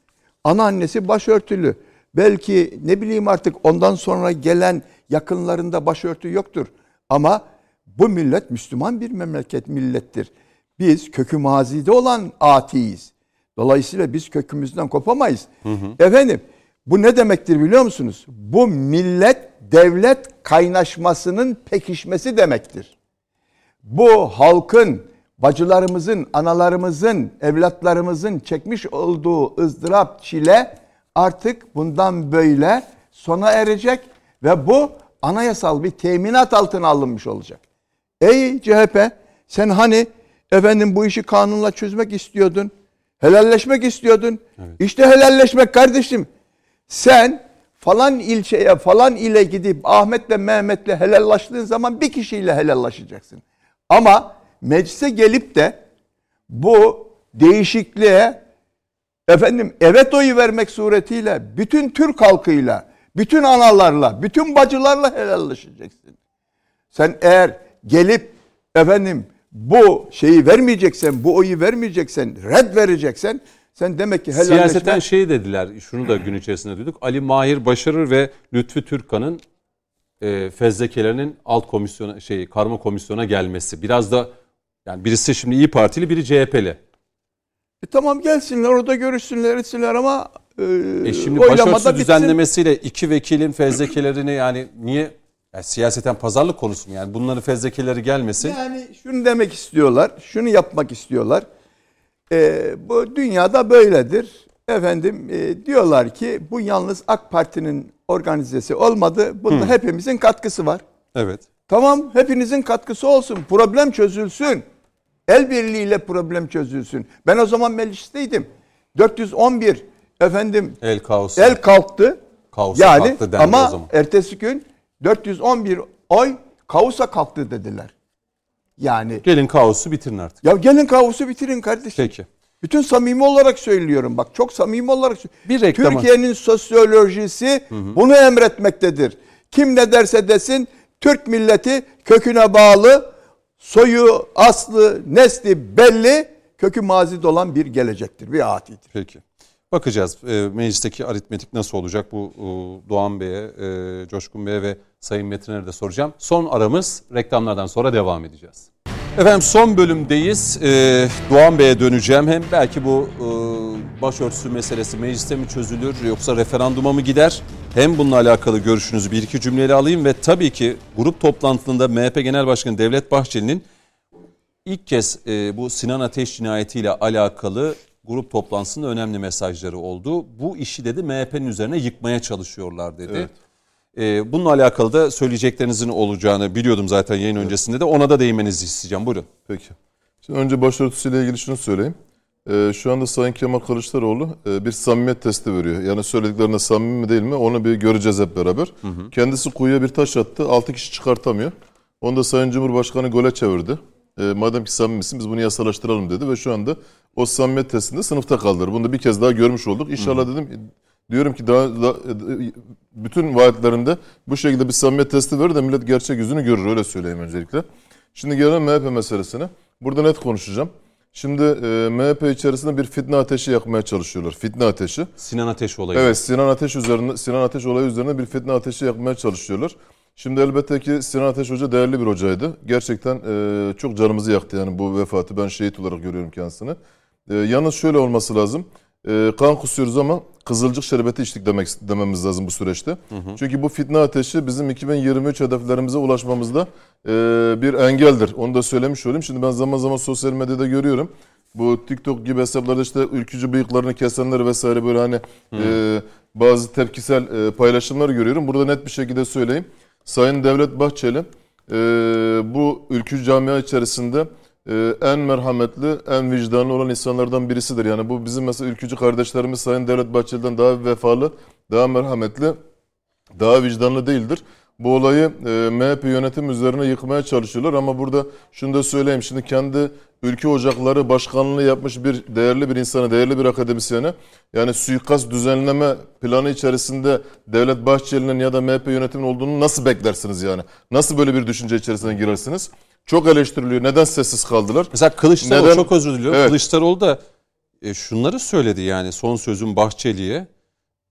Anaannesi başörtülü. Belki ne bileyim artık ondan sonra gelen yakınlarında başörtü yoktur. Ama bu millet Müslüman bir memleket millettir. Biz kökü mazide olan atiyiz. Dolayısıyla biz kökümüzden kopamayız. Efendim bu ne demektir biliyor musunuz? Bu millet devlet kaynaşmasının pekişmesi demektir. Bu halkın, bacılarımızın, analarımızın, evlatlarımızın çekmiş olduğu ızdırap, çile artık bundan böyle sona erecek ve bu anayasal bir teminat altına alınmış olacak. Ey CHP sen hani efendim bu işi kanunla çözmek istiyordun. Helalleşmek istiyordun. İşte helalleşmek kardeşim. Sen falan ilçeye falan ile gidip Ahmet'le Mehmet'le helallaştığın zaman bir kişiyle helallaşacaksın. Ama meclise gelip de bu değişikliğe efendim evet oyu vermek suretiyle bütün Türk halkıyla, bütün analarla, bütün bacılarla helallaşacaksın. Sen eğer gelip efendim bu şeyi vermeyeceksen, bu oyu vermeyeceksen, red vereceksen sen demek ki helalleşme... Siyaseten şey dediler, şunu da gün içerisinde duyduk. Ali Mahir Başarır ve Lütfü Türkkan'ın e, fezlekelerinin alt komisyona, şey karma komisyona gelmesi. Biraz da yani birisi şimdi İyi Partili, biri CHP'li. E tamam gelsinler orada görüşsünler etsinler ama e, E şimdi başörtüsü düzenlemesiyle iki vekilin fezlekelerini yani niye yani siyaseten pazarlık konusu mu yani bunların fezlekeleri gelmesin. Yani şunu demek istiyorlar, şunu yapmak istiyorlar. E, bu dünyada böyledir. Efendim e, diyorlar ki bu yalnız AK Parti'nin organizesi olmadı. Bunda hepimizin katkısı var. Evet. Tamam hepinizin katkısı olsun. Problem çözülsün. El birliğiyle problem çözülsün. Ben o zaman meclisteydim. 411 efendim El kaosu. el kalktı. Kaosa yani kalktı dendi o ama zaman. ertesi gün 411 oy kaosa kalktı dediler. Yani Gelin kaosu bitirin artık. ya gelin kaosu bitirin kardeşim. Peki. Bütün samimi olarak söylüyorum. Bak çok samimi olarak. Bir reklama- Türkiye'nin sosyolojisi bunu emretmektedir. Kim ne derse desin Türk milleti köküne bağlı, soyu, aslı, nesli belli, kökü mazide olan bir gelecektir, bir atidir. Peki. Bakacağız e, meclisteki aritmetik nasıl olacak bu e, Doğan Bey'e, e, Coşkun Bey'e ve Sayın Metiner'e de soracağım. Son aramız reklamlardan sonra devam edeceğiz. Efendim son bölümdeyiz. E, Doğan Bey'e döneceğim. Hem belki bu e, başörtüsü meselesi mecliste mi çözülür yoksa referanduma mı gider? Hem bununla alakalı görüşünüzü bir iki cümleyle alayım ve tabii ki grup toplantısında MHP Genel Başkanı Devlet Bahçeli'nin ilk kez e, bu Sinan Ateş cinayetiyle alakalı grup toplantısında önemli mesajları oldu. Bu işi dedi MHP'nin üzerine yıkmaya çalışıyorlar dedi. Evet. E, bununla alakalı da söyleyeceklerinizin olacağını biliyordum zaten yayın öncesinde de ona da değinmenizi isteyeceğim. Buyurun. Peki. Şimdi önce başörtüsüyle ilgili şunu söyleyeyim. Ee, şu anda Sayın Kemal Kılıçdaroğlu e, bir samimiyet testi veriyor. Yani söylediklerinde samimi mi değil mi onu bir göreceğiz hep beraber. Kendisi kuyuya bir taş attı. 6 kişi çıkartamıyor. Onu da Sayın Cumhurbaşkanı gole çevirdi. E, madem ki samimisin biz bunu yasalaştıralım dedi ve şu anda o samimiyet testinde sınıfta kaldılar. Bunu da bir kez daha görmüş olduk. İnşallah dedim diyorum ki daha, daha- bütün vaatlerinde bu şekilde bir samimiyet testi verir de millet gerçek yüzünü görür öyle söyleyeyim öncelikle. Şimdi gelelim MHP meselesine. Burada net konuşacağım. Şimdi e, MHP içerisinde bir fitne ateşi yakmaya çalışıyorlar. Fitne ateşi. Sinan Ateş olayı. Evet Sinan Ateş üzerine Sinan Ateş olayı üzerine bir fitne ateşi yakmaya çalışıyorlar. Şimdi elbette ki Sinan Ateş Hoca değerli bir hocaydı. Gerçekten e, çok canımızı yaktı yani bu vefatı. Ben şehit olarak görüyorum kendisini. E, yalnız şöyle olması lazım. E, kan kusuyoruz ama kızılcık şerbeti içtik demek dememiz lazım bu süreçte. Çünkü bu fitne ateşi bizim 2023 hedeflerimize ulaşmamızda e, bir engeldir. Onu da söylemiş olayım. Şimdi ben zaman zaman sosyal medyada görüyorum. Bu TikTok gibi hesaplarda işte ülkücü bıyıklarını kesenler vesaire böyle hani e, bazı tepkisel e, paylaşımlar görüyorum. Burada net bir şekilde söyleyeyim. Sayın Devlet Bahçeli e, bu ülkücü camia içerisinde e, en merhametli, en vicdanlı olan insanlardan birisidir. Yani bu bizim mesela ülkücü kardeşlerimiz Sayın Devlet Bahçeli'den daha vefalı, daha merhametli, daha vicdanlı değildir. Bu olayı e, MHP yönetim üzerine yıkmaya çalışıyorlar ama burada şunu da söyleyeyim. Şimdi kendi ülke ocakları başkanlığı yapmış bir değerli bir insana, değerli bir akademisyene yani suikast düzenleme planı içerisinde Devlet Bahçeli'nin ya da MHP yönetiminin olduğunu nasıl beklersiniz yani? Nasıl böyle bir düşünce içerisine girersiniz? Çok eleştiriliyor. Neden sessiz kaldılar? Mesela Kılıçdaroğlu Neden? çok özür diliyorum. Evet. Kılıçdaroğlu da e, şunları söyledi yani son sözüm Bahçeli'ye.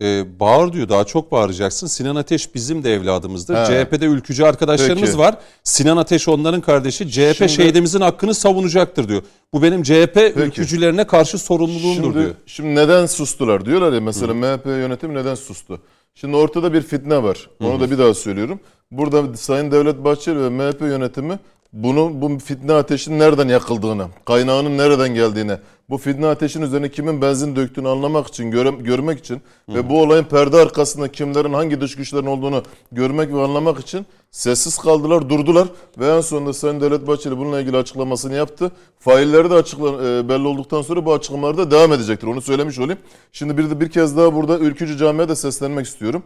E, bağır diyor daha çok bağıracaksın. Sinan Ateş bizim de evladımızdır. He. CHP'de ülkücü arkadaşlarımız Peki. var. Sinan Ateş onların kardeşi. CHP Şimdi- şehidimizin hakkını savunacaktır diyor. Bu benim CHP ülkücülerine karşı sorumluluğumdur Şimdi, diyor. şimdi neden sustular diyorlar ya mesela MHP yönetimi neden sustu? Şimdi ortada bir fitne var. Onu da bir daha söylüyorum. Burada Sayın Devlet Bahçeli ve MHP yönetimi bunu bu fitne ateşinin nereden yakıldığını, kaynağının nereden geldiğini, bu fitne ateşin üzerine kimin benzin döktüğünü anlamak için, göre- görmek için ve bu olayın perde arkasında kimlerin hangi dış güçlerin olduğunu görmek ve anlamak için sessiz kaldılar, durdular ve en sonunda Sayın Devlet Bahçeli bununla ilgili açıklamasını yaptı. Failleri de açıkla, e, belli olduktan sonra bu açıklamalar da devam edecektir. Onu söylemiş olayım. Şimdi bir de bir kez daha burada ülkücü camiye de seslenmek istiyorum.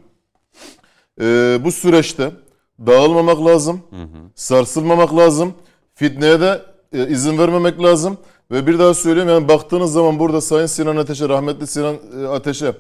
Ee, bu süreçte dağılmamak lazım, sarsılmamak lazım, fitneye de e, izin vermemek lazım. Ve bir daha söyleyeyim yani baktığınız zaman burada Sayın Sinan Ateş'e, rahmetli Sinan e, Ateş'e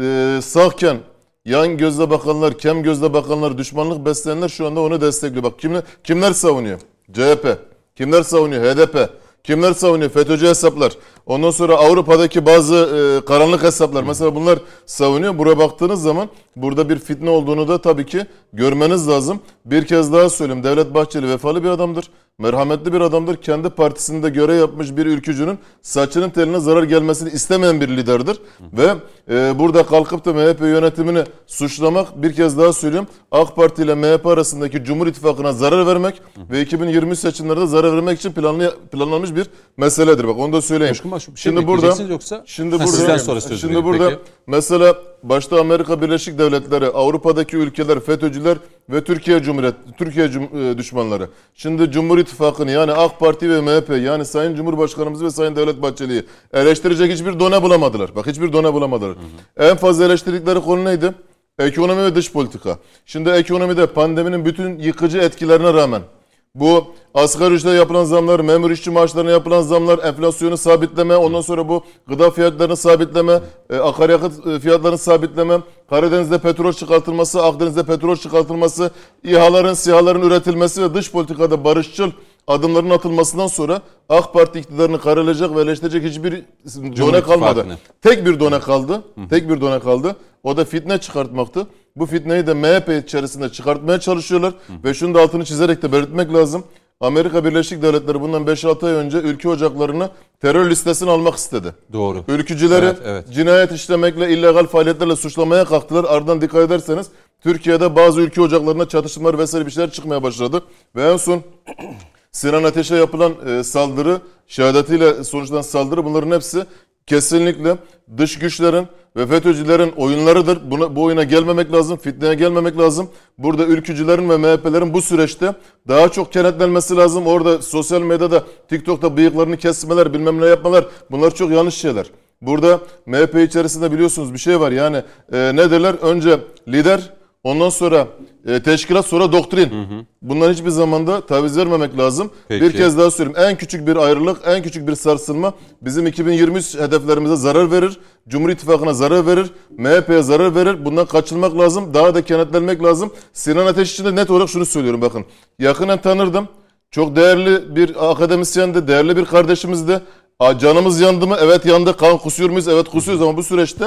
e, sağken yan gözle bakanlar, kem gözle bakanlar, düşmanlık besleyenler şu anda onu destekliyor. Bak kimler, kimler savunuyor? CHP. Kimler savunuyor? HDP. Kimler savunuyor? FETÖ'cü hesaplar. Ondan sonra Avrupa'daki bazı e, karanlık hesaplar. Mesela bunlar savunuyor. Buraya baktığınız zaman burada bir fitne olduğunu da tabii ki görmeniz lazım. Bir kez daha söyleyeyim. Devlet Bahçeli vefalı bir adamdır. Merhametli bir adamdır. Kendi partisinde görev yapmış bir ülkücünün saçının teline zarar gelmesini istemeyen bir liderdir. Ve e, burada kalkıp da MHP yönetimini suçlamak bir kez daha söylüyorum. AK Parti ile MHP arasındaki Cumhur İttifakı'na zarar vermek ve 2023 seçimlerde zarar vermek için planlı, planlanmış bir meseledir. Bak onu da söyleyeyim. Başkan, şey şimdi burada yoksa? şimdi Ha, burada sizden sonra söz şimdi burada Peki. Mesela başta Amerika Birleşik Devletleri, Avrupa'daki ülkeler, FETÖ'cüler ve Türkiye Cumhuriyet Türkiye cum- e, düşmanları. Şimdi Cumhur İttifakı'nı yani AK Parti ve MHP yani Sayın Cumhurbaşkanımız ve Sayın Devlet Bahçeli'yi eleştirecek hiçbir done bulamadılar. Bak hiçbir done bulamadılar. En fazla eleştirdikleri konu neydi? Ekonomi ve dış politika. Şimdi ekonomide pandeminin bütün yıkıcı etkilerine rağmen Bu asgari ücrete yapılan zamlar, memur işçi maaşlarına yapılan zamlar, enflasyonu sabitleme, ondan sonra bu gıda fiyatlarını sabitleme, e, akaryakıt e, fiyatlarını sabitleme, Karadeniz'de petrol çıkartılması, Akdeniz'de petrol çıkartılması, İHA'ların, SİHA'ların üretilmesi ve dış politikada barışçıl adımların atılmasından sonra AK Parti iktidarını karalayacak ve eleştirecek hiçbir done kalmadı. İttifakı'nı. Tek bir done kaldı. Tek bir done kaldı. O da fitne çıkartmaktı. Bu fitneyi de MHP içerisinde çıkartmaya çalışıyorlar. Ve şunu da altını çizerek de belirtmek lazım. Amerika Birleşik Devletleri bundan 5-6 ay önce ülke ocaklarını terör listesine almak istedi. Doğru. Ülkücüleri Evet, evet. cinayet işlemekle, illegal faaliyetlerle suçlamaya kalktılar. Ardından dikkat ederseniz Türkiye'de bazı ülke ocaklarına çatışmalar vesaire bir şeyler çıkmaya başladı. Ve en son Sinan Ateş'e yapılan e, saldırı, şehadetiyle sonuçlanan saldırı bunların hepsi kesinlikle dış güçlerin ve FETÖ'cülerin oyunlarıdır. Buna, bu oyuna gelmemek lazım, fitneye gelmemek lazım. Burada ülkücülerin ve MHP'lerin bu süreçte daha çok kenetlenmesi lazım. Orada sosyal medyada, TikTok'ta bıyıklarını kesmeler, bilmem ne yapmalar bunlar çok yanlış şeyler. Burada MHP içerisinde biliyorsunuz bir şey var yani e, ne derler? Önce lider, ondan sonra e, teşkilat, sonra doktrin. Bundan hiçbir zamanda taviz vermemek lazım. Peki. Bir kez daha söyleyeyim. En küçük bir ayrılık, en küçük bir sarsılma bizim 2023 hedeflerimize zarar verir. Cumhur İttifakı'na zarar verir. MHP'ye zarar verir. Bundan kaçınmak lazım. Daha da kenetlenmek lazım. Sinan Ateş için de net olarak şunu söylüyorum bakın. Yakından tanırdım. Çok değerli bir akademisyendi, değerli bir kardeşimizdi. Canımız yandı mı? Evet yandı. Kan kusuyor muyuz? Evet kusuyoruz ama bu süreçte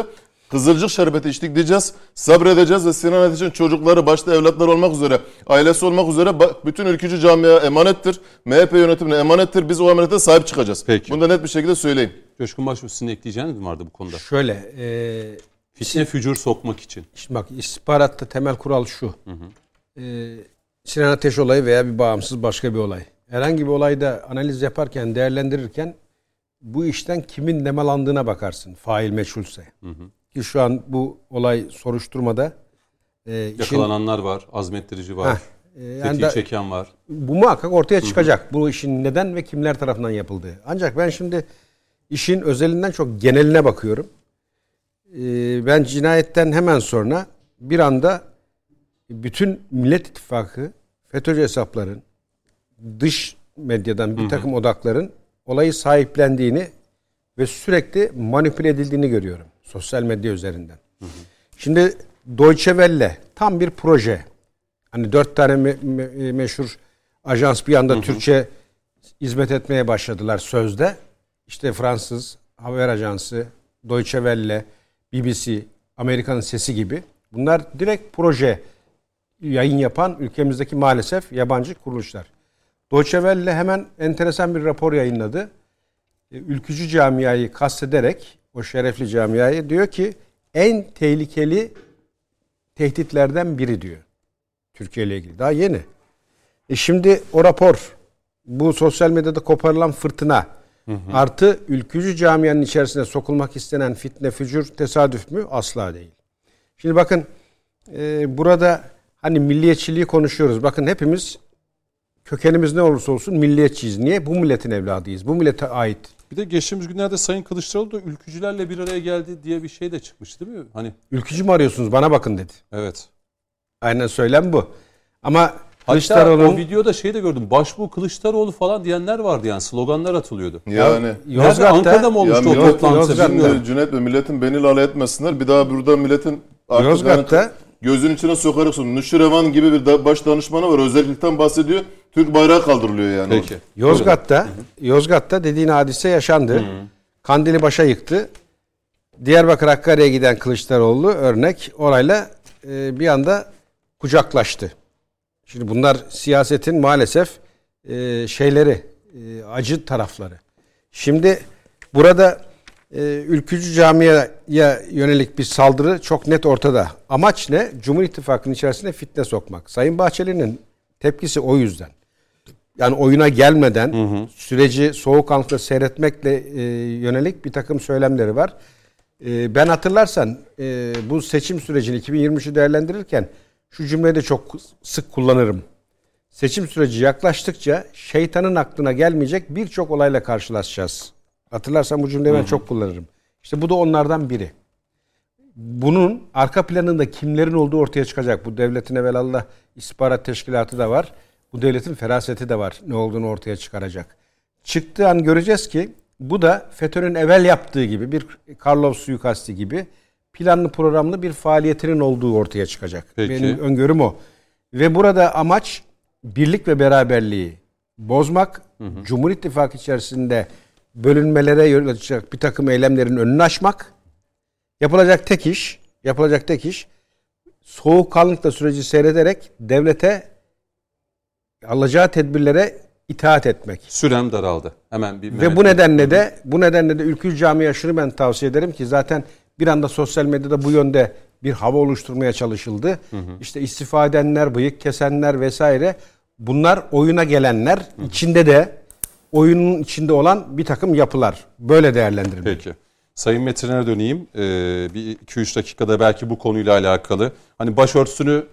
Kızılcık şerbeti içtik diyeceğiz. Sabredeceğiz ve Sinan Ateş'in çocukları başta evlatlar olmak üzere, ailesi olmak üzere bütün ülkücü camiaya emanettir. MHP yönetimine emanettir. Biz o emanete sahip çıkacağız. Peki. Bunu da net bir şekilde söyleyeyim. Coşkun Başbuğ sizin ekleyeceğiniz mi vardı bu konuda? Şöyle, e, Fitne fücur sokmak için. Şimdi bak istihbaratta temel kural şu. Ee, Sinan Ateş olayı veya bir bağımsız başka bir olay. Herhangi bir olayda analiz yaparken, değerlendirirken bu işten kimin nemalandığına bakarsın. Fail meçhulse. Ki şu an bu olay soruşturmada e, işin- Yakalananlar var, azmettirici var, Heh, e, yani da- çeken var. bu muhakkak ortaya çıkacak. Bu işin neden ve kimler tarafından yapıldığı. Ancak ben şimdi işin özelinden çok geneline bakıyorum. Ee, ben cinayetten hemen sonra bir anda bütün Millet İttifakı, FETÖ'cü hesapların, dış medyadan bir takım odakların olayı sahiplendiğini ve sürekli manipüle edildiğini görüyorum. Sosyal medya üzerinden. Şimdi Deutsche Welle tam bir proje. Hani dört tane me- me- meşhur ajans bir anda Türkçe hizmet etmeye başladılar sözde. İşte Fransız haber ajansı, Deutsche Welle, BBC, Amerika'nın sesi gibi. Bunlar direkt proje yayın yapan ülkemizdeki maalesef yabancı kuruluşlar. Deutsche Welle hemen enteresan bir rapor yayınladı. E, Ülkücü camiayı kastederek o şerefli camiayı diyor ki en tehlikeli tehditlerden biri diyor. Türkiye ile ilgili. Daha yeni. E şimdi o rapor bu sosyal medyada koparılan fırtına artı ülkücü camianın içerisine sokulmak istenen fitne fücur tesadüf mü? Asla değil. Şimdi bakın e, burada hani milliyetçiliği konuşuyoruz. Bakın hepimiz kökenimiz ne olursa olsun milliyetçiyiz. Niye? Bu milletin evladıyız. Bu millete ait. Bir de geçtiğimiz günlerde Sayın Kılıçdaroğlu da ülkücülerle bir araya geldi diye bir şey de çıkmış değil mi? Hani Ülkücü mü arıyorsunuz? Bana bakın dedi. evet. Aynen söylem bu. Ama Hatta o Kılıçdaroğlu'nun videoda şey de gördüm. Başbuğ Kılıçdaroğlu falan diyenler vardı yani sloganlar atılıyordu. Yani Nerede? Yozgat'ta Ankara'da mı olmuştu Ya o millet- toplantı Yozgat'ta- bilmiyorum. Cüneyt ve milletin beni alay etmesinler. Bir daha burada milletin artık Yozgat'ta yani gözün içine sokarak sun. Nuşirevan gibi bir da- baş danışmanı var. Özellikten bahsediyor. Türk bayrağı kaldırılıyor yani. Peki. Yozgat'ta Yozgat'ta dediğin hadise yaşandı. Kandili başa yıktı. Diyarbakır Hakkari'ye giden Kılıçdaroğlu örnek orayla e, bir anda kucaklaştı. Şimdi bunlar siyasetin maalesef e, şeyleri, e, acı tarafları. Şimdi burada e, ülkücü camiye yönelik bir saldırı çok net ortada. Amaç ne? Cumhur İttifakı'nın içerisine fitne sokmak. Sayın Bahçeli'nin tepkisi o yüzden. Yani oyuna gelmeden süreci soğukkanlıkla seyretmekle e, yönelik bir takım söylemleri var. E, ben hatırlarsan e, bu seçim sürecini 2023'ü değerlendirirken şu cümleyi de çok sık kullanırım. Seçim süreci yaklaştıkça şeytanın aklına gelmeyecek birçok olayla karşılaşacağız. Hatırlarsan bu cümleyi ben çok kullanırım. İşte bu da onlardan biri. Bunun arka planında kimlerin olduğu ortaya çıkacak. Bu devletin evvelallah istihbarat teşkilatı da var. bu devletin feraseti de var. Ne olduğunu ortaya çıkaracak. Çıktığı an göreceğiz ki bu da FETÖ'nün evvel yaptığı gibi bir Karlov suikasti gibi planlı programlı bir faaliyetinin olduğu ortaya çıkacak. Peki. Benim öngörüm o. Ve burada amaç birlik ve beraberliği bozmak, Cumhur İttifakı içerisinde bölünmelere yol açacak bir takım eylemlerin önünü açmak. Yapılacak tek iş, yapılacak tek iş soğukkanlılıkla süreci seyrederek devlete alacağı tedbirlere itaat etmek. Sürem daraldı. Hemen bir Ve bu nedenle de bu nedenle de ülkücü camiye şunu ben tavsiye ederim ki zaten bir anda sosyal medyada bu yönde bir hava oluşturmaya çalışıldı. İşte istifa edenler, bıyık kesenler vesaire bunlar oyuna gelenler içinde de oyunun içinde olan bir takım yapılar. Böyle değerlendirilmeli. Peki. Sayın Metin'e döneyim. Ee, bir 2-3 dakikada belki bu konuyla alakalı. Hani başörtüsünü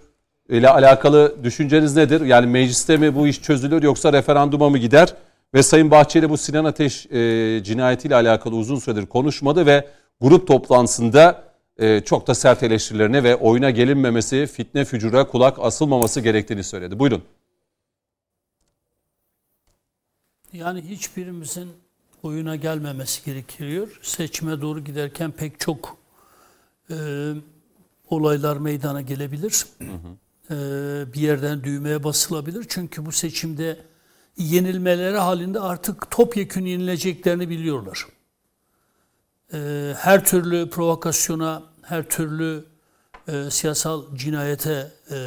ile alakalı düşünceniz nedir? Yani mecliste mi bu iş çözülür yoksa referanduma mı gider? Ve Sayın Bahçeli bu Sinan Ateş e, cinayetiyle alakalı uzun süredir konuşmadı ve grup toplantısında e, çok da sert eleştirilerine ve oyuna gelinmemesi, fitne fücura kulak asılmaması gerektiğini söyledi. Buyurun. Yani hiçbirimizin oyuna gelmemesi gerekiyor. Seçime doğru giderken pek çok e, olaylar meydana gelebilir. E, bir yerden düğmeye basılabilir. Çünkü bu seçimde yenilmeleri halinde artık topyekün yenileceklerini biliyorlar. E, her türlü provokasyona, her türlü e, siyasal cinayete e,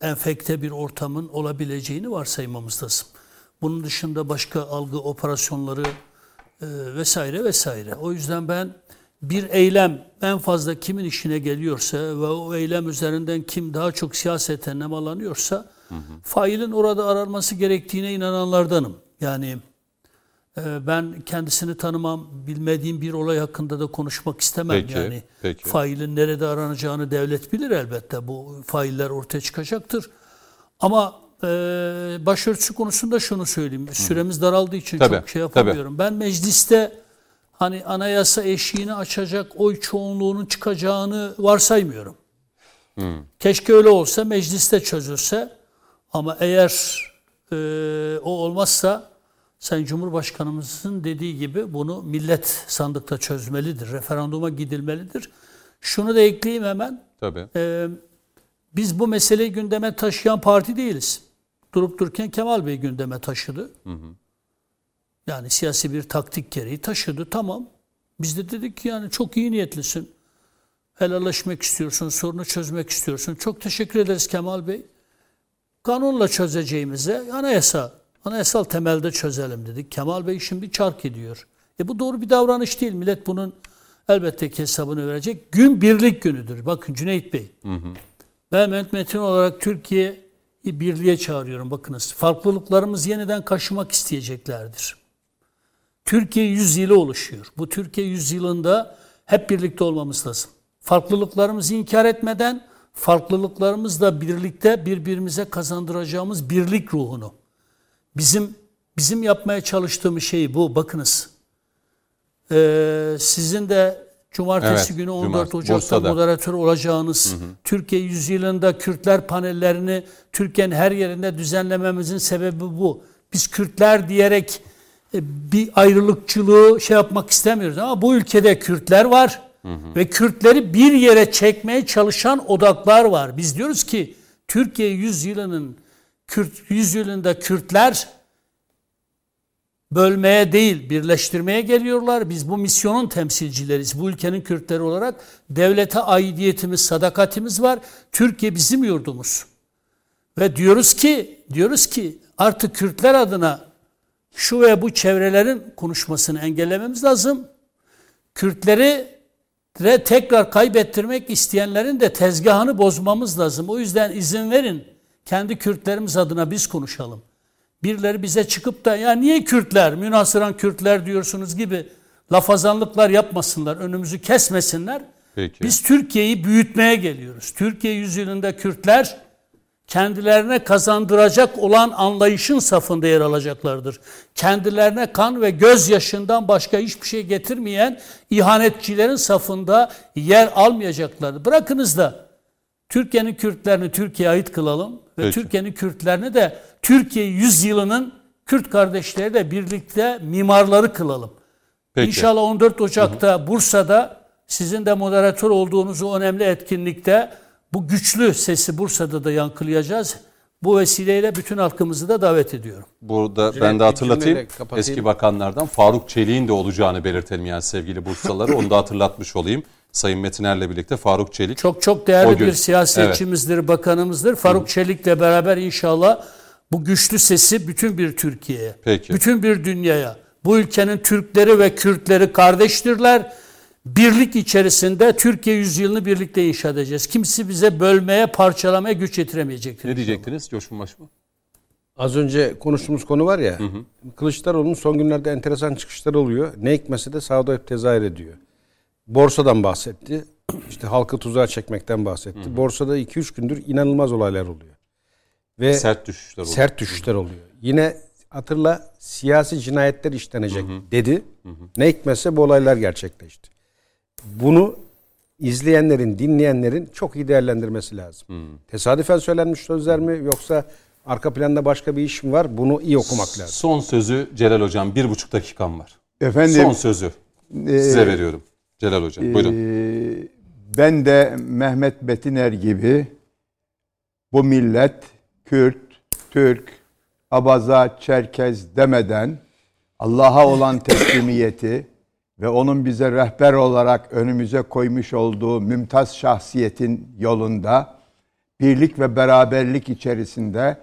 enfekte bir ortamın olabileceğini varsaymamız lazım. Bunun dışında başka algı operasyonları e, vesaire vesaire. O yüzden ben bir eylem en fazla kimin işine geliyorsa ve o eylem üzerinden kim daha çok siyaseten nemalanıyorsa failin orada aranması gerektiğine inananlardanım. Yani e, ben kendisini tanımam, bilmediğim bir olay hakkında da konuşmak istemem. Peki, yani peki. failin nerede aranacağını devlet bilir elbette. Bu failler ortaya çıkacaktır. Ama e, başörtüsü konusunda şunu söyleyeyim. Süremiz daraldığı için Tabii, çok şey yapamıyorum. Ben mecliste hani anayasa eşiğini açacak oy çoğunluğunun çıkacağını varsaymıyorum. Keşke öyle olsa mecliste çözülse. Ama eğer e, o olmazsa Sayın Cumhurbaşkanımızın dediği gibi bunu millet sandıkta çözmelidir. Referanduma gidilmelidir. Şunu da ekleyeyim hemen. Tabii. Ee, biz bu meseleyi gündeme taşıyan parti değiliz. Durup dururken Kemal Bey gündeme taşıdı. Yani siyasi bir taktik gereği taşıdı. Tamam. Biz de dedik ki yani çok iyi niyetlisin. Helalleşmek istiyorsun, sorunu çözmek istiyorsun. Çok teşekkür ederiz Kemal Bey. Kanunla çözeceğimize anayasa, anayasal temelde çözelim dedik. Kemal Bey şimdi çark ediyor. E bu doğru bir davranış değil. Millet bunun elbette ki hesabını verecek. Gün birlik günüdür. Bakın Cüneyt Bey. Ben Mehmet Metin olarak Türkiye'yi birliğe çağırıyorum. Bakınız farklılıklarımız yeniden kaşımak isteyeceklerdir. Türkiye yüzyılı oluşuyor. Bu Türkiye yüzyılında hep birlikte olmamız lazım. Farklılıklarımızı inkar etmeden farklılıklarımızla birlikte birbirimize kazandıracağımız birlik ruhunu. Bizim bizim yapmaya çalıştığımız şey bu. Bakınız. Ee, sizin de cumartesi Evet, günü 14 cumartesi, Ocak'ta Bursa'da. moderatör olacağınız Türkiye yüzyılında Kürtler panellerini Türkiye'nin her yerinde düzenlememizin sebebi bu. Biz Kürtler diyerek e, bir ayrılıkçılığı şey yapmak istemiyoruz ama bu ülkede Kürtler var ve Kürtleri bir yere çekmeye çalışan odaklar var. Biz diyoruz ki Türkiye yüzyılının Kürt yüzyılında Kürtler bölmeye değil birleştirmeye geliyorlar. Biz bu misyonun temsilcileriz. Bu ülkenin Kürtleri olarak devlete aidiyetimiz, sadakatimiz var. Türkiye bizim yurdumuz. Ve diyoruz ki, diyoruz ki artık Kürtler adına şu ve bu çevrelerin konuşmasını engellememiz lazım. Kürtleri de tekrar kaybettirmek isteyenlerin de tezgahını bozmamız lazım. O yüzden izin verin kendi Kürtlerimiz adına biz konuşalım. Birileri bize çıkıp da ya niye Kürtler, münasıran Kürtler diyorsunuz gibi lafazanlıklar yapmasınlar, önümüzü kesmesinler. Peki. Biz Türkiye'yi büyütmeye geliyoruz. Türkiye yüzyılında Kürtler kendilerine kazandıracak olan anlayışın safında yer alacaklardır. Kendilerine kan ve gözyaşından başka hiçbir şey getirmeyen ihanetçilerin safında yer almayacaklardır. Bırakınız da Türkiye'nin Kürtlerini Türkiye'ye ait kılalım ve. Türkiye'nin Kürtlerini de Türkiye yüzyılının Kürt kardeşleriyle birlikte mimarları kılalım. Peki. İnşallah 14 Ocak'ta Bursa'da sizin de moderatör olduğunuz o önemli etkinlikte bu güçlü sesi Bursa'da da yankılayacağız. Bu vesileyle bütün halkımızı da davet ediyorum. Burada Cüneyt, ben de hatırlatayım. Eski bakanlardan Faruk Çelik'in de olacağını belirtelim yani sevgili Bursalıları. Onu da hatırlatmış olayım. Sayın Metiner'le birlikte Faruk Çelik. Çok çok değerli bir siyasetçimizdir, bakanımızdır. Faruk Çelik'le beraber inşallah bu güçlü sesi bütün bir Türkiye'ye, Peki. bütün bir dünyaya, bu ülkenin Türkleri ve Kürtleri kardeştirler. Birlik içerisinde Türkiye yüzyılını birlikte inşa edeceğiz. Kimse bize bölmeye, parçalamaya güç yetiremeyecektir. Ne diyecektiniz Coşkun Başbuğ? Az önce konuştuğumuz konu var ya. Kılıçdaroğlu'nun son günlerde enteresan çıkışları oluyor. Ne hikmetse de sağda hep tezahür ediyor. Borsadan bahsetti. İşte halkı tuzağa çekmekten bahsetti. Borsada 2-3 gündür inanılmaz olaylar oluyor. Ve Sert düşüşler oldu. sert düşüşler oluyor. Yine hatırla siyasi cinayetler işlenecek dedi. Ne hikmetse bu olaylar gerçekleşti. Bunu izleyenlerin, dinleyenlerin çok iyi değerlendirmesi lazım. Tesadüfen söylenmiş sözler mi yoksa arka planda başka bir iş mi var? Bunu iyi okumak lazım. Son sözü Celal Hocam. Bir buçuk dakikam var. Efendim Son sözü size veriyorum. Celal Hocam. Buyurun. Ee, ben de Mehmet Betiner gibi bu millet Kürt, Türk, Abaza, Çerkez demeden Allah'a olan teslimiyeti ve onun bize rehber olarak önümüze koymuş olduğu mümtaz şahsiyetin yolunda birlik ve beraberlik içerisinde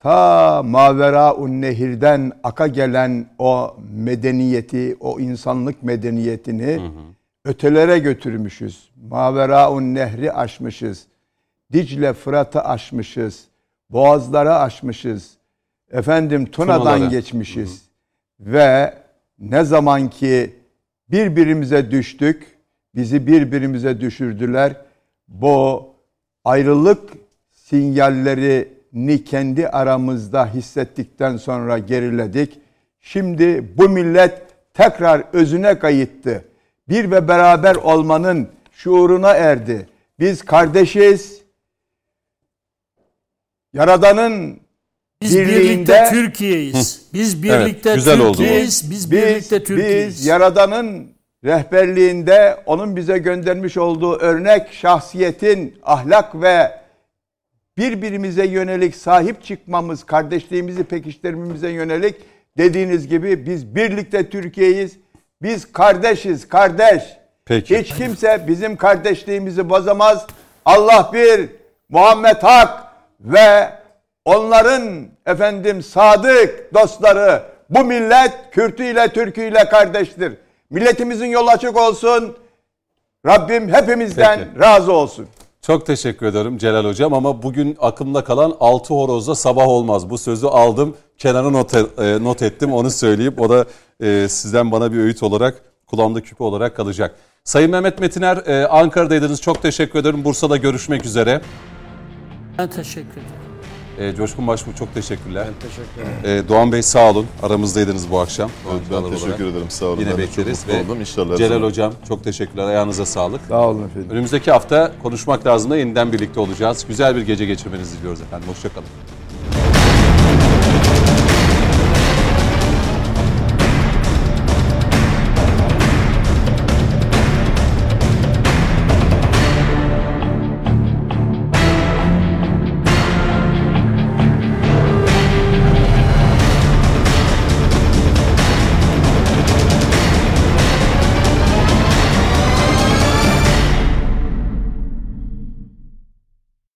ta Maveraun Nehir'den aka gelen o medeniyeti, o insanlık medeniyetini ötelere götürmüşüz. Maveraun Nehri aşmışız. Dicle Fırat'ı aşmışız. Boğazları aşmışız. Efendim Tuna'dan Tunaları. geçmişiz. Ve ne zaman ki birbirimize düştük, bizi birbirimize düşürdüler. Bu ayrılık sinyallerini kendi aramızda hissettikten sonra geriledik. Şimdi bu millet tekrar özüne kayıttı. Bir ve beraber olmanın şuuruna erdi. Biz kardeşiz. Yaradan'ın Biz birlikte Türkiye'yiz. Biz birlikte güzel oldu bu. Türkiye'yiz. Biz birlikte Türkiye'yiz. biz Yaradan'ın rehberliğinde onun bize göndermiş olduğu örnek şahsiyetin ahlak ve birbirimize yönelik sahip çıkmamız, kardeşliğimizi pekiştirmemize yönelik dediğiniz gibi biz birlikte Türkiye'yiz. Biz kardeşiz, kardeş. Peki. Hiç kimse bizim kardeşliğimizi bozamaz. Allah bir, Muhammed Hak ve onların efendim sadık dostları bu millet Kürtü ile Türkü ile kardeştir. Milletimizin yolu açık olsun. Rabbim hepimizden Peki. razı olsun. Çok teşekkür ederim Celal Hocam ama bugün aklımda kalan altı horozda sabah olmaz. Bu sözü aldım, kenara not, e, not ettim onu söyleyeyim. O da e, sizden bana bir öğüt olarak, kulağımda küpe olarak kalacak. Sayın Mehmet Metiner, e, Ankara'daydınız. Çok teşekkür ederim. Bursa'da görüşmek üzere. Ben teşekkür ederim. E, Coşkun Başbuğ çok teşekkürler. Teşekkür ederim. E, Doğan Bey sağ olun. Aramızdaydınız bu akşam. Evet, ben Olarak. teşekkür ederim. Sağ olun. Yine ben de çok bekleriz. mutlu Ve oldum. İnşallah. Celal zaman. Hocam çok teşekkürler. Ayağınıza sağlık. Sağ olun efendim. Önümüzdeki hafta konuşmak lazım da yeniden birlikte olacağız. Güzel bir gece geçirmenizi diliyoruz efendim. Hoşçakalın.